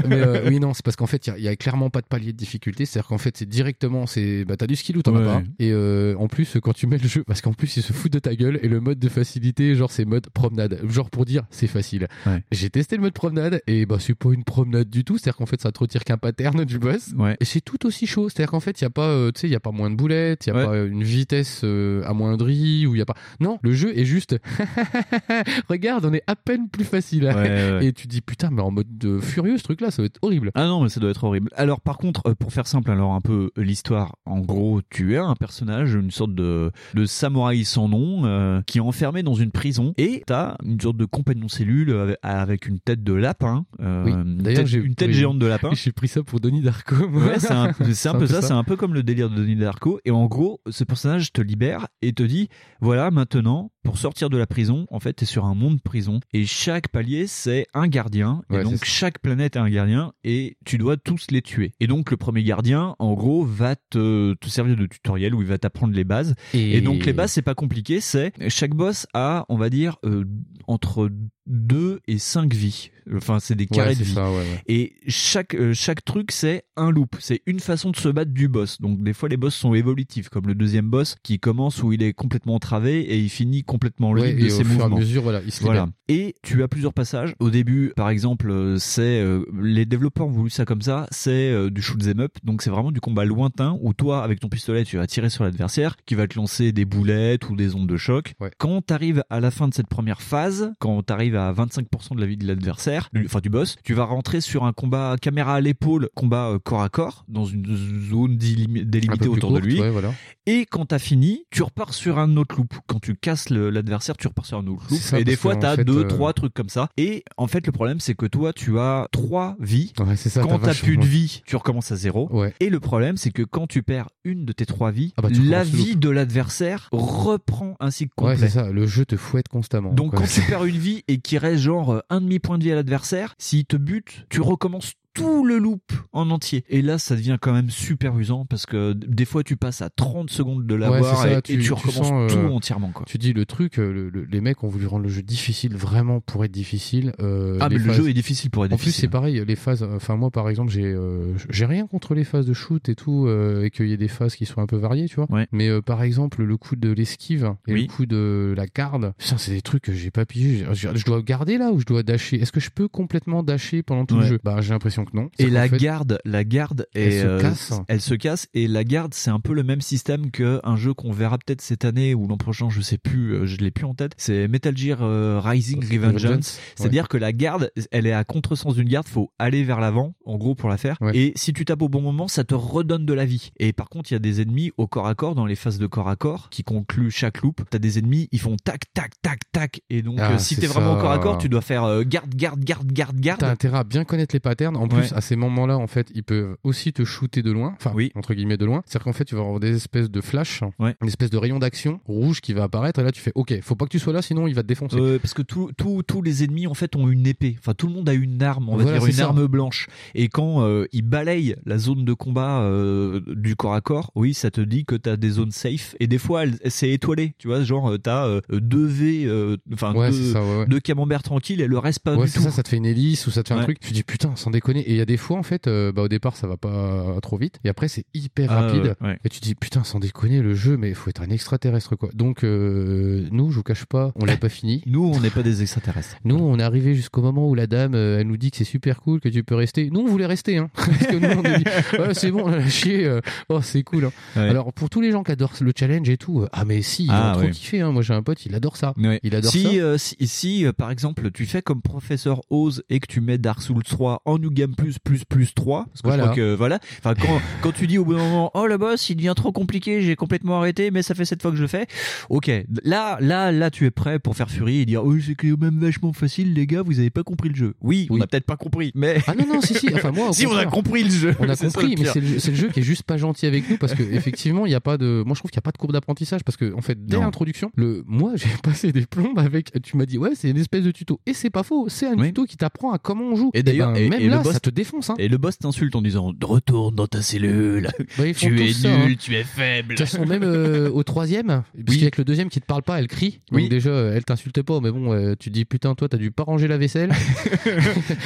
E: Mais euh, oui, non, c'est parce qu'en fait, il y a- il y, a clairement pas de palier de difficulté. C'est-à-dire qu'en fait, c'est directement, c'est, bah, t'as du skill ou t'en
D: Ouais.
E: as pas. Et euh, en plus, quand tu mets le jeu, parce qu'en plus, il se fout de ta gueule et le mode de facilité, genre, c'est mode promenade. Genre pour dire, c'est facile.
D: Ouais.
E: J'ai testé le mode promenade et bah, c'est pas une promenade du tout. C'est-à-dire qu'en fait, ça te retire qu'un pattern du boss.
D: Ouais.
E: Et c'est tout aussi chaud. C'est-à-dire qu'en fait, il y a pas, euh, tu sais, il y a pas moins de boulettes, il y a
D: Ouais.
E: pas une vitesse euh, amoindrie ou il y a pas. Non, le jeu est juste. Regarde, on est à peine plus facile.
D: Ouais.
E: Et tu dis putain, mais en mode de furieux, ce truc-là, ça va être horrible.
D: Ah non, mais ça doit être horrible. Alors par contre, euh, pour faire simple, alors un peu euh, l'histoire, en gros, tu es un personnage, une sorte de, de samouraï sans nom, euh, qui est enfermé dans une prison, et t'as une sorte de compagnon cellule avec, avec une tête de lapin, euh,
E: Oui.
D: une
E: D'ailleurs,
D: tête-
E: j'ai
D: une tête
E: oui.
D: géante de lapin.
E: J'ai pris ça pour Donnie Darko.
D: Ouais, c'est un, c'est un peu ça, c'est un peu comme le délire de Denis Darko. Et en gros, ce personnage te libère et te dit, voilà, maintenant, pour sortir de la prison, en fait, t'es sur un monde prison. Et chaque palier, c'est un gardien.
E: Ouais,
D: et donc, chaque planète est un gardien. Et tu dois tous les tuer. Et donc, le premier gardien, en gros, va te, te servir de tutoriel où il va t'apprendre les bases. Et... donc, les bases, c'est pas compliqué. C'est, chaque boss a, on va dire, euh, entre 2 et 5 vies. Enfin, c'est des carrés
E: Ouais,
D: de vie.
E: ça, ouais, ouais.
D: Et chaque, euh, chaque truc, c'est un loop. C'est une façon de se battre du boss. Donc, des fois, les boss sont évolutifs, comme le deuxième boss qui commence où il est complètement travé et il finit complètement
E: Ouais,
D: libre
E: et
D: de
E: au
D: ses
E: fur et à
D: mouvements.
E: mesure, voilà, il se
D: Voilà.
E: libère.
D: Et tu as plusieurs passages. Au début, par exemple, euh, c'est euh, les développeurs ont voulu ça comme ça. C'est euh, du shoot 'em up. Donc c'est vraiment du combat lointain où toi, avec ton pistolet, tu vas tirer sur l'adversaire, qui va te lancer des boulettes ou des ondes de choc.
E: Ouais.
D: Quand t'arrives à la fin de cette première phase, quand t'arrives à 25% de la vie de l'adversaire, du- enfin du boss, tu vas rentrer sur un combat caméra à l'épaule, combat euh, corps à corps, dans une zone
E: Un
D: délimitée autour de lui.
E: ouais, voilà.
D: Et quand t'as fini, tu repars sur un autre loop. Quand tu casses le- l'adversaire, tu repars sur un autre loop.
E: Ça,
D: et des fois, t'as
E: fait,
D: deux,
E: euh,
D: trois trucs comme ça. Et en fait, le problème, c'est que toi, tu as trois vies.
E: Ouais, c'est ça.
D: quand t'as plus de vie, tu recommences à zéro.
E: Ouais.
D: Et le problème, c'est que quand tu perds une de tes trois vies,
E: Ah bah,
D: la vie de l'adversaire reprend un cycle
E: Ouais,
D: complet.
E: c'est ça. Le jeu te fouette constamment.
D: Donc
E: quoi.
D: quand tu perds une vie et qu'il reste genre euh, un demi point de vie à l'adversaire, s'il te bute, tu recommences tout le loop en entier. Et là, ça devient quand même super usant parce que des fois, tu passes à 30 secondes de
E: Ouais,
D: l'avoir
E: ça,
D: et, et tu, recommences
E: sens,
D: tout
E: euh,
D: entièrement. Quoi.
E: Tu dis le truc, euh, le- le- les mecs ont voulu rendre le jeu difficile vraiment pour être difficile. euh,
D: Ah, mais le jeu est difficile pour être
E: En plus,
D: difficile.
E: c'est pareil, les phases. Enfin, moi, par exemple, j'ai euh, j'ai rien contre les phases de shoot et tout, euh, et qu'il y ait des phases qui soient un peu variées, tu vois.
D: Ouais.
E: Mais euh, par exemple, le coup de l'esquive et
D: Oui.
E: le coup de la garde, putain, c'est des trucs que j'ai pas pigé. Je, dois garder là ou je dois dasher? Est-ce que je peux complètement dasher pendant tout le
D: Ouais.
E: jeu? Bah, j'ai l'impression non.
D: Et la
E: fait-
D: garde, la garde
E: Elle
D: est,
E: se
D: euh. Elle se casse et la garde, c'est un peu le même système que un jeu qu'on verra peut-être cette année ou l'an prochain, je sais plus, euh, je l'ai plus en tête. C'est Metal Gear euh, Rising Revengeance. C'est-à-dire que la garde, elle est à contresens d'une garde, faut aller vers l'avant, en gros pour la faire.
E: Ouais.
D: Et si tu tapes au bon moment, ça te redonne de la vie. Et par contre, il y a des ennemis au corps à corps dans les phases de corps à corps qui concluent chaque loop. T'as des ennemis, ils font tac tac tac tac. Et donc,
E: Ah,
D: euh, si t'es vraiment au corps à corps, tu dois faire garde garde garde garde garde.
E: T'as intérêt à bien connaître les patterns. En
D: Ouais.
E: plus, à ces moments-là, en fait, ils peuvent aussi te shooter de loin. Enfin, entre guillemets de loin. C'est-à-dire qu'en fait, tu vas avoir des espèces de flash, une espèce de rayon d'action rouge qui va apparaître. Et là, tu fais, OK, faut pas que tu sois là, sinon il va te défoncer.
D: Euh, parce que tous les ennemis en fait ont une épée. Enfin, tout le monde a une arme, on va
E: Voilà,
D: dire une
E: ça.
D: arme blanche. Et quand euh, ils balayent la zone de combat euh, du corps à corps, oui, ça te dit que t'as des zones safe. Et des fois, c'est étoilé. Tu vois, genre euh, t'as euh, deux V, euh, enfin
E: Ouais,
D: deux,
E: ça, ouais, ouais.
D: deux camemberts tranquilles et le reste pas
E: ouais,
D: du tout.
E: ça, ça te fait une hélice ou ça te fait un
D: Ouais.
E: truc. Tu dis putain, sans déconner. Et il y a des fois, en fait, euh, bah, au départ, ça va pas trop vite. Et après, c'est hyper
D: Ah,
E: rapide.
D: ouais.
E: Et tu te dis putain, sans déconner, le jeu, mais il faut être un extraterrestre, quoi. Donc, euh, nous, je vous cache pas, on l'a pas fini.
D: Nous, on n'est pas des extraterrestres.
E: Nous, on est arrivé jusqu'au moment où la dame, euh, elle nous dit que c'est super cool, que tu peux rester. Nous, on voulait rester, hein. Parce que nous, on a dit, ouais, c'est bon, on a chier. oh, c'est cool. hein.
D: Ouais.
E: Alors, pour tous les gens qui adorent le challenge et tout, ah, mais si, ils
D: Ah,
E: ont trop kiffé, hein. Moi, j'ai un pote, il adore ça. Il adore ça.
D: si, euh, si, si, par exemple, tu fais comme professeur Oz et que tu mets Dark Souls 3 en New Game Plus plus plus 3, parce que
E: Voilà.
D: je crois que voilà, enfin quand, quand tu dis au bout d'un moment, oh le boss il devient trop compliqué, j'ai complètement arrêté, mais ça fait cette fois que je le fais, ok, là là là tu es prêt pour faire Fury et dire, oh c'est quand même vachement facile les gars, vous avez pas compris le jeu. Oui, on a peut-être pas compris, mais
E: Ah non, non, si, si. Enfin, moi,
D: si on a compris le jeu,
E: On a compris, mais c'est le, jeu qui est juste pas gentil avec nous parce que effectivement, il y a pas de. Moi, je trouve qu'il y a pas de courbe d'apprentissage parce que en fait, dès l'introduction, le moi, j'ai passé des plombes avec. Tu m'as dit ouais, c'est une espèce de tuto et c'est pas faux. C'est un tuto qui t'apprend à comment on joue.
D: Et d'ailleurs,
E: ben,
D: et-
E: même
D: et
E: là,
D: le boss-
E: te défonce. Hein.
D: Et le boss t'insulte en disant retourne dans ta cellule.
E: Bah,
D: tu es
E: ça,
D: nul,
E: hein.
D: tu es faible.
E: De toute façon, même euh, au troisième, parce qu'avec le deuxième qui te parle pas, elle crie. Donc
D: Oui.
E: déjà, euh, elle t'insulte pas, mais bon, euh, tu te dis putain, toi, t'as dû pas ranger la vaisselle.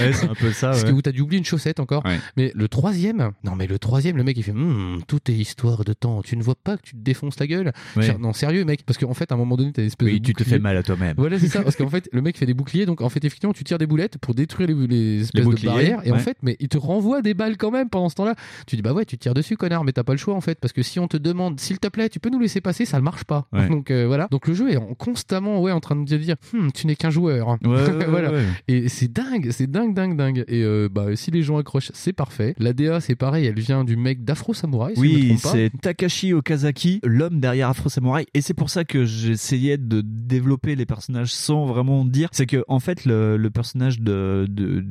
D: Ouais, c'est un peu ça. Ouais.
E: où t'as dû oublier une chaussette encore. Mais le troisième, non mais le troisième, le mec il fait Hum, tout est histoire de temps. Tu ne vois pas que tu te défonces la gueule. Non sérieux mec, parce qu'en fait à un moment donné t'as une espèce
D: Oui,
E: de
D: tu te fais mal à toi-même.
E: Voilà c'est ça, parce qu'en fait le mec fait des boucliers, donc en fait effectivement tu tires des boulettes pour détruire les, les espèces de barrières, et en
D: ouais.
E: fait mais il te renvoie des balles quand même pendant ce temps-là. Tu dis bah ouais tu tires dessus connard, mais t'as pas le choix en fait, parce que si on te demande s'il te plaît tu peux nous laisser passer, ça ne marche pas.
D: Ouais.
E: Donc euh, voilà, donc le jeu est en- constamment ouais en train de te dire Hum, tu n'es qu'un joueur.
D: Ouais, ouais,
E: voilà. Et c'est dingue, c'est dingue, dingue, dingue. Et euh, bah, si les gens accrochent, c'est parfait. La DA, c'est pareil, elle vient du mec d'Afro Samurai. Si
D: Oui, c'est Takashi Okazaki, l'homme derrière Afro Samurai, et c'est pour ça que j'essayais de développer les personnages sans vraiment dire. C'est que en fait, le, le personnage de, de- de-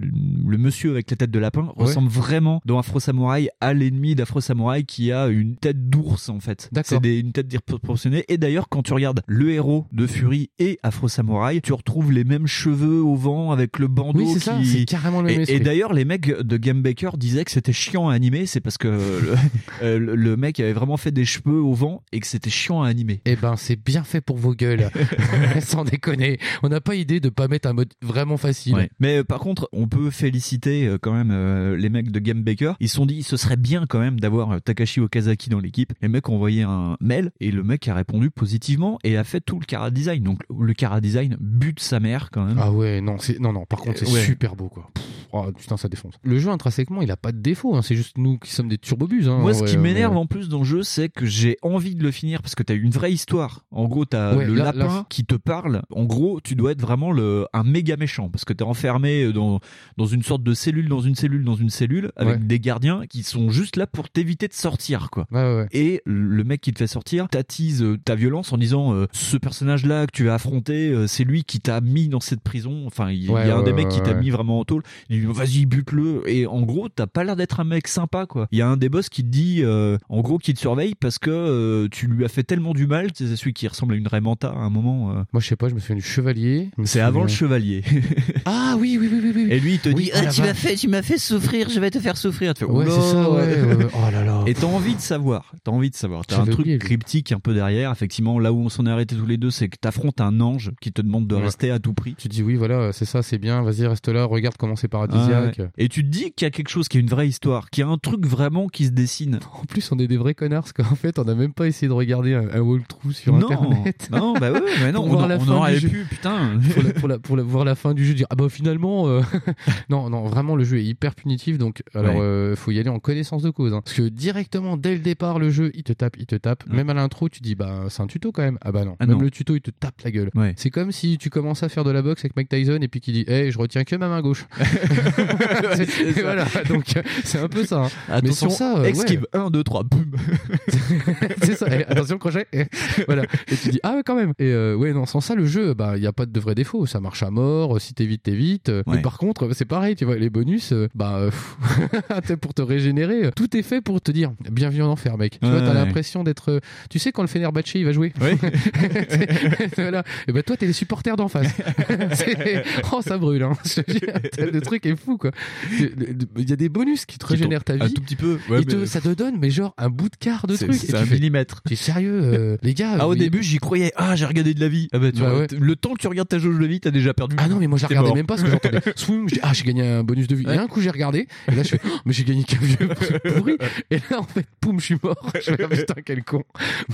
D: le monsieur avec la tête de lapin
E: Ouais.
D: ressemble vraiment dans Afro Samurai à l'ennemi d'Afro Samurai qui a une tête d'ours en fait.
E: D'accord.
D: C'est une tête disproportionnée. Et d'ailleurs, quand tu regardes le héros de Fury et Afro Samurai, tu retrouves les mêmes cheveux au vent avec le bandeau.
E: Oui, c'est ça,
D: qui-
E: c'est carrément le même
D: Et-. Et d'ailleurs, les mecs de Game Baker disaient que c'était chiant à animer, c'est parce que le, euh, le- le mec avait vraiment fait des cheveux au vent et que c'était chiant à animer.
E: Eh ben, c'est bien fait pour vos gueules. Sans déconner. On n'a pas idée de pas mettre un mode vraiment facile.
D: Ouais. Mais euh, par contre, on peut féliciter euh, quand même euh, les mecs de Game Baker. Ils se sont dit, ce serait bien quand même d'avoir euh, Takashi Okazaki dans l'équipe. Les mecs ont envoyé un mail et le mec a répondu positivement et a fait tout le cara design. Donc le cara design bute sa mère quand même.
E: Ah ouais, non, c'est non, non. Par contre, c'est
D: Ouais.
E: super beau, quoi. Pff, oh, putain, ça défonce. Le jeu intrinsèquement, il a pas de défaut. hein. C'est juste nous qui sommes des turbobuses. Hein,
D: Moi, ce
E: Ouais,
D: qui m'énerve en plus dans le jeu, c'est que j'ai envie de le finir parce que t'as une vraie histoire. En gros, t'as le
E: là-
D: lapin
E: là-
D: qui te parle. En gros, tu dois être vraiment le, un méga méchant parce que t'es enfermé dans, dans une sorte de cellule, dans une cellule, dans une cellule avec
E: Ouais.
D: des gardiens qui sont juste là pour t'éviter de sortir, quoi.
E: Ouais, ouais, ouais.
D: Et le mec qui te fait sortir t'attise euh, ta violence en disant euh, ce personnage-là que tu vas affronter, euh, c'est lui qui t'a mis dans cette prison. Enfin, il y a un des mecs qui t'a mis vraiment en tôle. Il dit vas-y bute-le. Et en gros, t'as pas l'air d'être un mec sympa, quoi. Il y a un des boss qui te dit, euh, en gros, qui te surveille parce que tu lui as fait tellement du mal. C'est celui qui ressemble à une Raymanta à un moment.
E: Moi, je sais pas, je me souviens du chevalier.
D: C'est avant le chevalier.
E: Ah oui, oui, oui, oui. oui.
D: Et lui, il te
E: Oui,
D: dit
E: oh
D: ah, tu m'as fait, tu m'as fait souffrir, je vais te faire souffrir. Tu fais,
E: Ouais, c'est ça, ouais. Oh là là.
D: Et t'as envie de savoir, t'as envie de savoir. T'as un truc
E: oublié,
D: cryptique un peu derrière. Effectivement, là où on s'en est arrêté tous les deux, c'est que t'affrontes un ange qui te demande de
E: Ouais.
D: rester à tout prix.
E: Tu te dis oui, voilà, c'est ça, c'est bien, vas-y, reste là, regarde comment c'est paradisiaque.
D: Ouais. Et tu te dis qu'il y a quelque chose, qu'il y a une vraie histoire, qu'il y a un truc vraiment qui se dessine.
E: En plus, on est des vrais connards, parce qu'en fait, on n'a même pas essayé de regarder un, un walkthrough sur
D: non,
E: internet.
D: non, bah ouais, mais non,
E: Pour
D: on,
E: voir la
D: on
E: fin
D: aurait
E: du jeu.
D: pu, putain.
E: pour, la- pour la- pour la- voir la fin du jeu, dire ah bah finalement euh, non non vraiment le jeu est hyper punitif donc alors
D: Ouais.
E: euh, faut y aller en connaissance de cause hein. parce que directement dès le départ le jeu il te tape il te tape même à l'intro tu dis bah c'est un tuto quand même ah bah non
D: Ah
E: même
D: non.
E: le tuto il te tape la gueule
D: Ouais.
E: c'est comme si tu commences à faire de la boxe avec Mike Tyson et puis qu'il dit hey je retiens que ma main gauche Et voilà donc c'est un peu ça hein.
D: Attention,
E: ça euh,
D: esquive 1, 2, 3, boum.
E: c'est ça. Attention crochet. Eh, voilà. Et tu dis ah ouais quand même. Et euh, ouais non sans ça le jeu bah il y a pas de vrai défaut. Ça marche à mort. Si t'es vite t'es vite. Euh,
D: Ouais.
E: Mais par contre c'est pareil tu vois les bonus euh, bah euh, pour te régénérer. Tout est fait pour te dire bienvenue en enfer mec. Tu vois t'as l'impression d'être euh, tu sais quand le Fenerbahçe il va jouer.
D: Oui.
E: voilà. Et ben toi t'es les supporters d'en face. Oh ça brûle hein. Le truc est fou quoi. Il y a des bonus qui te
D: Qui
E: régénèrent ta vie.
D: Un tout petit peu. Ouais,
E: te- ça te donne mais genre un bout de quart de truc.
D: c'est un
E: fais,
D: millimètre.
E: T'es sérieux, euh, les gars
D: Ah, au début, j'y croyais. Ah, j'ai regardé de la vie. Ah, bah, tu
E: Bah
D: vois,
E: ouais.
D: Le temps que tu regardes ta jauge de vie, t'as déjà perdu.
E: Ah non, mais moi j'ai regardé
D: mort.
E: même pas parce que j'entendais ah j'ai gagné un bonus de vie.
D: Ouais.
E: un coup j'ai regardé, et là je fais, oh, mais j'ai gagné qu'un vieux truc pourri. Et là en fait, poum, je suis mort. Je fais, ah, putain, quel con.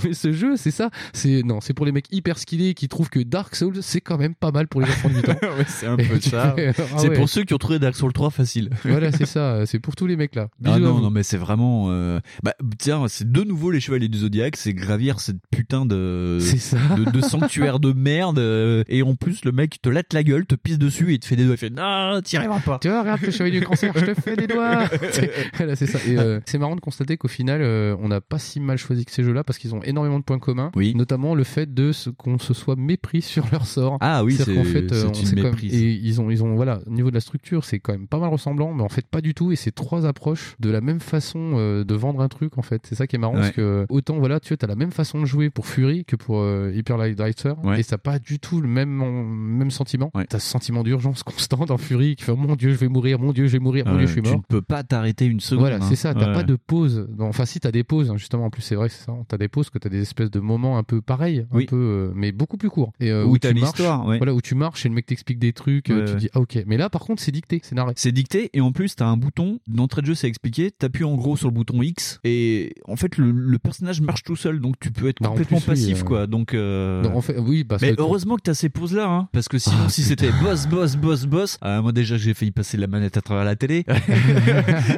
E: Mais ce jeu, c'est ça. C'est, non, c'est pour les mecs hyper skillés qui trouvent que Dark Souls, c'est quand même pas mal pour les enfants de 8 ans.
D: Ouais, c'est un
E: Et
D: peu ça.
E: fais, ah
D: C'est
E: ouais.
D: pour ceux qui ont trouvé Dark Souls 3 facile.
E: Voilà, c'est ça. C'est pour tous les mecs là.
D: Ah
E: Bisous
D: non, non, mais c'est vraiment. euh, Bah, tiens, c'est de nouveau les chevaliers du zodiaque, c'est gravir cette putain de.
E: C'est ça.
D: De, de sanctuaire de merde. euh, Et en plus, le mec te latte la gueule, te pisse dessus et il te fait des doigts. Il fait Non, t'y arriveras pas.
E: Tu vois, regarde le chevalier du cancer, je te fais des doigts. C'est- voilà, c'est ça. Et euh, c'est marrant de constater qu'au final, euh, on n'a pas si mal choisi que ces jeux-là parce qu'ils ont énormément de points communs.
D: Oui.
E: Notamment le fait de ce qu'on se soit mépris sur leur sort.
D: Ah oui, c'est
E: qu'en fait, euh,
D: c'est
E: on
D: une
E: quand même-
D: méprise.
E: et ils ont, ils ont, voilà, au niveau de la structure, c'est quand même pas mal ressemblant, mais en fait pas du tout. Et c'est trois approches de la même façon de vendre un truc, en fait. C'est ça qui est marrant,
D: Ouais.
E: parce que autant, voilà, tu vois, t'as la même façon de jouer pour Fury que pour Hyper Light Drifter,
D: Ouais.
E: et ça n'a pas du tout le même, même sentiment.
D: Ouais.
E: T'as ce sentiment d'urgence constant dans Fury qui fait, oh mon dieu, je vais mourir, mon dieu, je vais mourir, mon dieu, je suis
D: Tu
E: mort.
D: ne peux pas t'arrêter une seconde.
E: Voilà,
D: hein.
E: c'est ça. T'as
D: Ouais.
E: pas de pause. Enfin, si t'as des pauses, hein, justement. En plus, c'est vrai, c'est ça. T'as des pauses que t'as des espèces de moments un peu pareils, un peu, euh, mais beaucoup plus courts. Et euh,
D: Où
E: où,
D: t'as
E: tu
D: l'histoire, ouais.
E: voilà, où tu marches et le mec t'explique des trucs. euh,
D: Ouais,
E: tu
D: ouais.
E: dis ah ok. Mais là, par contre, c'est dicté, c'est narré.
D: C'est dicté et en plus t'as un bouton d'entrée de jeu, c'est expliqué. T'appuies en gros sur le bouton X et en fait le, le personnage marche tout seul, donc tu peux être
E: Bah, en
D: complètement
E: plus,
D: passif
E: euh,
D: quoi. Donc euh,
E: Non, en fait, oui, parce
D: mais
E: que
D: heureusement que t'as ces pauses là, hein, parce que sinon
E: Ah,
D: si c'était boss, boss, boss, boss, ah, moi déjà j'ai failli passer la manette à travers la télé.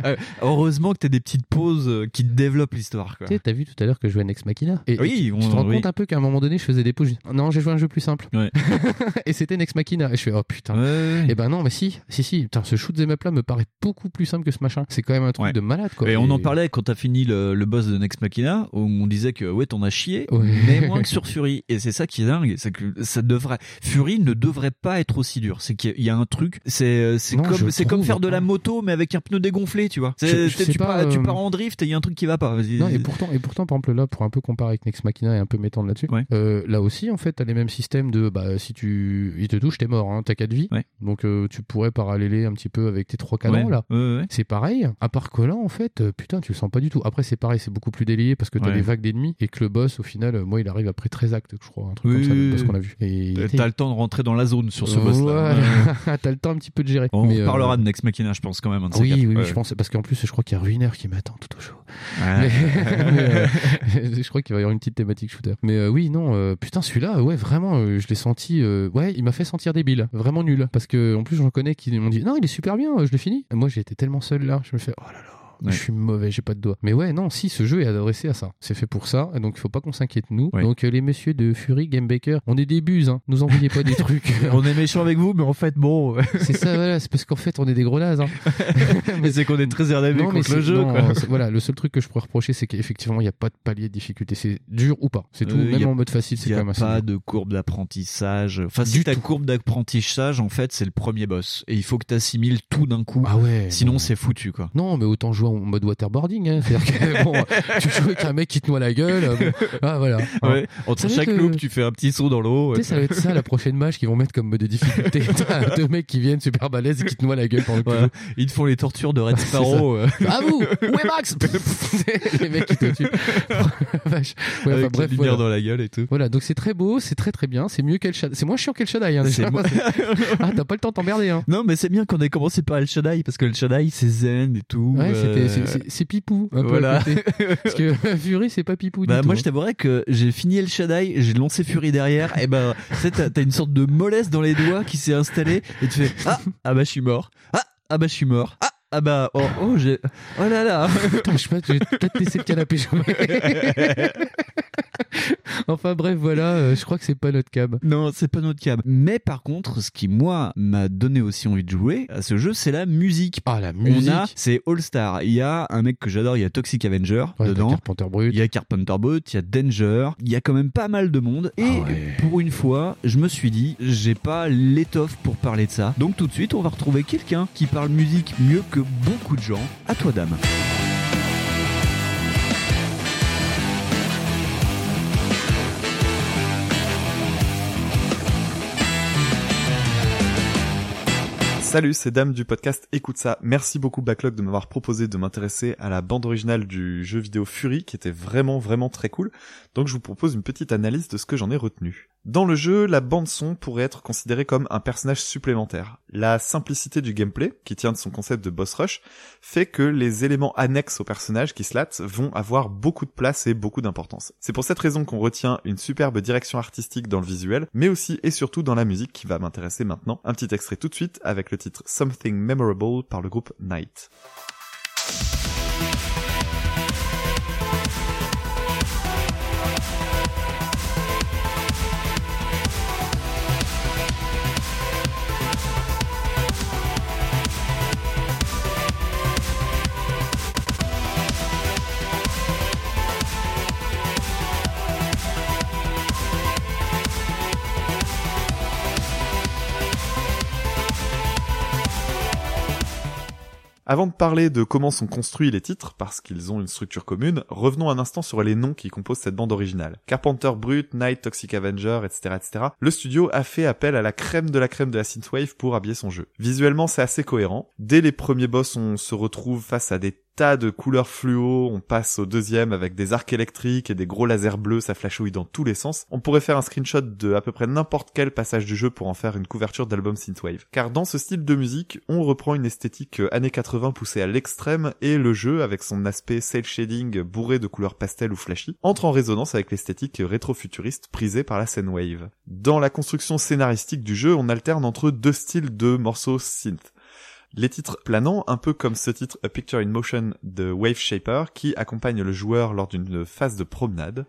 D: Euh, heureusement que t'as des petites pauses euh, qui te développent l'histoire.
E: Tu sais, t'as vu tout à l'heure que je jouais à Nex Machina et,
D: Oui,
E: et tu,
D: on-
E: tu te rends
D: oui.
E: compte un peu qu'à un moment donné, je faisais des pauses. Non, j'ai joué à un jeu plus simple.
D: Ouais.
E: et c'était Nex Machina. Et je fais oh putain.
D: Ouais.
E: Et ben non, mais si, si, si. Putain, ce shoot them up là me paraît beaucoup plus simple que ce machin. C'est quand même un truc
D: Ouais.
E: de malade quoi.
D: Et on en parlait quand t'as fini le, le boss de Next Machina, où on disait que ouais t'en as chié, mais moins que sur Fury. Et c'est ça qui est dingue, c'est que ça devrait Fury ne devrait pas être aussi dur. C'est qu'il y a un truc, c'est comme c'est comme
E: trouve
D: faire de la moto mais avec un pneu dégonflé, tu vois.
E: Je- je
D: tu,
E: pas,
D: pars, tu
E: euh,
D: pars en drift et il y a un truc qui va pas.
E: Non, et pourtant, et pourtant, par exemple, là, pour un peu comparer avec Nex Machina et un peu m'étendre là-dessus,
D: Ouais.
E: euh, là aussi, en fait, t'as les mêmes systèmes de, bah, si tu, il te touche, t'es mort, hein, t'as 4 vies.
D: Ouais.
E: Donc, euh, tu pourrais paralléler un petit peu avec tes trois canons,
D: Ouais,
E: là. C'est pareil, à part que là, en fait, euh, putain, tu le sens pas du tout. Après, c'est pareil, c'est beaucoup plus délayé parce que t'as des vagues d'ennemis et que le boss, au final, moi, il arrive après 13 actes, je crois, un truc
D: Oui,
E: comme ça,
D: oui,
E: parce qu'on a vu.
D: T'as-
E: était-
D: le temps de rentrer dans la zone sur ce boss là.
E: T'as le temps un petit peu de gérer.
D: On
E: Mais,
D: parlera de Next Machina, je pense quand même.
E: oui, oui, je pense, parce qu'en plus, je crois qu'il y a Ruiner qui m'attend tout au. Mais- mais, euh, je crois qu'il va y avoir une petite thématique shooter. Mais euh, oui, non, euh, putain, celui-là, ouais, vraiment, je l'ai senti, euh, ouais, il m'a fait sentir débile, vraiment nul. Parce que en plus, j'en connais qui m'ont dit, non, il est super bien, je l'ai fini. Et moi, été tellement seul là, je me fais, oh là là.
D: Ouais.
E: Je suis mauvais, j'ai pas de doigts. Mais ouais, non, si, ce jeu est adressé à ça. C'est fait pour ça, et donc il faut pas qu'on s'inquiète nous.
D: Ouais.
E: Donc euh, les messieurs de Fury, Game Baker, on est des buses, hein. nous envoyez pas des trucs.
D: On est méchant avec vous, mais en fait, bon,
E: c'est ça, voilà, c'est parce qu'en fait, on est des gros nazes. Hein.
D: mais c'est qu'on est très énervé contre le jeu.
E: non,
D: quoi.
E: Voilà, le seul truc que je pourrais reprocher, c'est qu'effectivement, il n'y a pas de palier de difficulté. C'est dur ou pas. C'est tout.
D: Euh,
E: Même
D: a-
E: en mode facile, c'est
D: Il n'y
E: quand
D: a
E: même assez.
D: pas
E: dur.
D: de courbe d'apprentissage. Enfin, si ta courbe d'apprentissage, en fait, c'est le premier boss. Et il faut que tu assimiles tout d'un coup.
E: Ah ouais.
D: Sinon,
E: non.
D: c'est foutu, quoi.
E: Non, mais autant jouer en mode waterboarding. Hein. C'est-à-dire que bon, tu joues avec un mec qui te noie la gueule. euh, bon, ah voilà.
D: Ouais. Entre chaque loop,
E: euh,
D: tu fais un petit saut dans l'eau.
E: Tu sais, ça va être ça la prochaine match qu'ils vont mettre comme mode de difficulté. Deux mecs qui viennent super balèzes et qui te noient la gueule pendant que
D: Ouais. Ils te font les tortures de Red Sparrow. euh,
E: À vous Où est Max Les mecs qui te tuent. Vache. Ouais,
D: avec
E: enfin, bref,
D: la lumière
E: voilà.
D: dans la gueule et tout.
E: Voilà, donc c'est très beau, c'est très très bien, c'est mieux qu'El Shaddai. C'est moins chiant qu'El Shaddai, hein, déjà.
D: Moi-
E: ah, t'as pas le temps de t'emmerder, hein.
D: Non, mais c'est bien qu'on ait commencé par El Shaddai parce que El Shaddai c'est zen et tout.
E: Ouais,
D: euh,
E: c'est- c'est- pipou, un peu à côté. Parce que Fury, c'est pas pipou
D: Bah
E: du
D: moi
E: tout.
D: je t'avouerais que j'ai fini El Shaddai, j'ai lancé Fury derrière, et ben tu sais t'as t'as une sorte de mollesse dans les doigts qui s'est installée et tu fais ah ah bah je suis mort ah ah bah je suis mort ah ah bah oh oh j'ai oh là là
E: Putain, je sais pas, je vais peut-être laisser le canapé enfin bref, voilà, euh, je crois que c'est pas notre cab.
D: non c'est pas notre cam mais par contre ce qui moi m'a donné aussi envie de jouer à ce jeu c'est la musique
E: Ah, la
D: on
E: musique.
D: a c'est All Star il y a un mec que j'adore il y a Toxic Avenger
E: Ouais,
D: dedans
E: t'as Carpenter Brut.
D: Il y a Carpenter Brut, il y a Danger, il y a quand même pas mal de monde. Et
E: Ah ouais.
D: pour une fois, je me suis dit, j'ai pas l'étoffe pour parler de ça. Donc tout de suite, on va retrouver quelqu'un qui parle musique mieux que beaucoup de gens. À toi, dame.
J: Salut, c'est Dame du podcast Écoute ça. Merci beaucoup Backlog de m'avoir proposé de m'intéresser à la bande originale du jeu vidéo Fury qui était vraiment vraiment très cool. Donc je vous propose une petite analyse de ce que j'en ai retenu. Dans le jeu, la bande son pourrait être considérée comme un personnage supplémentaire. La simplicité du gameplay, qui tient de son concept de boss rush, fait que les éléments annexes au personnage qui latte vont avoir beaucoup de place et beaucoup d'importance. C'est pour cette raison qu'on retient une superbe direction artistique dans le visuel, mais aussi et surtout dans la musique qui va m'intéresser maintenant. Un petit extrait tout de suite avec le titre Something Memorable par le groupe Night. Avant de parler de comment sont construits les titres, parce qu'ils ont une structure commune, revenons un instant sur les noms qui composent cette bande originale. Carpenter Brut, Night, Toxic Avenger, etc., etc. Le studio a fait appel à la crème de la crème de la synthwave pour habiller son jeu. Visuellement, c'est assez cohérent. Dès les premiers boss, on se retrouve face à des tas de couleurs fluo, on passe au deuxième avec des arcs électriques et des gros lasers bleus, ça flashouille dans tous les sens. On pourrait faire un screenshot de à peu près n'importe quel passage du jeu pour en faire une couverture d'album synthwave. Car dans ce style de musique, on reprend une esthétique euh, années 80 poussée à l'extrême et le jeu, avec son aspect cel shading bourré de couleurs pastel ou flashy, entre en résonance avec l'esthétique rétro-futuriste prisée par la scène wave. Dans la construction scénaristique du jeu, on alterne entre deux styles de morceaux synth. Les titres planants, un peu comme ce titre A Picture in Motion de Wave Shaper, qui accompagne le joueur lors d'une phase de promenade.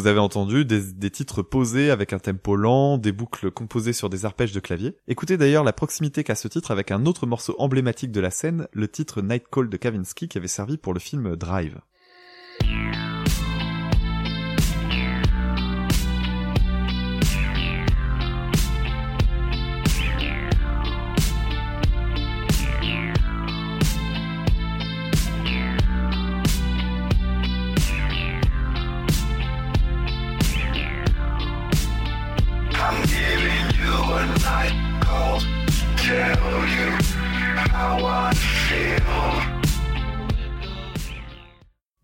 J: Vous avez entendu des, titres posés avec un tempo lent, des boucles composées sur des arpèges de clavier. Écoutez d'ailleurs la proximité qu'a ce titre avec un autre morceau emblématique de la scène, le titre Night Call de Kavinsky qui avait servi pour le film Drive.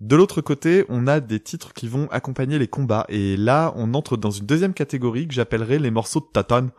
J: De l'autre côté, on a des titres qui vont accompagner les combats, et là, on entre dans une deuxième catégorie que j'appellerai les morceaux de tatane,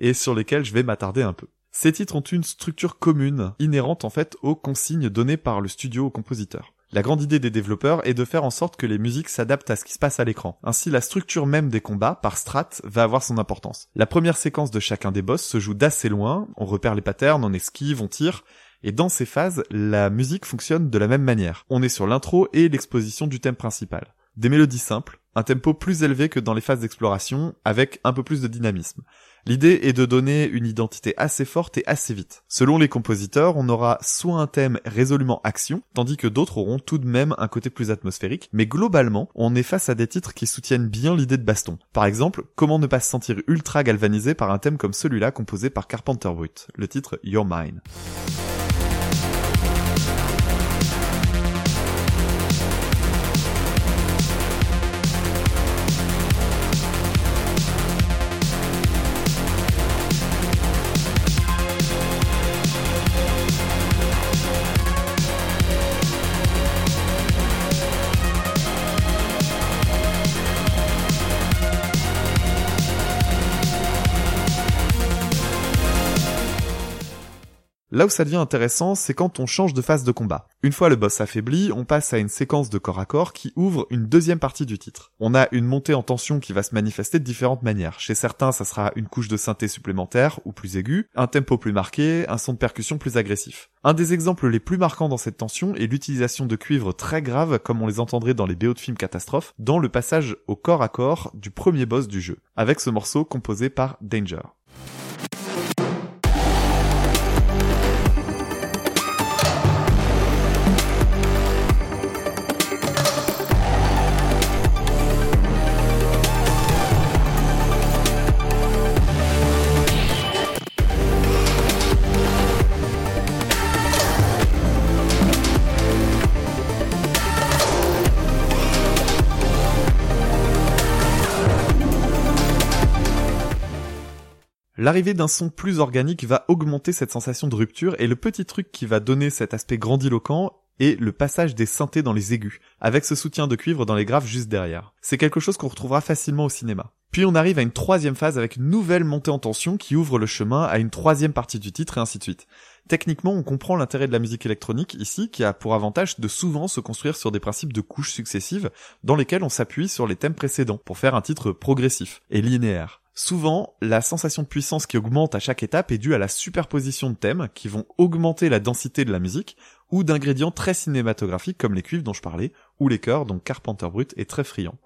J: et sur lesquels je vais m'attarder un peu. Ces titres ont une structure commune, inhérente en fait aux consignes données par le studio au compositeur. La grande idée des développeurs est de faire en sorte que les musiques s'adaptent à ce qui se passe à l'écran. Ainsi, la structure même des combats, par strat, va avoir son importance. La première séquence de chacun des boss se joue d'assez loin, on repère les patterns, on esquive, on tire, Et dans ces phases, la musique fonctionne de la même manière. On est sur l'intro et l'exposition du thème principal. Des mélodies simples, un tempo plus élevé que dans les phases d'exploration, avec un peu plus de dynamisme. L'idée est de donner une identité assez forte et assez vite. Selon les compositeurs, on aura soit un thème résolument action, tandis que d'autres auront tout de même un côté plus atmosphérique, mais globalement, on est face à des titres qui soutiennent bien l'idée de baston. Par exemple, comment ne pas se sentir ultra galvanisé par un thème comme celui-là composé par Carpenter Brut, le titre Your Mine. Là où ça devient intéressant, c'est quand on change de phase de combat. Une fois le boss affaibli, on passe à une séquence de corps à corps qui ouvre une deuxième partie du titre. On a une montée en tension qui va se manifester de différentes manières. Chez certains, ça sera une couche de synthé supplémentaire ou plus aiguë, un tempo plus marqué, un son de percussion plus agressif. Un des exemples les plus marquants dans cette tension est l'utilisation de cuivres très graves comme on les entendrait dans les BO de films catastrophes, dans le passage au corps à corps du premier boss du jeu, avec ce morceau composé par Danger. L'arrivée d'un son plus organique va augmenter cette sensation de rupture et le petit truc qui va donner cet aspect grandiloquent est le passage des synthés dans les aigus, avec ce soutien de cuivre dans les graves juste derrière. C'est quelque chose qu'on retrouvera facilement au cinéma. Puis on arrive à une troisième phase avec une nouvelle montée en tension qui ouvre le chemin à une troisième partie du titre et ainsi de suite. Techniquement, on comprend l'intérêt de la musique électronique ici, qui a pour avantage de souvent se construire sur des principes de couches successives, dans lesquelles on s'appuie sur les thèmes précédents, pour faire un titre progressif et linéaire. Souvent, la sensation de puissance qui augmente à chaque étape est due à la superposition de thèmes qui vont augmenter la densité de la musique, ou d'ingrédients très cinématographiques comme les cuivres dont je parlais, ou les chœurs dont Carpenter Brut est très friand.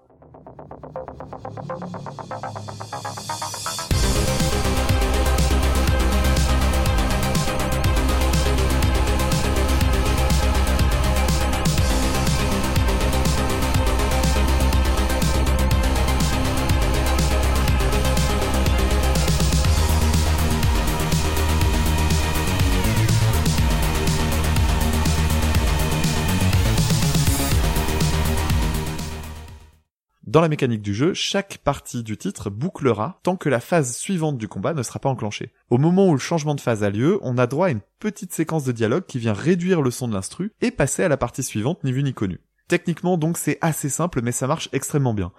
J: Dans la mécanique du jeu, chaque partie du titre bouclera tant que la phase suivante du combat ne sera pas enclenchée. Au moment où le changement de phase a lieu, on a droit à une petite séquence de dialogue qui vient réduire le son de l'instru et passer à la partie suivante ni vu ni connu. Techniquement donc c'est assez simple mais ça marche extrêmement bien.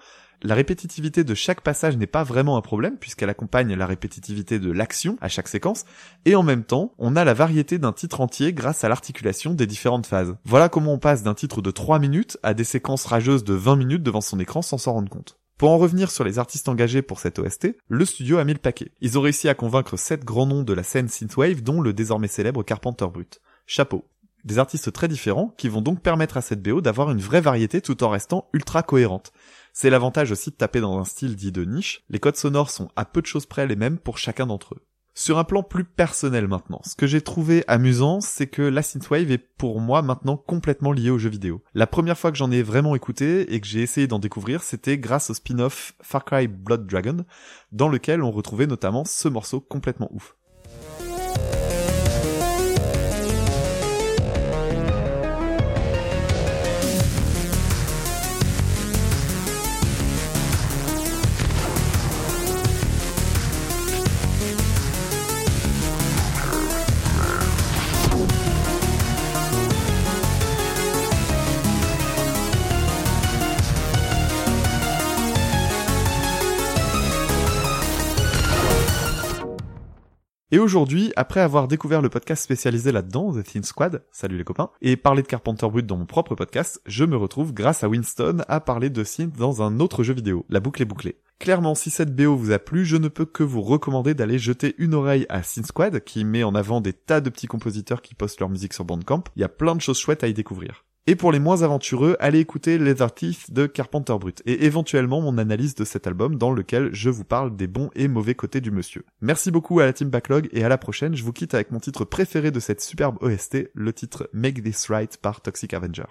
J: La répétitivité de chaque passage n'est pas vraiment un problème puisqu'elle accompagne la répétitivité de l'action à chaque séquence et en même temps, on a la variété d'un titre entier grâce à l'articulation des différentes phases. Voilà comment on passe d'un titre de 3 minutes à des séquences rageuses de 20 minutes devant son écran sans s'en rendre compte. Pour en revenir sur les artistes engagés pour cette OST, le studio a mis le paquet. Ils ont réussi à convaincre 7 grands noms de la scène synthwave dont le désormais célèbre Carpenter Brut. Chapeau. Des artistes très différents qui vont donc permettre à cette BO d'avoir une vraie variété tout en restant ultra cohérente. C'est l'avantage aussi de taper dans un style dit de niche, les codes sonores sont à peu de choses près les mêmes pour chacun d'entre eux. Sur un plan plus personnel maintenant, ce que j'ai trouvé amusant, c'est que la synthwave est pour moi maintenant complètement liée aux jeux vidéo. La première fois que j'en ai vraiment écouté et que j'ai essayé d'en découvrir, c'était grâce au spin-off Far Cry Blood Dragon, dans lequel on retrouvait notamment ce morceau complètement ouf. Et aujourd'hui, après avoir découvert le podcast spécialisé là-dedans, The Thin Squad, salut les copains, et parler de Carpenter Brut dans mon propre podcast, je me retrouve grâce à Winston à parler de synth dans un autre jeu vidéo, La Boucle est bouclée. Clairement, si cette BO vous a plu, je ne peux que vous recommander d'aller jeter une oreille à Synth Squad, qui met en avant des tas de petits compositeurs qui postent leur musique sur Bandcamp. Il y a plein de choses chouettes à y découvrir. Et pour les moins aventureux, allez écouter Les Teeth de Carpenter Brut et éventuellement mon analyse de cet album dans lequel je vous parle des bons et mauvais côtés du monsieur. Merci beaucoup à la team Backlog et à la prochaine, je vous quitte avec mon titre préféré de cette superbe OST, le titre Make This Right par Toxic Avenger.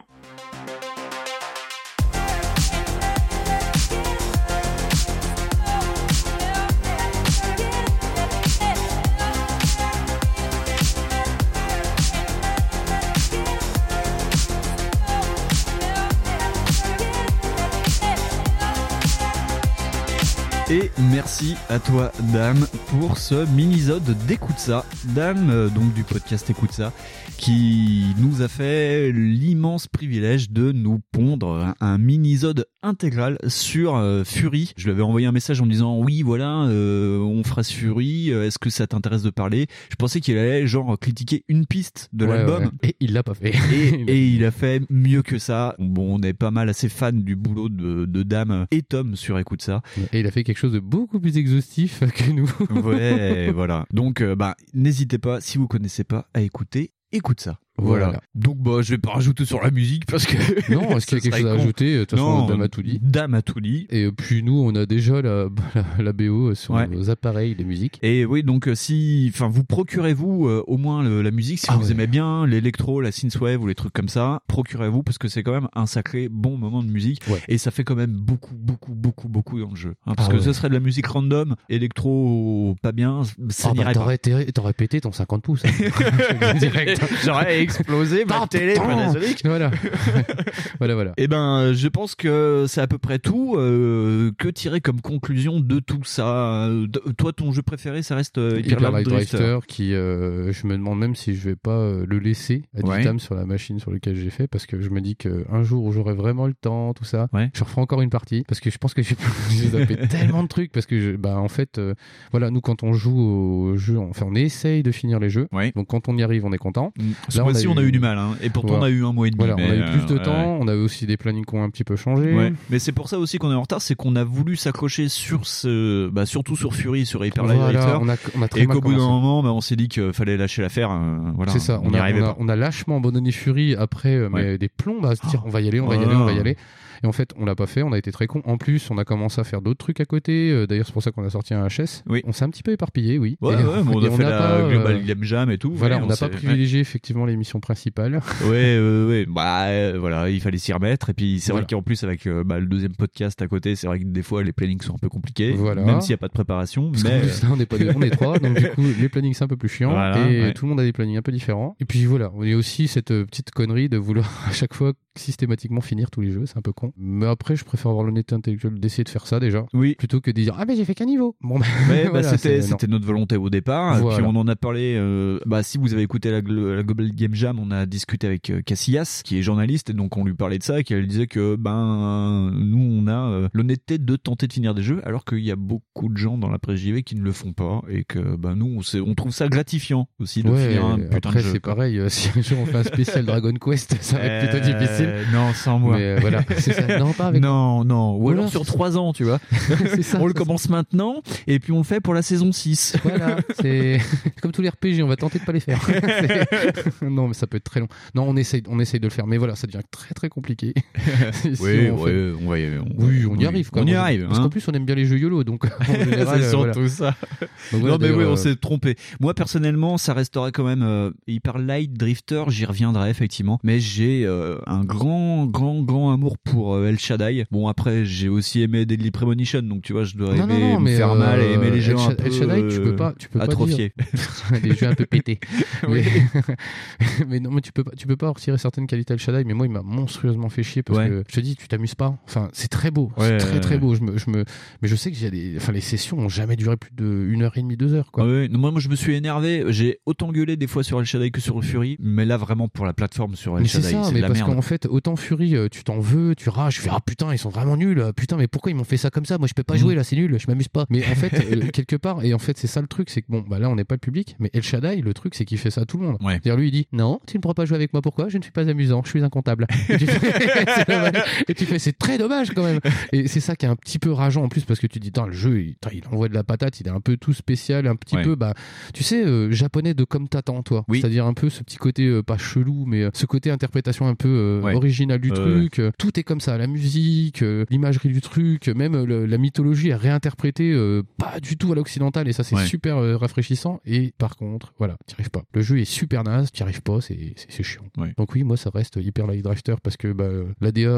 D: Et merci à toi, Dame, pour ce mini-zode d'Écoute ça. Dame, euh, donc du podcast Écoute ça, qui nous a fait l'immense privilège de nous pondre un, mini-zode intégral sur euh, Fury. Je lui avais envoyé un message en me disant oui, voilà, euh, on fera Fury, euh, est-ce que ça t'intéresse de parler? Je pensais qu'il allait genre critiquer une piste de
E: Ouais,
D: l'album.
E: ouais. Et il l'a pas fait.
D: Et, et il a fait mieux que ça. Bon, on est pas mal assez fan du boulot de, de Dame et Tom sur Écoute ça.
E: Et il a fait quelque chose de beaucoup plus exhaustif que nous.
D: Ouais, voilà. Donc, euh, bah, n'hésitez pas, si vous connaissez pas, à écouter. Écoute ça. Voilà.
E: Voilà.
D: Donc, bah, je vais pas rajouter sur la musique parce que.
E: Non, est-ce qu'il y a quelque chose à
D: con.
E: ajouter De toute façon, Dame a tout dit.
D: Dame a tout dit.
E: Et puis nous, on a déjà la, la, la BO sur
D: Ouais.
E: nos appareils de musique.
D: Et oui, donc euh, si, enfin, vous procurez-vous euh, au moins le- la musique si
E: Ah
D: vous
E: ouais.
D: aimez bien l'électro, la synthwave ou les trucs comme ça, procurez-vous parce que c'est quand même un sacré bon moment de musique
E: Ouais.
D: et ça fait quand même beaucoup, beaucoup, beaucoup, beaucoup dans le jeu. hein, parce
E: Ah
D: que ce serait de la musique random, électro pas bien, ça
E: Ah bah, t'aurais pété ton 50 pouces. hein. Direct.
D: J'aurais explosé ma télé. Panasonic.
E: Voilà. voilà, voilà.
D: Eh ben, je pense que c'est à peu près tout. Euh, que tirer comme conclusion de tout ça? Euh, Toi, ton jeu préféré, ça reste euh, Hyper
E: Hyper
D: Light
E: Light
D: Drifter.
E: Drifter qui euh, je me demande même si je vais pas euh, le laisser à
D: Ouais.
E: vitam sur la machine sur laquelle j'ai fait parce que je me dis que un jour où j'aurai vraiment le temps tout ça
D: Ouais.
E: je referai encore une partie parce que je pense que j'ai zappé tellement de trucs parce que je- bah en fait euh, voilà nous quand on joue au jeu enfin on essaye de finir les jeux
D: Ouais.
E: donc quand on y arrive on est content Là,
D: mois-ci, on, a eu du mal, hein. et pourtant
E: Voilà.
D: on a eu un mois et demi.
E: voilà on a eu plus de
D: euh,
E: temps on a eu aussi des plannings qui ont un petit peu changé
D: Ouais. Mais c'est pour ça aussi qu'on est en retard, c'est qu'on a voulu s'accrocher sur ce, bah surtout sur Fury, sur Hyper Light
E: Voilà, on a, on a très
D: et qu'au bout d'un moment, bah, on s'est dit qu'il fallait lâcher l'affaire. euh, voilà,
E: c'est ça,
D: on
E: a, on, a,
D: pas.
E: on a lâchement abandonné Fury après, euh, mais
D: Ouais.
E: des plombs à se dire on va y aller, on va y
D: Oh
E: aller, on va y aller. Et en fait, on l'a pas fait, on a été très con. En plus, on a commencé à faire d'autres trucs à côté. euh, D'ailleurs, c'est pour ça qu'on a sorti un HS.
D: Oui.
E: On s'est un petit peu éparpillé, oui.
D: Ouais,
E: Et-
D: ouais, mais on a fait la
E: pas, euh,
D: Global Game Jam et tout.
E: Voilà, on n'a pas privilégié effectivement l'émission principale.
D: Ouais, ouais, ouais. Bah, euh, voilà, il fallait s'y remettre. Et puis, c'est
E: Voilà.
D: vrai qu'en plus, avec bah, le deuxième podcast à côté, c'est vrai que des fois, les plannings sont un peu compliqués.
E: Voilà.
D: Même s'il n'y a pas de préparation.
E: Parce
D: mais,
E: plus, là, on est pas on est trois, donc du coup, les plannings c'est un peu plus chiant
D: Voilà,
E: et
D: ouais.
E: tout le monde a des plannings un peu différents. Et puis voilà, on est aussi cette petite connerie de vouloir à chaque fois systématiquement finir tous les jeux, c'est un peu con. Mais après, je préfère avoir l'honnêteté intellectuelle d'essayer de faire ça déjà,
D: Oui.
E: plutôt que de dire ah mais j'ai fait qu'un niveau. Bon, bah,
D: Ouais, bah,
E: voilà,
D: c'était c'était notre volonté au départ.
E: Voilà.
D: Puis on en a parlé. euh, bah si vous avez écouté la, la Global Game Jam, on a discuté avec euh, Cassillas, qui est journaliste, et donc on lui parlait de ça, et qu'elle disait que ben nous on a euh, l'honnêteté de tenter de finir des jeux, alors qu'il y a beaucoup de gens dans la presse JV qui ne le font pas, et que ben nous on, sait- on trouve ça gratifiant aussi de
E: Ouais,
D: finir un putain
E: après
D: de jeu.
E: c'est pareil, euh, si un jour on fait un spécial Dragon Quest, ça va être plutôt
D: Euh,
E: difficile.
D: Non, sans moi.
E: Mais euh, voilà, c'est ça. Non, pas avec
D: Non, non. Ou
E: Voilà,
D: alors sur trois ans, tu vois.
E: Ça,
D: on le commence maintenant, et puis on le fait pour la saison 6.
E: Voilà, c'est comme tous les RPG, on va tenter de pas les faire. Non, mais ça peut être très long. Non, on essaye, on essaye de le faire, mais voilà, ça devient très très compliqué. Si
D: oui,
E: on fait-
D: ouais, on va y on-
E: Oui, on y
D: oui,
E: arrive.
D: On y arrive.
E: Parce
D: hein.
E: qu'en plus, on aime bien les jeux YOLO, donc
D: c'est
E: euh,
D: surtout
E: voilà.
D: ça.
E: Donc voilà,
D: non, mais oui, on
E: euh,
D: s'est trompé. Moi, personnellement, ça restera quand même euh, Hyper Light Drifter, j'y reviendrai effectivement. Mais j'ai euh, un grand, grand, grand amour pour euh, El Shaddai. Bon, après, j'ai aussi aimé Deadly Premonition, donc tu vois, je dois
E: Non,
D: aimer
E: non, non,
D: me
E: mais
D: faire
E: euh,
D: mal et aimer les jeux
E: El,
D: un peu
E: El Shaddai, tu peux pas, tu peux
D: atrophiés.
E: pas dire. des jeux un peu pétés. Mais, mais non, mais tu peux pas, tu peux pas retirer certaines qualités El Shaddai. Mais moi, il m'a monstrueusement fait chier parce
D: Ouais.
E: que je te dis, tu t'amuses pas. Enfin, c'est très beau,
D: Ouais,
E: c'est très très beau. Je me, je me, mais je sais que j'ai des, enfin, les sessions ont jamais duré plus de une heure et demie, deux heures, quoi.
D: Ah ouais, moi, moi, je me suis énervé. J'ai autant gueulé des fois sur El Shaddai que sur Fury, mais là, vraiment pour la plateforme sur El
E: Mais c'est
D: Shaddai,
E: ça,
D: c'est
E: mais
D: de la
E: parce
D: merde.
E: qu'en fait, fait, autant Fury, euh, tu t'en veux, tu rages, tu fais ah putain, ils sont vraiment nuls, euh, putain, mais pourquoi ils m'ont fait ça comme ça? Moi, je peux pas
D: Mhm.
E: jouer là, c'est nul, je m'amuse pas. Mais en fait, euh, quelque part, et en fait, c'est ça le truc, c'est que bon, bah là, on n'est pas le public, mais El Shaddai, le truc, c'est qu'il fait ça à tout le monde.
D: Ouais.
E: C'est-à-dire, lui, il dit non, tu ne pourras pas jouer avec moi, pourquoi? Je ne suis pas amusant, je suis incomptable. Et tu fais, c'est dommage. Et tu fais, c'est très dommage quand même. Et c'est ça qui est un petit peu rageant en plus, parce que tu dis, Tain, le jeu, il, envoie de la patate, il est un peu tout spécial, un petit
D: Ouais.
E: peu, bah, tu sais, euh, japonais de comme t'attends, toi.
D: Oui.
E: C'est-à-dire un peu ce petit côté, euh, pas chelou, mais euh, ce côté interprétation un peu
D: Ouais.
E: original du truc. euh, Tout est comme ça, la musique, euh, l'imagerie du truc, même euh, le- la mythologie est réinterprétée euh, pas du tout à l'occidental, et ça, c'est
D: Ouais.
E: super euh, rafraîchissant. Et par contre, voilà, t'y arrives pas. Le jeu est super naze, t'y arrives pas, c'est chiant. Donc oui, moi, ça reste hyper light drifter parce que bah, la DA,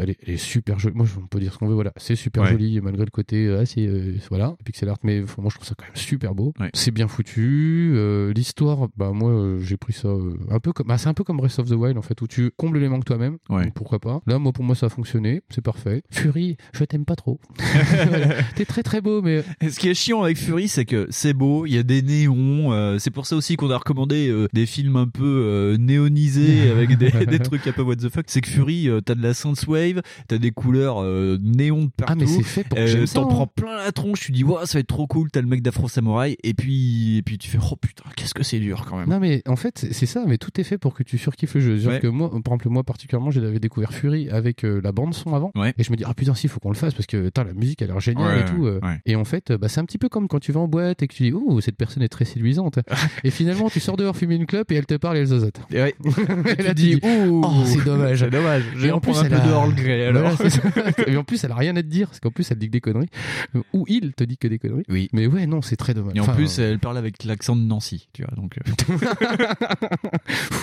E: elle, est, elle est super jolie. Moi, on peut dire ce qu'on veut, voilà, c'est super joli malgré le côté, c'est euh, voilà, pixel art, mais moi, je trouve ça quand même super beau.
D: Ouais.
E: C'est bien foutu. euh, L'histoire, bah moi, j'ai pris ça euh, un peu comme, bah, c'est un peu comme Breath of the Wild en fait, où tu combles les manques toi-même.
D: Ouais.
E: Donc, pourquoi pas Là, moi, pour moi, ça a fonctionné, c'est parfait. Fury, je t'aime pas trop. Voilà. T'es très très beau, mais
D: Et Ce qui est chiant avec Fury, c'est que c'est beau, il y a des néons. euh, c'est pour ça aussi qu'on a recommandé euh, des films un peu euh, néonisés avec des, des trucs un peu what the fuck. C'est que Fury, euh, t'as de la synthwave, t'as des couleurs euh, néons de partout.
E: ah mais c'est fait pour que
D: Euh. T'en
E: hein.
D: prends plein la tronche, tu dis ouais ça va être trop cool, t'as le mec d'Afro Samouraï et puis et puis tu fais oh putain qu'est-ce que c'est dur quand même.
E: Non mais en fait c'est- ça, mais tout est fait pour que tu surkiffes le jeu. C'est-à-dire
D: Ouais.
E: que moi, par exemple moi particulièrement, j'avais découvert Fury avec euh, la bande son avant,
D: Ouais.
E: et je me dis ah putain si faut qu'on le fasse parce que la musique a l'air géniale
D: Ouais,
E: et tout. euh.
D: ouais.
E: Et en fait bah, c'est un petit peu comme quand tu vas en boîte et que tu dis oh cette personne est très séduisante. et finalement tu sors dehors fumer une clope et elle te parle et elle zozote.
D: Et
E: tu
D: dis
E: dis oh c'est dommage.
D: C'est dommage. Je
E: Et
D: en
E: plus, elle a-
D: alors.
E: Voilà, ça. et en plus, elle a rien à te dire, parce qu'en plus, elle dit que des conneries. Euh, Ou il te dit que des conneries.
D: Oui.
E: Mais ouais, non, c'est très dommage.
D: Et en
E: Enfin,
D: plus, elle parle avec l'accent de Nancy, tu vois. Donc, euh,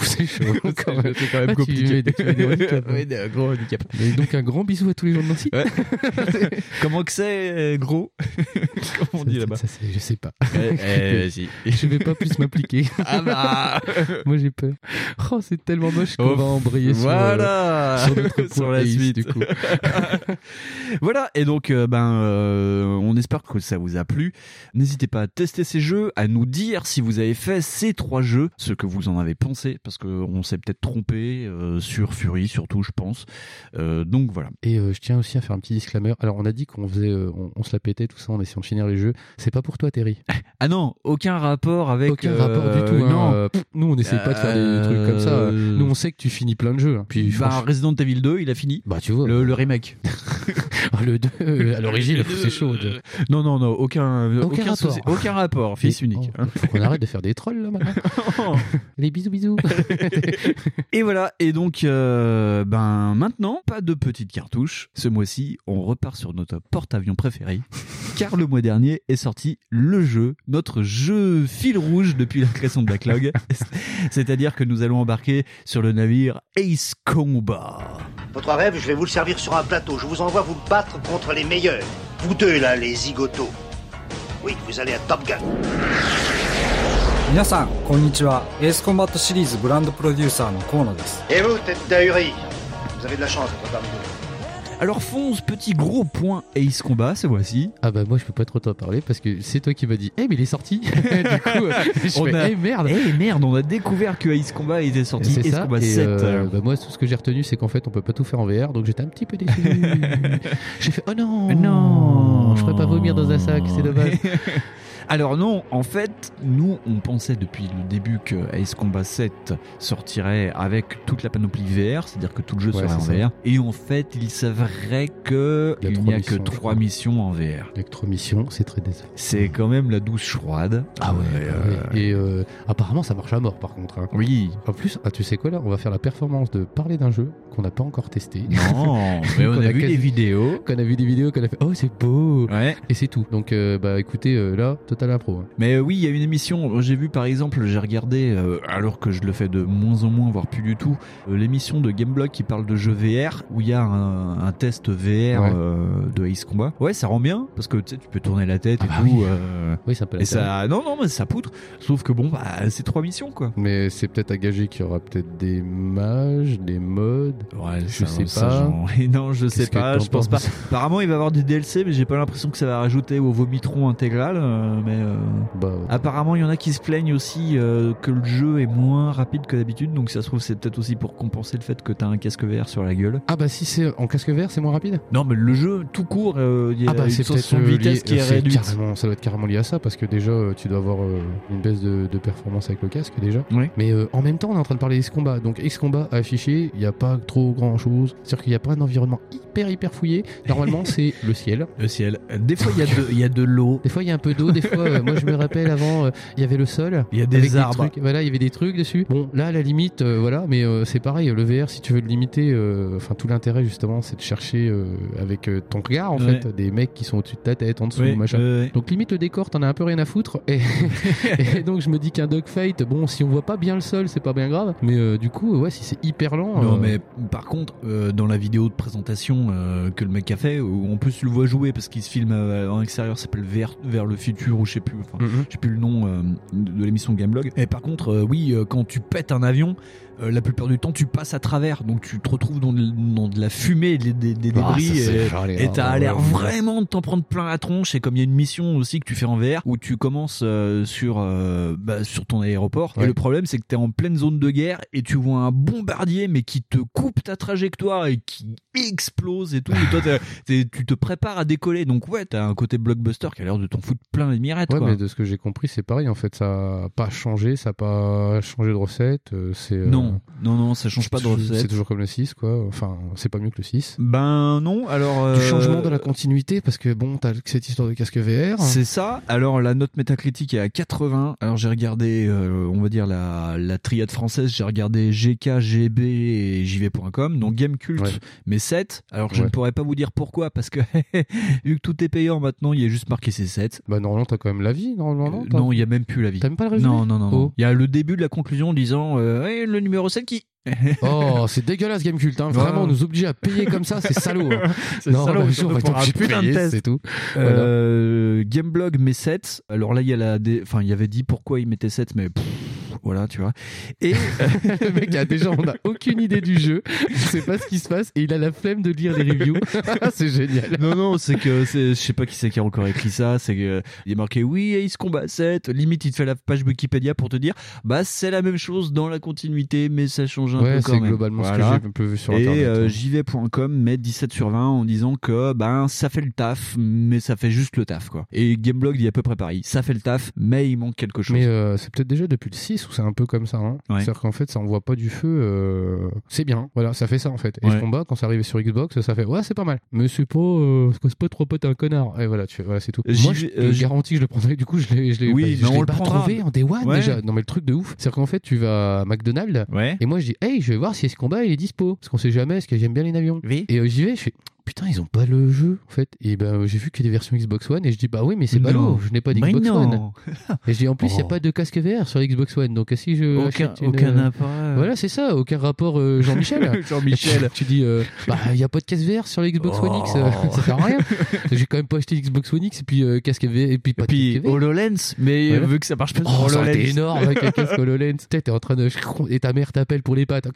E: c'est chaud. quand même.
D: c'est quand même
E: Ah,
D: compliqué.
E: tu des
D: gros handicap.
E: Donc, un grand bisou à tous les gens de Nancy.
D: Ouais. Comment que c'est, euh, gros Comment on dit là-bas
E: Je sais pas.
D: Eh, eh.
E: Je vais pas plus m'appliquer.
D: Ah bah
E: Moi, j'ai peur. Oh, c'est tellement moche qu'on
D: Oh,
E: va embrayer sur, euh,
D: Voilà
E: sur notre
D: Sur
E: point
D: la suite.
E: du coup.
D: voilà, et donc euh, ben euh, on espère que ça vous a plu. N'hésitez pas à tester ces jeux, à nous dire si vous avez fait ces trois jeux, ce que vous en avez pensé, parce qu'on s'est peut-être trompé euh, sur Fury, surtout je pense. Euh, donc voilà.
E: Et euh, je tiens aussi à faire un petit disclaimer. Alors, on a dit qu'on faisait, euh, on, on se la pétait tout ça en essayant de finir les jeux. C'est pas pour toi, Terry.
D: Ah non, aucun rapport avec.
E: Aucun rapport du tout. hein.
D: Non.
E: Pff, nous, on n'essaie pas de faire des trucs comme ça. Nous, on sait que tu finis plein de jeux. hein. Puis,
D: Bah, Resident Evil 2, il a fini.
E: bah, tu vois.
D: Le, le remake.
E: Ah, le 2, euh, à l'origine, c'est chaud.
D: Non, non, non, aucun,
E: Aucun rapport.
D: aucun rapport, fils unique.
E: oh, faut qu'on arrête de faire des trolls là maintenant. Les bisous bisous.
D: Et voilà, et donc, euh, ben maintenant, pas de petites cartouches. Ce mois-ci, on repart sur notre porte-avions préféré, car le mois dernier est sorti le jeu, notre jeu fil rouge depuis la création de Backlog. C'est-à-dire que nous allons embarquer sur le navire Ace Combat.
K: Votre rêve, je vais vous le servir sur un plateau. Je vous envoie vous battre contre les meilleurs. Vous deux, là, les zigotos. Oui, vous allez à Top Gun.
L: 皆さんこんにちはエースコンバットシリーズブランドプロデューサーの河野です
K: Et vous, tête d'ahuri Vous avez de la chance d'être parmi nous.
D: Alors fonce, petit gros point Ace Combat ce mois-ci.
E: Ah bah moi je peux pas trop t'en parler parce que c'est toi qui m'as dit Eh mais il est sorti Du coup euh, je
D: On
E: fais,
D: a-
E: Eh merde
D: Eh merde, on a découvert que Ace Combat était sorti.
E: C'est
D: Ace
E: ça,
D: Combat
E: et
D: 7.
E: euh, bah moi tout ce que j'ai retenu c'est qu'en fait on peut pas tout faire en VR donc j'étais un petit peu déçu J'ai fait Oh non
D: Non
E: Je ferais pas vomir dans un sac c'est dommage
D: Alors non, en fait, nous, on pensait depuis le début que Ace Combat 7 sortirait avec toute la panoplie VR, c'est-à-dire que tout le jeu
E: Ouais,
D: serait en
E: ça.
D: VR. Et en fait, il s'avérait que
E: Il
D: il n'y a que trois missions en VR.
E: Avec trois missions c'est très décevant
D: C'est quand même la douce chouade.
E: Ah ouais,
D: Euh,
E: bah ouais. Et euh, apparemment ça marche à mort par contre hein.
D: Oui.
E: En plus, ah, tu sais quoi là On va faire la performance de parler d'un jeu qu'on n'a pas encore testé.
D: Non, mais on a vu
E: quasi-
D: des vidéos.
E: Qu'on a vu des vidéos, qu'on a fait Oh c'est beau
D: Ouais.
E: Et c'est tout. Donc euh, bah écoutez, euh, là, total impro. hein.
D: Mais euh, oui, il y a une émission, j'ai vu par exemple, j'ai regardé, euh, alors que je le fais de moins en moins, voire plus du tout, euh, l'émission de Gameblog qui parle de jeux VR, où il y a un, un test VR
E: Ouais.
D: euh, de Ace Combat. Ouais, ça rend bien, parce que tu sais, tu peux tourner la tête et
E: bah
D: tout.
E: oui.
D: euh,
E: Oui, ça peut
D: et ça, non, non, mais ça poutre. Sauf que bon, bah, c'est trois missions, quoi.
E: Mais c'est peut-être à gager qu'il y aura peut-être des mages, des modes.
D: Ouais,
E: je
D: ça-
E: sais
D: ça,
E: pas.
D: Et non, je sais pas, je pense pas. Apparemment, il va y avoir des DLC, mais j'ai pas l'impression que ça va rajouter au vomitron intégral. Euh, mais euh,
E: Bah,
D: Apparemment, il y en a qui se plaignent aussi euh, que le jeu est moins rapide que d'habitude, donc ça se trouve c'est peut-être aussi pour compenser le fait que t'as un casque VR sur la gueule.
E: Ah bah si c'est en casque VR, c'est moins rapide
D: Non, mais le jeu tout court, euh, il y a
E: Ah bah
D: une
E: c'est peut-être
D: sensation de
E: euh,
D: vitesse
E: lié-
D: qui est
E: c'est
D: réduite.
E: carrément- ça doit être carrément lié à ça parce que déjà tu dois avoir euh, une baisse de, de performance avec le casque déjà.
D: Oui.
E: Mais euh, en même temps on est en train de parler d'X Combat. Donc X Combat affiché, il n'y a pas trop grand chose. C'est-à-dire qu'il n'y a pas un environnement hyper hyper fouillé. Normalement c'est le ciel.
D: Le ciel. Des fois il y a de, il y a de l'eau.
E: Des fois il y a un peu d'eau, des fois euh, moi je me rappelle avant euh, il y avait le sol.
D: Il y a des arbres.
E: trucs, voilà, il y avait des trucs dessus. Bon, là à la limite euh, voilà, mais c'est pareil, le VR si tu veux le limiter enfin tout l'intérêt justement c'est de chercher avec ton regard en
D: Ouais.
E: fait des mecs qui sont au-dessus de ta tête, en dessous,
D: Oui,
E: machin. Donc limite le décor, t'en as un peu rien à foutre. Et, et donc je me dis qu'un dogfight, bon, si on voit pas bien le sol, c'est pas bien grave. Mais du coup, ouais, si c'est hyper lent.
D: Non, mais par contre, dans la vidéo de présentation que le mec a fait, où en plus tu le vois jouer parce qu'il se filme en extérieur, ça s'appelle vers, vers le futur ou je sais plus, enfin,
E: Mhm.
D: je sais plus le nom euh, de de l'émission Gameblog. Et par contre, euh, oui, euh, quand tu pètes un avion, euh, la plupart du temps tu passes à travers, donc tu te retrouves dans de, dans de la fumée, des, des- des
E: Ah,
D: débris, et-
E: hein,
D: t'as
E: ouais,
D: l'air vraiment de t'en prendre plein la tronche. Et comme il y a une mission aussi que tu fais en VR, où tu commences euh, sur euh, bah, sur ton aéroport, et le problème c'est que t'es en pleine zone de guerre et tu vois un bombardier mais qui te coupe ta trajectoire et qui explose et tout. Et toi tu te prépares à décoller, donc ouais, t'as un côté blockbuster qui a l'air de t'en foutre plein les mirettes.
E: Ouais,
D: quoi.
E: mais de ce que j'ai compris, c'est pareil. En fait, ça a pas changé, ça a pas changé de recette. C'est euh,
D: Non, non, non, ça change pas de
E: c'est toujours-
D: recette.
E: C'est toujours comme le 6, quoi. Enfin, c'est pas mieux que le 6.
D: Ben non, alors
E: Du
D: euh,
E: changement de la continuité, parce que bon, t'as cette histoire de casque VR.
D: C'est ça. Alors la note métacritique est à 80. Alors j'ai regardé, euh, on va dire la, la triade française. J'ai regardé GK, GB et JV.com. Donc Gamecult,
E: Ouais.
D: mais 7. Alors je
E: Ouais.
D: ne pourrais pas vous dire pourquoi parce que vu que tout est payant maintenant, il y a juste marqué c'est 7.
E: Bah normalement, t'as quand même la vie, normalement.
D: Euh, non, il y a même plus la vie.
E: T'as même pas le résumé
D: Non, non, non.
E: Oh.
D: Il y a le début de la conclusion disant euh, Ouais, le numéro 7 qui.
E: Oh, c'est dégueulasse Gamecult, hein. vraiment, nous obliger à payer comme ça, c'est salaud. hein.
D: C'est
E: non,
D: salaud,
E: bah, on va être de
D: putain de
E: payer,
D: test.
E: c'est tout. Voilà.
D: Euh, Gameblog met 7. Alors là, il y a la, dé- enfin, il y avait dit pourquoi il mettait 7, mais pff, voilà, tu vois. Et
E: le mec a déjà, on n'a aucune idée du jeu, il sait pas ce qui se passe et il a la flemme de lire les reviews. c'est génial.
D: non, non, c'est que c'est, je sais pas qui c'est qui a encore écrit ça. C'est que il est marqué oui, Ace Combat 7. Limite, il te fait la page Wikipédia pour te dire bah c'est la même chose dans la continuité, mais ça change un
E: Ouais,
D: peu
E: c'est
D: quand même.
E: globalement ce que j'ai un peu vu sur
D: Et
E: Internet,
D: euh,
E: hein.
D: JV.com met 17 sur 20 en disant que ben ça fait le taf, mais ça fait juste le taf quoi. Et Gameblog dit à peu près pareil. Ça fait le taf, mais il manque quelque chose.
E: Mais euh, c'est peut-être déjà depuis le 6 où c'est un peu comme ça. Hein.
D: Ouais.
E: C'est-à-dire qu'en fait, ça envoie pas du feu. euh, C'est bien. Voilà, ça fait ça en fait. Et
D: Ouais.
E: ce combat, quand ça arrive sur Xbox, ça fait ouais, c'est pas mal. Mais c'est pas. Euh... C'est pas trop pote un connard. Et voilà, tu fais, voilà, c'est tout. Moi, je
D: euh, j'y-
E: garantis que je le prendrai. Du coup, je l'ai. Je l'ai
D: Oui,
E: bah, je
D: le
E: pas
D: prendra.
E: trouvé en Day One
D: Ouais.
E: déjà. Non, mais le truc de ouf. C'est-à-dire qu'en fait, tu vas à McDonald's. Et moi, je dis, hey, je vais voir si ce combat il est dispo. Parce qu'on sait jamais, parce que j'aime bien les avions.
D: Oui.
E: Et euh, j'y vais, je fais. Putain, ils ont pas le jeu en fait. Et ben j'ai vu qu'il y a des versions Xbox One et je dis bah oui mais c'est ballot, je n'ai pas d'Xbox. One. Et je dis en plus il n'y a
D: Oh.
E: pas de casque VR sur Xbox One donc si je
D: Aucun-
E: une-
D: aucun intérêt.
E: Voilà c'est ça, aucun rapport euh, Jean-Michel.
D: Jean-Michel.
E: Et tu, tu dis euh, bah il n'y a pas de casque VR sur la Xbox One X, euh, ça sert à rien. J'ai quand même pas acheté Xbox One X et puis euh, casque VR et puis pas de
D: Puis. HoloLens, mais
E: Voilà.
D: vu que ça marche pas
E: Oh,
D: HoloLens.
E: énorme avec un casque HoloLens. T'es en train de. Et ta mère t'appelle pour les pattes.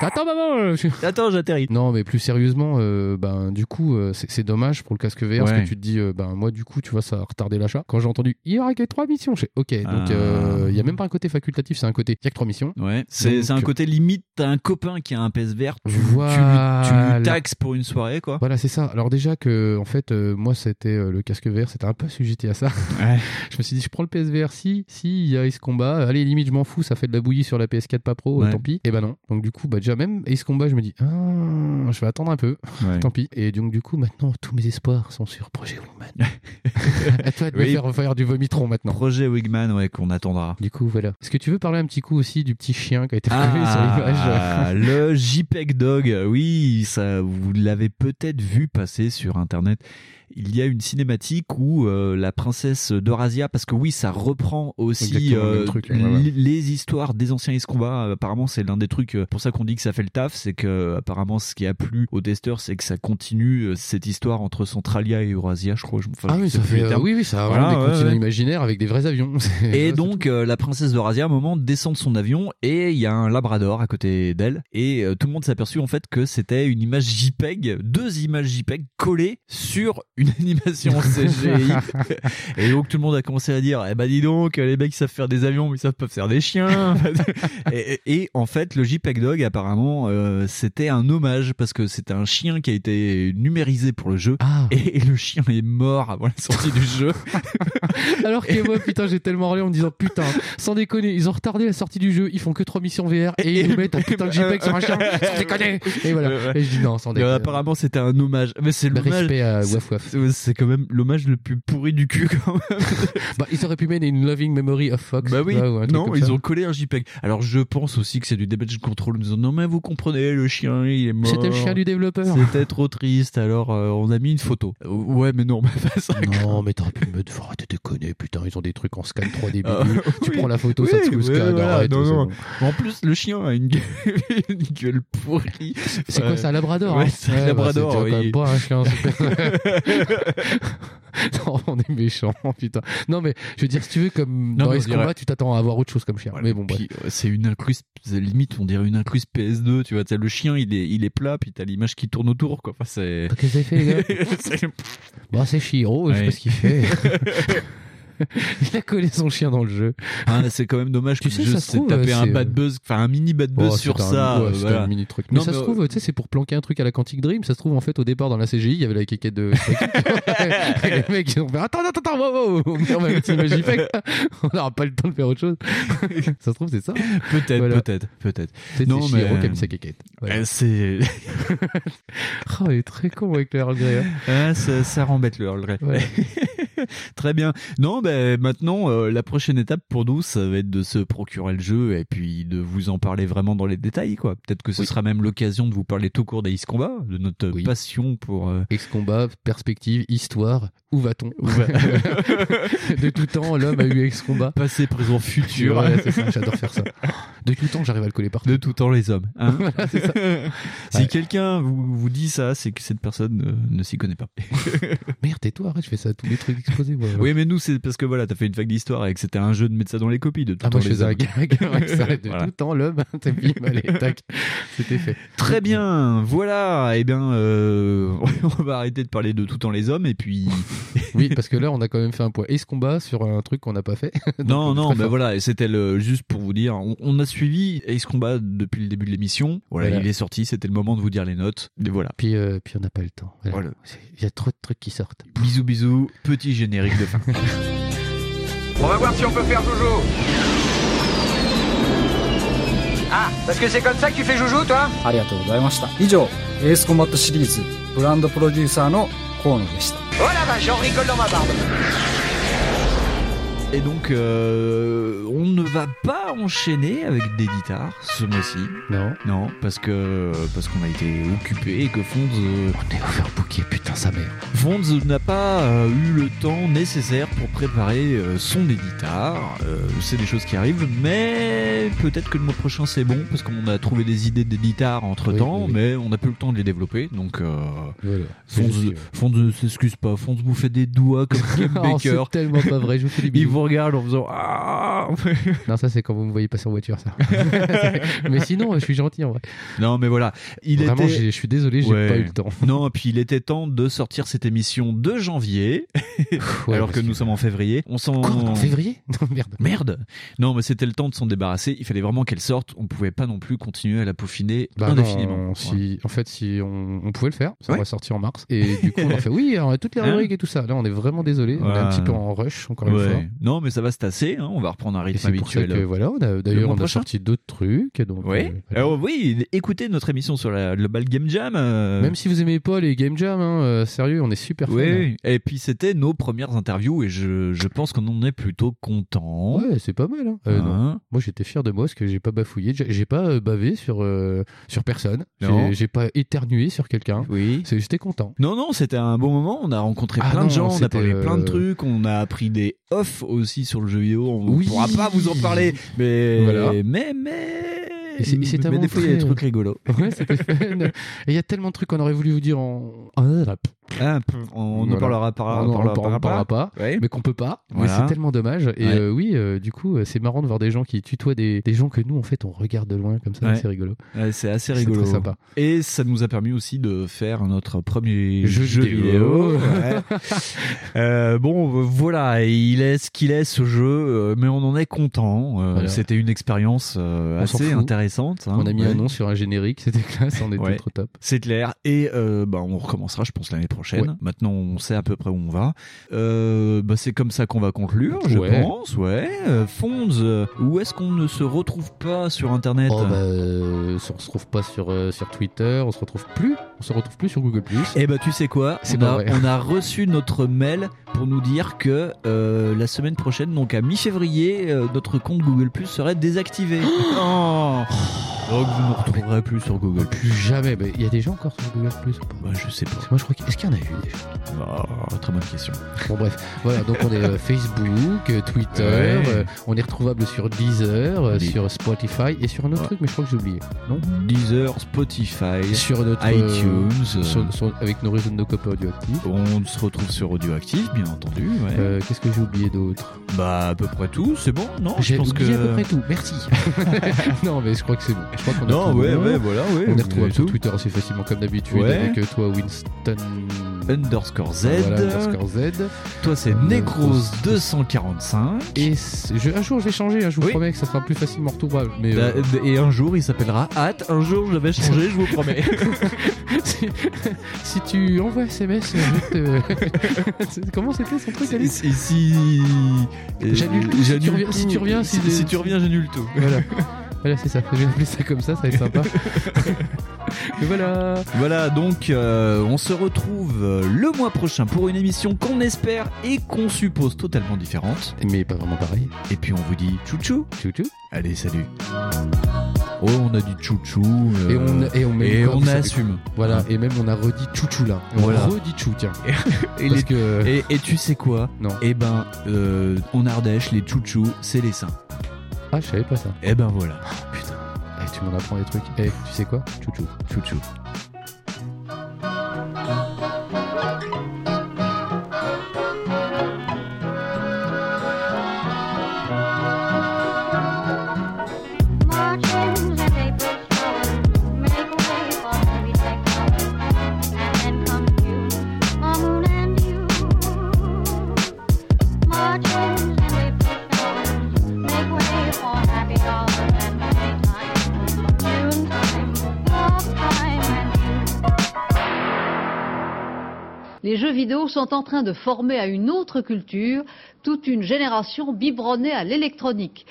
E: Attends, maman
D: Attends, j'atterris.
E: Non, mais plus sérieusement, euh, ben, du coup, euh, c'est dommage pour le casque VR parce que tu te dis, euh, ben, moi, du coup, tu vois, ça a retardé l'achat. Quand j'ai entendu, il y aura que trois missions, je ok, donc
D: Ah.
E: il y a même pas un côté facultatif, c'est un côté, il y a que trois missions.
D: Ouais, c'est un côté limite, t'as un copain qui a un PSVR, tu, tu, lui, tu lui taxes pour une soirée, quoi.
E: Voilà, c'est ça. Alors déjà que, en fait, moi, c'était le casque VR, c'était un peu assujetti à ça.
D: Ouais.
E: je me suis dit, je prends le PSVR, si, si, il y a Ace Combat, allez, limite, je m'en fous, ça fait de la bouillie sur la PS4 pas pro,
D: Ouais.
E: tant pis. Et ben non. Donc du coup, bah déjà même Ace Combat, je me dis, ah, je vais attendre un peu,
D: Ouais.
E: tant pis. Et donc du coup, maintenant, tous mes espoirs sont sur Projet Wingman. à toi de me
D: Oui.
E: faire faire du vomitron maintenant.
D: Projet Wigman, ouais, qu'on attendra.
E: Du coup, voilà. Est-ce que tu veux parler un petit coup aussi du petit chien qui a été sur
D: Ah,
E: l'image
D: le JPEG Dog, oui, ça, vous l'avez peut-être vu passer sur Internet. Il y a une cinématique où euh, la princesse d'Eurasia, parce que oui, ça reprend aussi
E: le
D: euh,
E: truc, ouais.
D: les histoires des anciens Ace Combat. Apparemment, c'est l'un des trucs, euh, pour ça qu'on dit que ça fait le taf, c'est que apparemment, ce qui a plu aux testeurs, c'est que ça continue euh, cette histoire entre Centralia et Eurasia, je crois. Enfin,
E: Ah
D: je
E: oui, ça fait, euh, oui, oui, ça a
D: Voilà,
E: vraiment des continents
D: ouais.
E: imaginaires avec des vrais avions.
D: Et donc euh, la princesse d'Eurasia à un moment descend de son avion et il y a un labrador à côté d'elle et euh, tout le monde s'est aperçu en fait que c'était une image JPEG, deux images JPEG collées sur une animation CGI. et donc tout le monde a commencé à dire, eh ben dis donc, les mecs ils savent faire des avions, mais ils savent pas faire des chiens. et, et- et en fait, le JPEG Dog apparemment euh, c'était un hommage parce que c'était un chien qui a été numérisé pour le jeu. Et, et le chien est mort avant la sortie du jeu.
E: Alors que moi, putain, j'ai tellement râlé en me disant putain, sans déconner, ils ont retardé la sortie du jeu, ils font que 3 missions VR et ils nous mettent un putain de JPEG sur un chien, sans déconner. Et voilà. Et je dis non, sans
D: Euh,
E: déconner.
D: apparemment c'était un hommage. Mais c'est
E: Bah,
D: l'hommage.
E: respect à Waf Waf.
D: C'est- quand même l'hommage le plus pourri du cul quand même.
E: Bah, ils auraient pu mettre une loving memory of Fox.
D: Bah oui,
E: ou truc
D: non, ils
E: ça.
D: ont collé un JPEG. Alors je pense aussi que c'est du damage control en disant non mais vous comprenez, le chien il est mort.
E: C'était le chien du développeur.
D: C'était trop triste, alors euh, on a mis une photo. Euh, Ouais mais non, mais pas ça.
E: Non, mais t'aurais pu me dire, arrter de déconner, putain, ils ont des trucs en scan 3D
D: Ah,
E: bidule. Tu
D: oui.
E: prends la photo,
D: Oui,
E: ça te
D: ouais,
E: scan,
D: voilà, non, non.
E: bon.
D: En plus, le chien a une gueule, une gueule pourrie.
E: C'est quoi, c'est un labrador
D: Ouais,
E: hein
D: c'est un
E: Ouais, bah,
D: labrador. oui.
E: même pas un chien. non, on est méchant, putain. Non, mais je veux dire, si tu veux, comme
D: Non,
E: dans Ace
D: dirait-
E: tu t'attends à avoir autre chose comme chien. mais bon,
D: euh, c'est une incluse, c'est limite, on dirait une incluse PS2, tu vois. Le chien, il est, il est plat, puis t'as l'image qui tourne autour, quoi. Enfin, c'est.
E: Qu'est-ce que ça fait, les gars?
D: C'est-
E: Bah, c'est Chiro, je sais pas ce qu'il fait. Il a collé son chien dans le jeu.
D: Ah, c'est quand même dommage
E: Tu
D: que
E: sais,
D: le jeu
E: ça se
D: s'est
E: trouve,
D: tapé
E: euh,
D: un
E: c'est,
D: bad
E: euh,
D: buzz, enfin un mini bad buzz
E: Oh,
D: sur
E: un-
D: ça.
E: ouais,
D: euh, voilà.
E: un mini truc. Mais
D: Non,
E: ça se
D: euh,
E: trouve, tu sais, c'est pour planquer un truc à la Quantic Dream. Ça se trouve, en fait, au départ, dans la CGI, il y avait la quéquette de. Et les mecs, ils ont fait Attends, attends, attends, wow, wow, on va une image JPEG. On n'aura pas le temps de faire autre chose. ça se trouve, c'est ça.
D: Peut-être,
E: Voilà.
D: peut-être, peut-être.
E: C'est
D: Non, mais-
E: Chihiro qui a mis sa quéquette. Voilà.
D: Euh, C'est.
E: Oh, il est très con avec le Earl Grey. hein.
D: Ah, ça, ça rembête le Earl Grey.
E: Ouais.
D: Très bien. Non, ben maintenant, euh, la prochaine étape pour nous, ça va être de se procurer le jeu et puis de vous en parler vraiment dans les détails, quoi. Peut-être que ce sera même l'occasion de vous parler tout court d'Ace Combat, de notre passion pour. euh,
E: Ex combat, perspective, histoire, où va-t-on
D: va-
E: De tout temps, l'homme a eu ex combat.
D: Passé, présent, futur.
E: Ouais, c'est ça, j'adore faire ça. De tout temps, j'arrive à le coller partout.
D: De tout temps, les hommes. hein.
E: Voilà, c'est ça.
D: si
E: Ouais.
D: quelqu'un vous, vous dit ça, c'est que cette personne euh, ne s'y connaît pas.
E: Merde, tais-toi, arrête, je fais ça à tous les trucs
D: Oui, mais nous, c'est parce que voilà, t'as fait une vague d'histoire et que c'était un jeu de mettre ça dans les copies de tout
E: Ah, moi, je faisais un gag de
D: Voilà.
E: tout temps, l'homme, t'as bim, allez, tac, c'était fait.
D: Très bien, voilà. Eh bien, euh, on va arrêter de parler de tout temps les hommes et puis.
E: Oui, parce que là, on a quand même fait un point Ace Combat sur un truc qu'on n'a pas fait. Donc,
D: non, non, mais voilà, et c'était le juste pour vous dire, on, on a suivi Ace Combat depuis le début de l'émission. Voilà,
E: Voilà.
D: il est sorti, c'était le moment de vous dire les notes. Et voilà.
E: Puis, euh, puis on n'a pas le temps. Voilà. Il y a trop de trucs qui sortent.
D: Bisous, bisous, petit générique de fin.
M: On va voir si on peut faire Jojo. Ah, parce que c'est comme ça que tu fais Jojo, toi
L: ありがとうございました以上エースコンバットシリーズブランドプロデューサーの河野でした
M: Oh la vache, j'en rigole dans ma barbe.
D: et donc, euh, on ne va pas enchaîner avec des guitares ce mois-ci.
E: Non.
D: Non, parce que parce qu'on a été occupé et que Fonds. euh,
E: On est overbooké, putain, sa mère.
D: Fonds n'a pas euh, eu le temps nécessaire pour préparer son. Euh, c'est des choses qui arrivent, mais peut-être que le mois prochain c'est bon parce qu'on a trouvé des idées d'éditar entre temps,
E: Oui, oui, oui.
D: mais on n'a plus le temps de les développer. Donc,
E: Voilà.
D: Fonds, ne s'excuse pas. Fonds vous fait des doigts comme Game
E: Oh,
D: Baker.
E: c'est tellement pas vrai, je vous fais des bisous.
D: Regarde en faisant ah.
E: Non, ça c'est quand vous me voyez passer en voiture, ça. mais sinon, je suis gentil en vrai.
D: Non, mais voilà. Il
E: Vraiment,
D: était...
E: je suis désolé, j'ai
D: Ouais.
E: pas eu le temps.
D: Non, puis il était temps de sortir cette émission de janvier,
E: Ouais,
D: alors que nous sommes en février. On s'en.
E: Quoi, en février Non, merde.
D: Merde. Non, mais c'était le temps de s'en débarrasser. Il fallait vraiment qu'elle sorte. On pouvait pas non plus continuer à la peaufiner
E: Bah non,
D: indéfiniment.
E: si, en fait, si on, on pouvait le faire, ça
D: Ouais.
E: va sortir en mars. Et du coup, on en fait, oui, alors, toutes les
D: Hein
E: rubriques et tout ça. Là, on est vraiment désolé. On est un petit peu en rush, encore une
D: Ouais.
E: fois.
D: Non, mais ça va se tasser. hein. On va reprendre un rythme
E: c'est pour ça
D: habituel.
E: que voilà, d'ailleurs, on a sorti d'autres trucs. Donc,
D: Oui.
E: euh.
D: Alors oui, écoutez notre émission sur la Global Game Jam. euh,
E: Même si vous aimez pas les Game Jam, hein, euh, sérieux, on est super hein.
D: Oui, et puis c'était nos premières interviews et je, je pense qu'on en est plutôt content.
E: Ouais, c'est pas mal. Hein. Euh, non. Moi, j'étais fier de moi parce que j'ai pas bafouillé. J'ai pas euh, bavé sur, euh, sur personne.
D: Non.
E: J'ai- pas éternué sur quelqu'un.
D: Oui.
E: C'est- J'étais content.
D: Non, non, c'était un bon moment. On a rencontré
E: Ah
D: plein
E: non,
D: de gens, on a parlé plein de
E: euh,
D: trucs, on a appris des off aussi sur le jeu vidéo. On
E: Oui.
D: pourra pas vous en parler, mais
E: Voilà.
D: mais mais
E: Et c'est- tellement
D: des fois il y a des trucs rigolos.
E: Ouais, c'était fun. Et il y a tellement de trucs qu'on aurait voulu vous dire en. Ah,
D: on ne parlera pas.
E: On en
D: parlera-
E: pas, mais qu'on peut pas. Mais c'est tellement dommage. Et euh, oui, euh, du coup, euh, c'est marrant de voir des gens qui tutoient des, des gens que nous, en fait, on regarde de loin comme ça.
D: Ouais.
E: C'est rigolo.
D: Ouais, c'est assez
E: C'est
D: rigolo.
E: très sympa.
D: Et ça nous a permis aussi de faire notre premier
E: Jeu
D: jeu,
E: vidéo.
D: vidéo. ouais. Euh, bon, voilà, il est ce qu'il est ce jeu, mais on en est content.
E: Voilà.
D: C'était une expérience assez intéressante. hein.
E: on a mis un nom sur un générique, c'était classe, on était trop top.
D: C'est clair. Et bah, on recommencera, je pense, l'année prochaine.
E: Ouais.
D: Maintenant, on sait à peu près où on va. Euh, bah, c'est comme ça qu'on va conclure, je
E: Ouais.
D: pense. Ouais. Euh, Fonds, euh, où est-ce qu'on ne se retrouve pas sur Internet
E: Oh, bah, on se retrouve pas sur, sur Twitter, on se retrouve plus, on se retrouve plus sur Google+.
D: Eh bah tu sais quoi on a,
E: vrai.
D: on a reçu notre mail pour nous dire que la semaine prochaine, donc à mi-février, notre compte Google Plus serait désactivé. Oh. Donc vous ne retrouverez plus sur Google Plus.
E: Jamais. Mais il y a des gens encore sur Google Plus ou pas?
D: Bah, je sais pas.
E: Moi, je crois. Est-ce qu'il y en a eu déjà
D: Oh, très bonne question.
E: Bon bref, voilà, donc on est euh, Facebook, euh, Twitter,
D: Ouais.
E: euh, on est retrouvable sur Deezer, sur Spotify et sur un autre
D: Ouais.
E: truc, mais je crois que j'ai oublié. Non
D: Deezer, Spotify,
E: Sur notre
D: iTunes.
E: sur- sur- avec nos réseaux de nos copains audioactifs.
D: On se retrouve sur Audioactif, bien entendu. ouais.
E: Qu'est-ce que j'ai oublié d'autre?
D: Bah à peu près tout, c'est bon, non Je
E: J'ai
D: pense
E: oublié
D: que
E: à peu près tout, merci. non, mais je crois que c'est bon. Je crois qu'on a
D: Non,
E: tout
D: ouais, ouais, voilà, ouais.
E: On est retrouvable sur. Twitter assez facilement comme d'habitude
D: Ouais.
E: avec euh, toi Winston
D: Underscore Z.
E: Voilà, underscore Z.
D: Toi c'est Necros 245.
E: Et je- un jour je vais changer, hein, je vous
D: Oui.
E: promets que ça sera plus facilement retrouvable. Mais
D: Bah,
E: euh,
D: Et un jour il s'appellera Hâte. Un jour je vais changer, je vous promets.
E: si, si tu envoies SMS, je vais te- comment c'était son truc Alice
D: Si, si-
E: J'annule tout, si tu reviens-
D: tout.
E: si tu reviens, si-
D: si, si tu reviens, j'annule tout.
E: Voilà. Voilà, c'est ça. Je vais appeler ça comme ça, ça va être sympa. Et voilà.
D: Voilà, donc euh, on se retrouve euh, le mois prochain pour une émission qu'on espère et qu'on suppose totalement différente.
E: Mais pas vraiment pareil.
D: Et puis on vous dit chouchou.
E: Chouchou.
D: Allez, salut. Oh, on a dit chouchou. euh,
E: Et on, et on, met
D: et on assume.
E: Voilà. Et même on a redit chouchou là. On
D: Voilà.
E: redit chou, tiens.
D: Et,
E: Parce
D: les-
E: que.
D: et, et tu sais quoi?
E: Non.
D: Eh ben, euh, en Ardèche, les chouchous, c'est les seins.
E: Ah, je savais pas ça.
D: Eh ben voilà.
E: Putain. Eh, tu m'en apprends des trucs. Eh, tu sais quoi? Chouchou.
D: Chouchou.
N: Jeux vidéo sont en train de former à une autre culture toute une génération biberonnée à l'électronique.